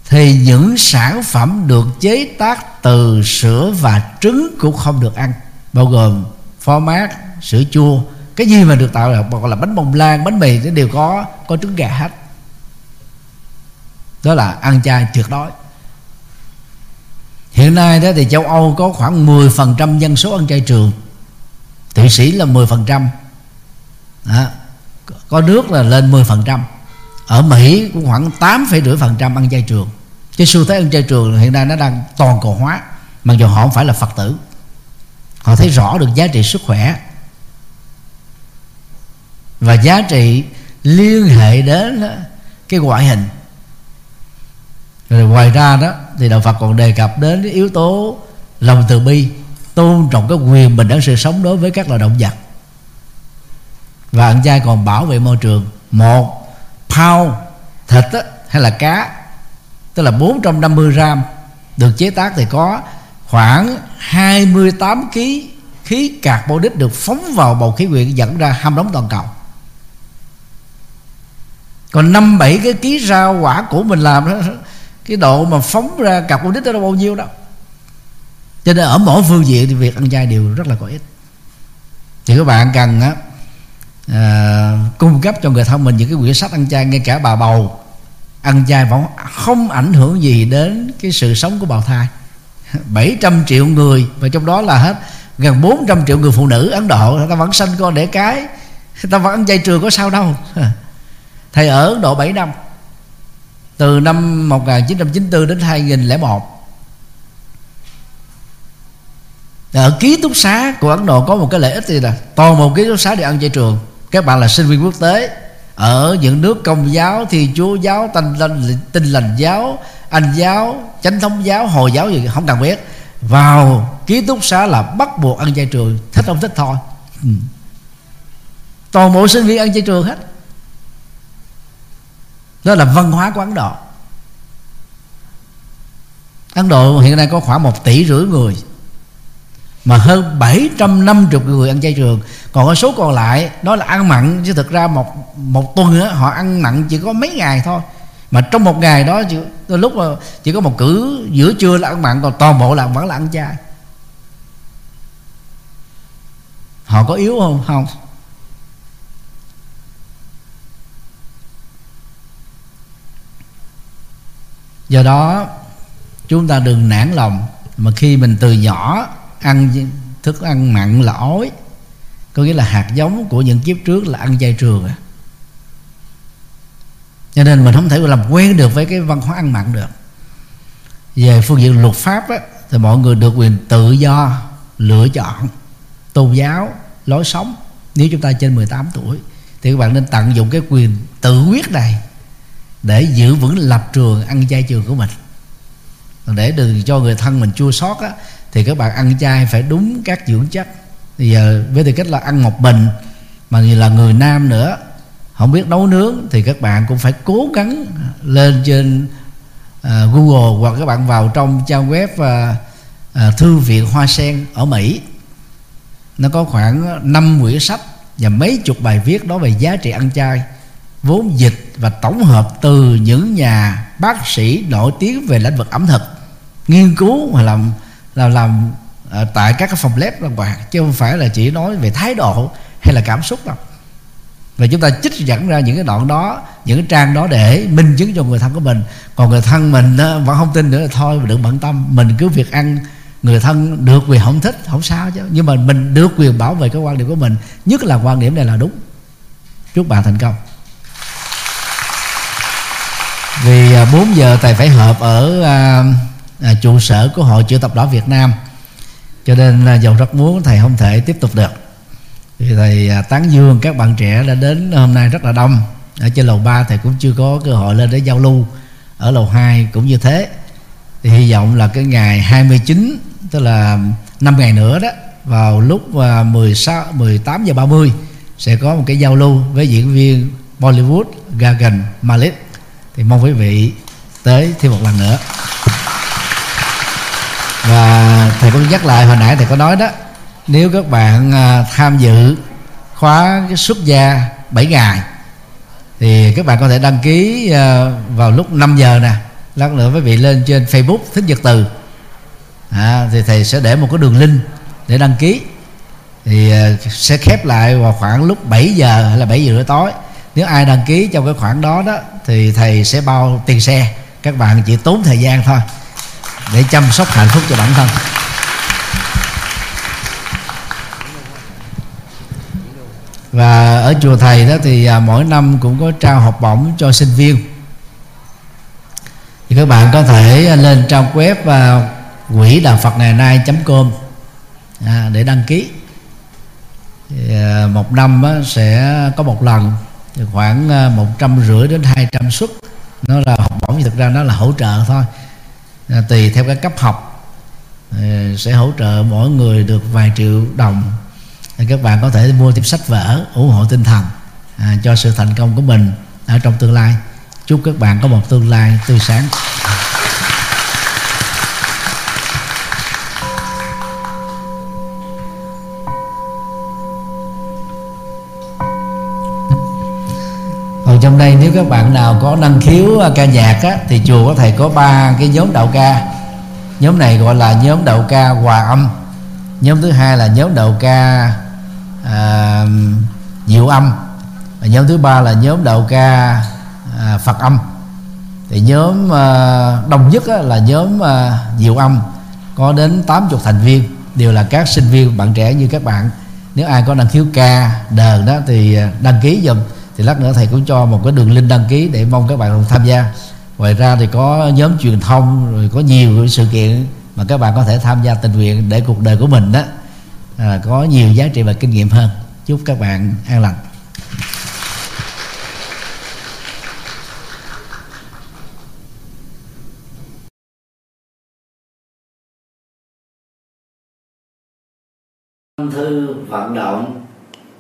thì những sản phẩm được chế tác từ sữa và trứng cũng không được ăn, bao gồm phó mát, sữa chua. Cái gì mà được tạo ra? Gọi là bánh bông lan, bánh mì, nó đều có có trứng gà hết. Đó là ăn chay tuyệt đối. Hiện nay đó thì châu âu có khoảng 10% dân số ăn chay trường. Thụy sĩ là 10% đó. có nước là lên 10% ở mỹ cũng khoảng 8,5% ăn chay trường. Cái xu thế ăn chay trường hiện nay nó đang toàn cầu hóa mặc dù họ không phải là phật tử. Họ thấy rõ được giá trị sức khỏe và giá trị liên hệ đến cái ngoại hình. Rồi ngoài ra đó thì đạo Phật còn đề cập đến cái yếu tố lòng từ bi tôn trọng cái quyền bình đẳng sự sống đối với các loài động vật. Và ăn chay còn bảo vệ môi trường. Một pound thịt á, hay là cá. Tức là 450 gram. Được chế tác thì có khoảng 28 kg khí carbonic được phóng vào bầu khí quyển dẫn ra hâm nóng toàn cầu. Còn năm bảy cái ký rau quả của mình làm đó cái độ mà phóng ra carbonic đó là bao nhiêu đó. Cho nên ở mỗi phương diện thì việc ăn chay đều rất là có ích. Thì các bạn cần á à, cung cấp cho người thân mình những cái quyển sách ăn chay ngay cả bà bầu ăn chay vẫn không ảnh hưởng gì đến cái sự sống của bào thai. 700 triệu người và trong đó là hết gần 400 triệu người phụ nữ Ấn Độ. Người ta vẫn sinh con để cái người ta vẫn ăn chay trường có sao đâu. <laughs> Thầy ở Ấn Độ 7 năm từ năm 1994 đến 2001 ở ký túc xá của Ấn Độ có một cái lợi ích gì là toàn một ký túc xá để ăn chay trường các bạn là sinh viên quốc tế. Ở những nước công giáo thì chúa giáo tinh lành, tinh lành giáo anh giáo chánh thống giáo hồi giáo gì không cần biết. Vào ký túc xá là bắt buộc ăn chay trường. Thích không thích thôi. Ừ. toàn bộ sinh viên ăn chay trường hết. Đó là văn hóa của ấn độ. Ấn độ hiện nay có khoảng một tỷ rưỡi người. Mà hơn 750 người ăn chay trường còn số còn lại đó là ăn mặn chứ thực ra một một tuần á, họ ăn mặn chỉ có mấy ngày thôi. Mà trong một ngày đó chỉ, lúc mà chỉ có một cử giữa trưa là ăn mặn còn toàn bộ là vẫn là ăn chay. Họ có yếu không? Không. Do đó chúng ta đừng nản lòng mà khi mình từ nhỏ ăn thức ăn mặn là ói có nghĩa là hạt giống của những kiếp trước là ăn chay trường à cho nên mình không thể làm quen được với cái văn hóa ăn mặn được. Về phương diện luật pháp á, thì mọi người được quyền tự do lựa chọn tôn giáo lối sống. Nếu chúng ta trên 18 tuổi thì các bạn nên tận dụng cái quyền tự quyết này để giữ vững lập trường ăn chay trường của mình. Để đừng cho người thân mình chua sót á, thì các bạn ăn chay phải đúng các dưỡng chất bây giờ với tư cách là ăn một mình mà là người nam nữa không biết nấu nướng thì các bạn cũng phải cố gắng lên trên uh, Google hoặc các bạn vào trong trang web uh, uh, thư viện Hoa Sen ở Mỹ. Nó có khoảng 5 quyển sách và mấy chục bài viết đó về giá trị ăn chay vốn dịch và tổng hợp từ những nhà bác sĩ nổi tiếng về lĩnh vực ẩm thực nghiên cứu và làm là làm à, tại các cái phòng lab đàng hoàng chứ không phải là chỉ nói về thái độ hay là cảm xúc đâu. Và chúng ta trích dẫn ra những cái đoạn đó những cái trang đó để minh chứng cho người thân của mình. Còn người thân mình đó, vẫn không tin nữa là thôi đừng bận tâm. Mình cứ việc ăn người thân được quyền không thích không sao chứ. Nhưng mà mình được quyền bảo vệ cái quan điểm của mình nhất là quan điểm này là đúng. Chúc bạn thành công. Vì à, 4 giờ thầy phải họp ở à, à, trụ sở của hội chữ thập đỏ Việt Nam cho nên à, dầu rất muốn, thầy không thể tiếp tục được. Thì thầy à, tán dương các bạn trẻ đã đến hôm nay rất là đông. Ở trên lầu 3 thầy cũng chưa có cơ hội lên để giao lưu. Ở lầu 2 cũng như thế. Thì hy vọng là cái ngày 29 tức là 5 ngày nữa đó, vào lúc à, 16 18 giờ 30 sẽ có một cái giao lưu với diễn viên Bollywood Gagan Malik. Thì mong quý vị tới thêm một lần nữa và thầy có nhắc lại hồi nãy thầy có nói đó nếu các bạn à, tham dự khóa cái xuất gia 7 ngày thì các bạn có thể đăng ký à, vào lúc 5 giờ nè lát nữa quý vị lên trên Facebook thích nhật từ. À, thì thầy sẽ để một cái đường link để đăng ký. Thì à, sẽ khép lại vào khoảng lúc 7 giờ hay là 7 giờ tối. Nếu ai đăng ký trong cái khoảng đó đó thì thầy sẽ bao tiền xe. Các bạn chỉ tốn thời gian thôi để chăm sóc hạnh phúc cho bản thân. Và ở chùa thầy đó thì à, mỗi năm cũng có trao học bổng cho sinh viên. Thì các bạn có thể lên trang web và quỹ đạo phật ngày nay com à, để đăng ký. Thì, à, một năm á, sẽ có một lần khoảng à, một trăm rưỡi đến hai trăm suất nó là học bổng thực ra nó là hỗ trợ thôi à, tùy theo các cấp học. À, sẽ hỗ trợ mỗi người được vài triệu đồng. À, các bạn có thể mua thêm sách vở ủng hộ tinh thần à, cho sự thành công của mình ở trong tương lai. Chúc các bạn có một tương lai tươi sáng. Trong đây nếu các bạn nào có năng khiếu à, ca nhạc á, thì chùa có thầy có ba cái nhóm đạo ca. Nhóm này gọi là nhóm đạo ca hòa âm. Nhóm thứ hai là nhóm đạo ca à, diệu âm. Và nhóm thứ ba là nhóm đạo ca à, phật âm. Thì nhóm à, đông nhất á, là nhóm à, diệu âm. Có đến 80 thành viên đều là các sinh viên bạn trẻ như các bạn. Nếu ai có năng khiếu ca đờn đó thì à, đăng ký dùm thì lát nữa thầy cũng cho một cái đường link đăng ký để mong các bạn tham gia. Ngoài ra thì có nhóm truyền thông rồi có nhiều sự kiện mà các bạn có thể tham gia tình nguyện để cuộc đời của mình đó. À, có nhiều giá trị và kinh nghiệm hơn. Chúc các bạn an lành. Thư vận động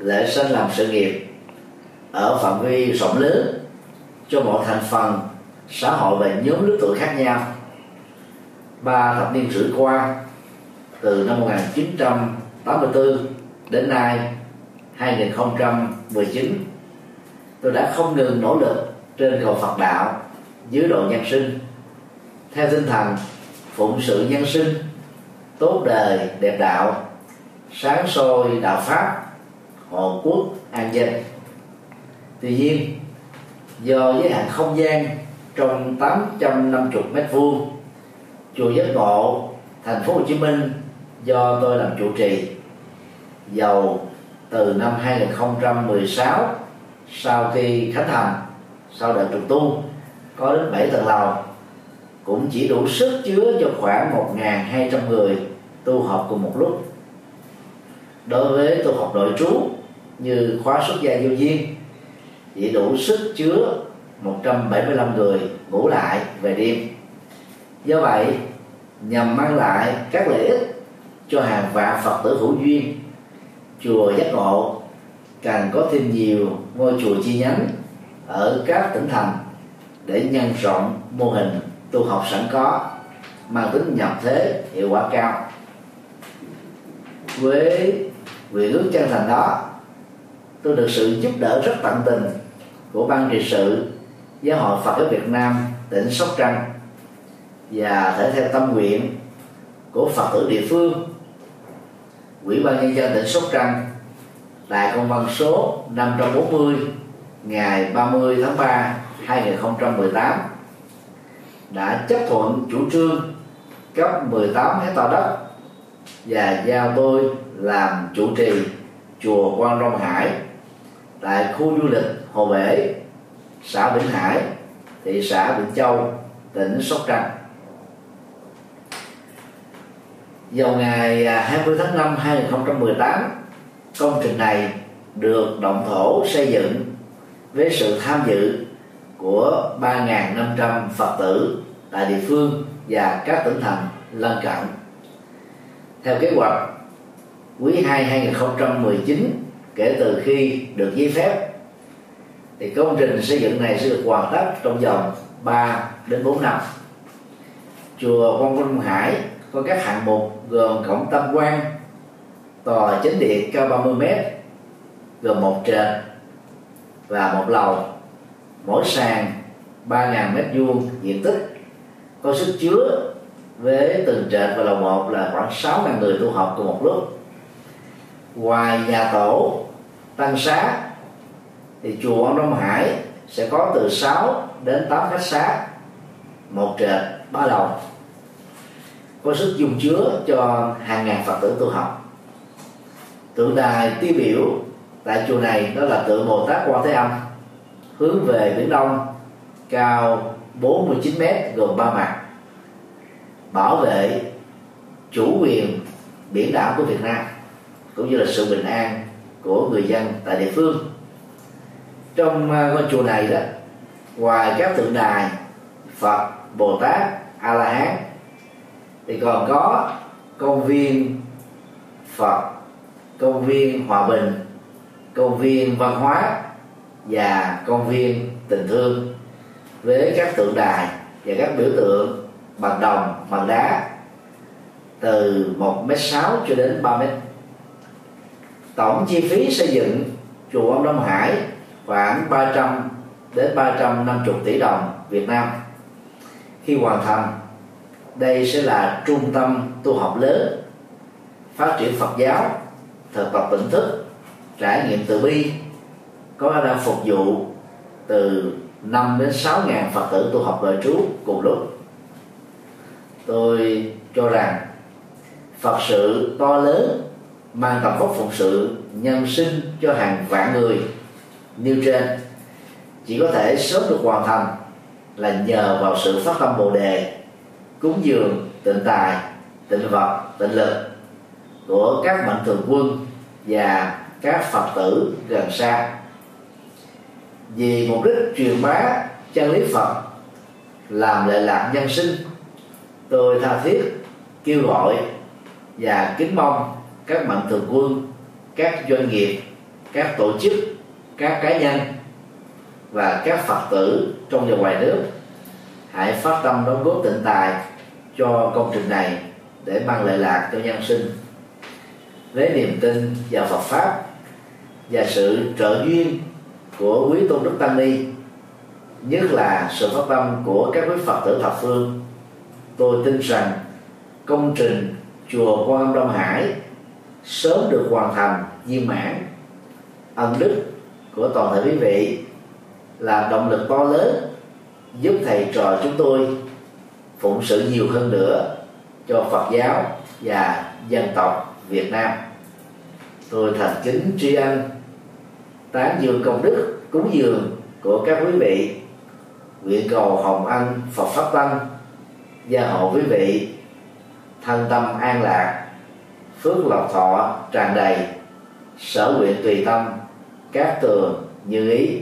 lễ sinh làm sự nghiệp ở phạm vi rộng lớn cho mọi thành phần xã hội và nhóm lứa tuổi khác nhau. Ba thập niên rưỡi qua, từ năm 1984 đến nay 2019 tôi đã không ngừng nỗ lực trên cầu Phật đạo, dưới độ nhân sinh. Theo tinh thần phụng sự nhân sinh, tốt đời, đẹp đạo, sáng soi đạo pháp hộ quốc an dân tuy nhiên, do giới hạn không gian trong 850 mét vuông, chùa Giác Ngộ, thành phố Hồ Chí Minh do tôi làm chủ trì dầu từ năm 2016 sau khi khánh thành, sau đợt trùng tu, có đến 7 tầng lầu, cũng chỉ đủ sức chứa cho khoảng 1.200 người tu học cùng một lúc. Đối với tu học nội trú như khóa xuất gia vô duyên. Chỉ đủ sức chứa 175 người ngủ lại về đêm. Do vậy, nhằm mang lại các lợi ích cho hàng vạn phật tử hữu duyên, chùa giác ngộ càng có thêm nhiều ngôi chùa chi nhánh ở các tỉnh thành để nhân rộng mô hình tu học sẵn có, mang tính nhập thế hiệu quả cao. Với nguyện ước chân thành đó tôi được sự giúp đỡ rất tận tình của ban trị sự giáo hội Phật giáo Việt Nam, tỉnh Sóc Trăng và thể theo tâm nguyện của Phật tử địa phương, Ủy ban nhân dân tỉnh Sóc Trăng tại công văn số 540 ngày 30 tháng 3 2018 đã chấp thuận chủ trương cấp 18 hecta đất và giao tôi làm chủ trì chùa Quan Long Hải tại khu du lịch Hồ Bể, xã Vĩnh Hải, thị xã Vĩnh Châu, tỉnh Sóc Trăng. Vào ngày à, 20 tháng 5 2018, công trình này được động thổ xây dựng với sự tham dự của 3.500 Phật tử tại địa phương và các tỉnh thành lân cận. Theo kế hoạch, quý 2 2019 kể từ khi được giấy phép thì công trình xây dựng này sẽ được hoàn tất trong vòng 3 đến 4 năm. Chùa Quang Minh Hải có các hạng mục gồm cổng tam quan, tòa chính điện cao 30 m gồm một trệt và một lầu mỗi sàn 3.000 mét vuông diện tích có sức chứa với từng trệt và lầu một là khoảng 6.000 người tu học cùng một lúc ngoài nhà tổ tăng xá thì chùa Ông Đông Hải sẽ có từ 6 đến 8 khách xá một trệt, ba lầu có sức dung chứa cho hàng ngàn phật tử tu học. Tượng đài tiêu biểu tại chùa này đó là tượng Bồ Tát Quan Thế Âm, hướng về biển đông, cao 49 mét, gồm ba mặt, bảo vệ chủ quyền biển đảo của Việt Nam, cũng như là sự bình an của người dân tại địa phương. Trong ờ, ngôi chùa này đó, ngoài các tượng đài Phật, Bồ Tát A La Hán thì còn có công viên Phật, công viên Hòa Bình, công viên văn hóa và công viên tình thương với các tượng đài và các biểu tượng bằng đồng bằng đá từ một m sáu cho đến ba mét tổng chi phí xây dựng chùa ông Đông Hải khoảng 300 đến 350 tỷ đồng Việt Nam. Khi hoàn thành, đây sẽ là trung tâm tu học lớn, phát triển Phật giáo, thực tập tỉnh thức, trải nghiệm từ bi, có khả năng phục vụ từ 5 đến 6 ngàn Phật tử tu học đời trú cùng lúc. Tôi cho rằng Phật sự to lớn mang tầm vóc phụng sự, nhân sinh cho hàng vạn người như trên. Chỉ có thể sớm được hoàn thành là nhờ vào sự phát tâm bồ đề, cúng dường tịnh tài, tịnh vật, tịnh lực của các mạnh thường quân và các phật tử gần xa. Vì mục đích truyền bá chân lý phật, làm lệ lạc nhân sinh, tôi tha thiết kêu gọi và kính mong các mạnh thường quân, các doanh nghiệp, các tổ chức, các cá nhân và các phật tử trong và ngoài nước, hãy phát tâm đóng góp tịnh tài cho công trình này để mang lợi lạc cho nhân sinh. Với niềm tin vào Phật pháp và sự trợ duyên của quý tôn đức tăng ni, nhất là sự phát tâm của các quý phật tử thập phương, tôi tin rằng công trình chùa quan âm đông hải sớm được hoàn thành viên mãn ân đức của toàn thể quý vị, là động lực to lớn giúp thầy trò chúng tôi phụng sự nhiều hơn nữa cho Phật giáo và dân tộc Việt Nam. Tôi thành kính tri ân, tán dương công đức, cúng dường của các quý vị, nguyện cầu hồng ân Phật pháp tăng, gia hộ quý vị thân tâm an lạc phước lộc thọ tràn đầy. Sở nguyện tùy tâm, các tường như ý.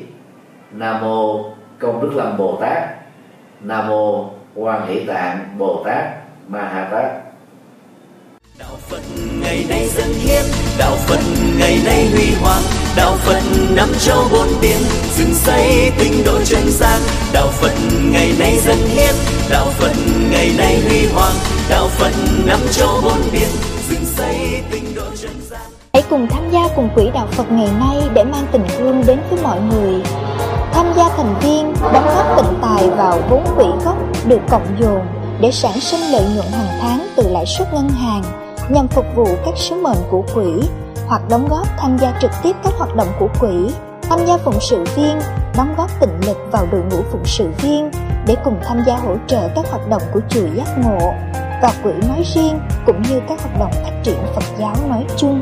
Nam mô công đức lâm bồ tát. Nam mô quan hỷ tạng bồ tát ma ha tát. Đạo phật ngày nay dân hiến, đạo phật ngày nay huy hoàng. Đạo phật năm châu bốn biển, dựng xây tinh độ chân gian. Đạo phật ngày nay dân hiến, đạo phật ngày nay huy hoàng. Đạo phật năm châu bốn biển hãy cùng tham gia cùng quỹ đạo phật ngày nay để mang tình thương đến với mọi người. Tham gia thành viên, đóng góp tịnh tài vào vốn quỹ gốc được cộng dồn để sản sinh lợi nhuận hàng tháng từ lãi suất ngân hàng nhằm phục vụ các sứ mệnh của quỹ hoặc đóng góp tham gia trực tiếp các hoạt động của quỹ, tham gia phụng sự viên, đóng góp tịnh lực vào đội ngũ phụng sự viên để cùng tham gia hỗ trợ các hoạt động của chùa giác ngộ và quỹ nói riêng, cũng như các hoạt động phát triển phật giáo nói chung.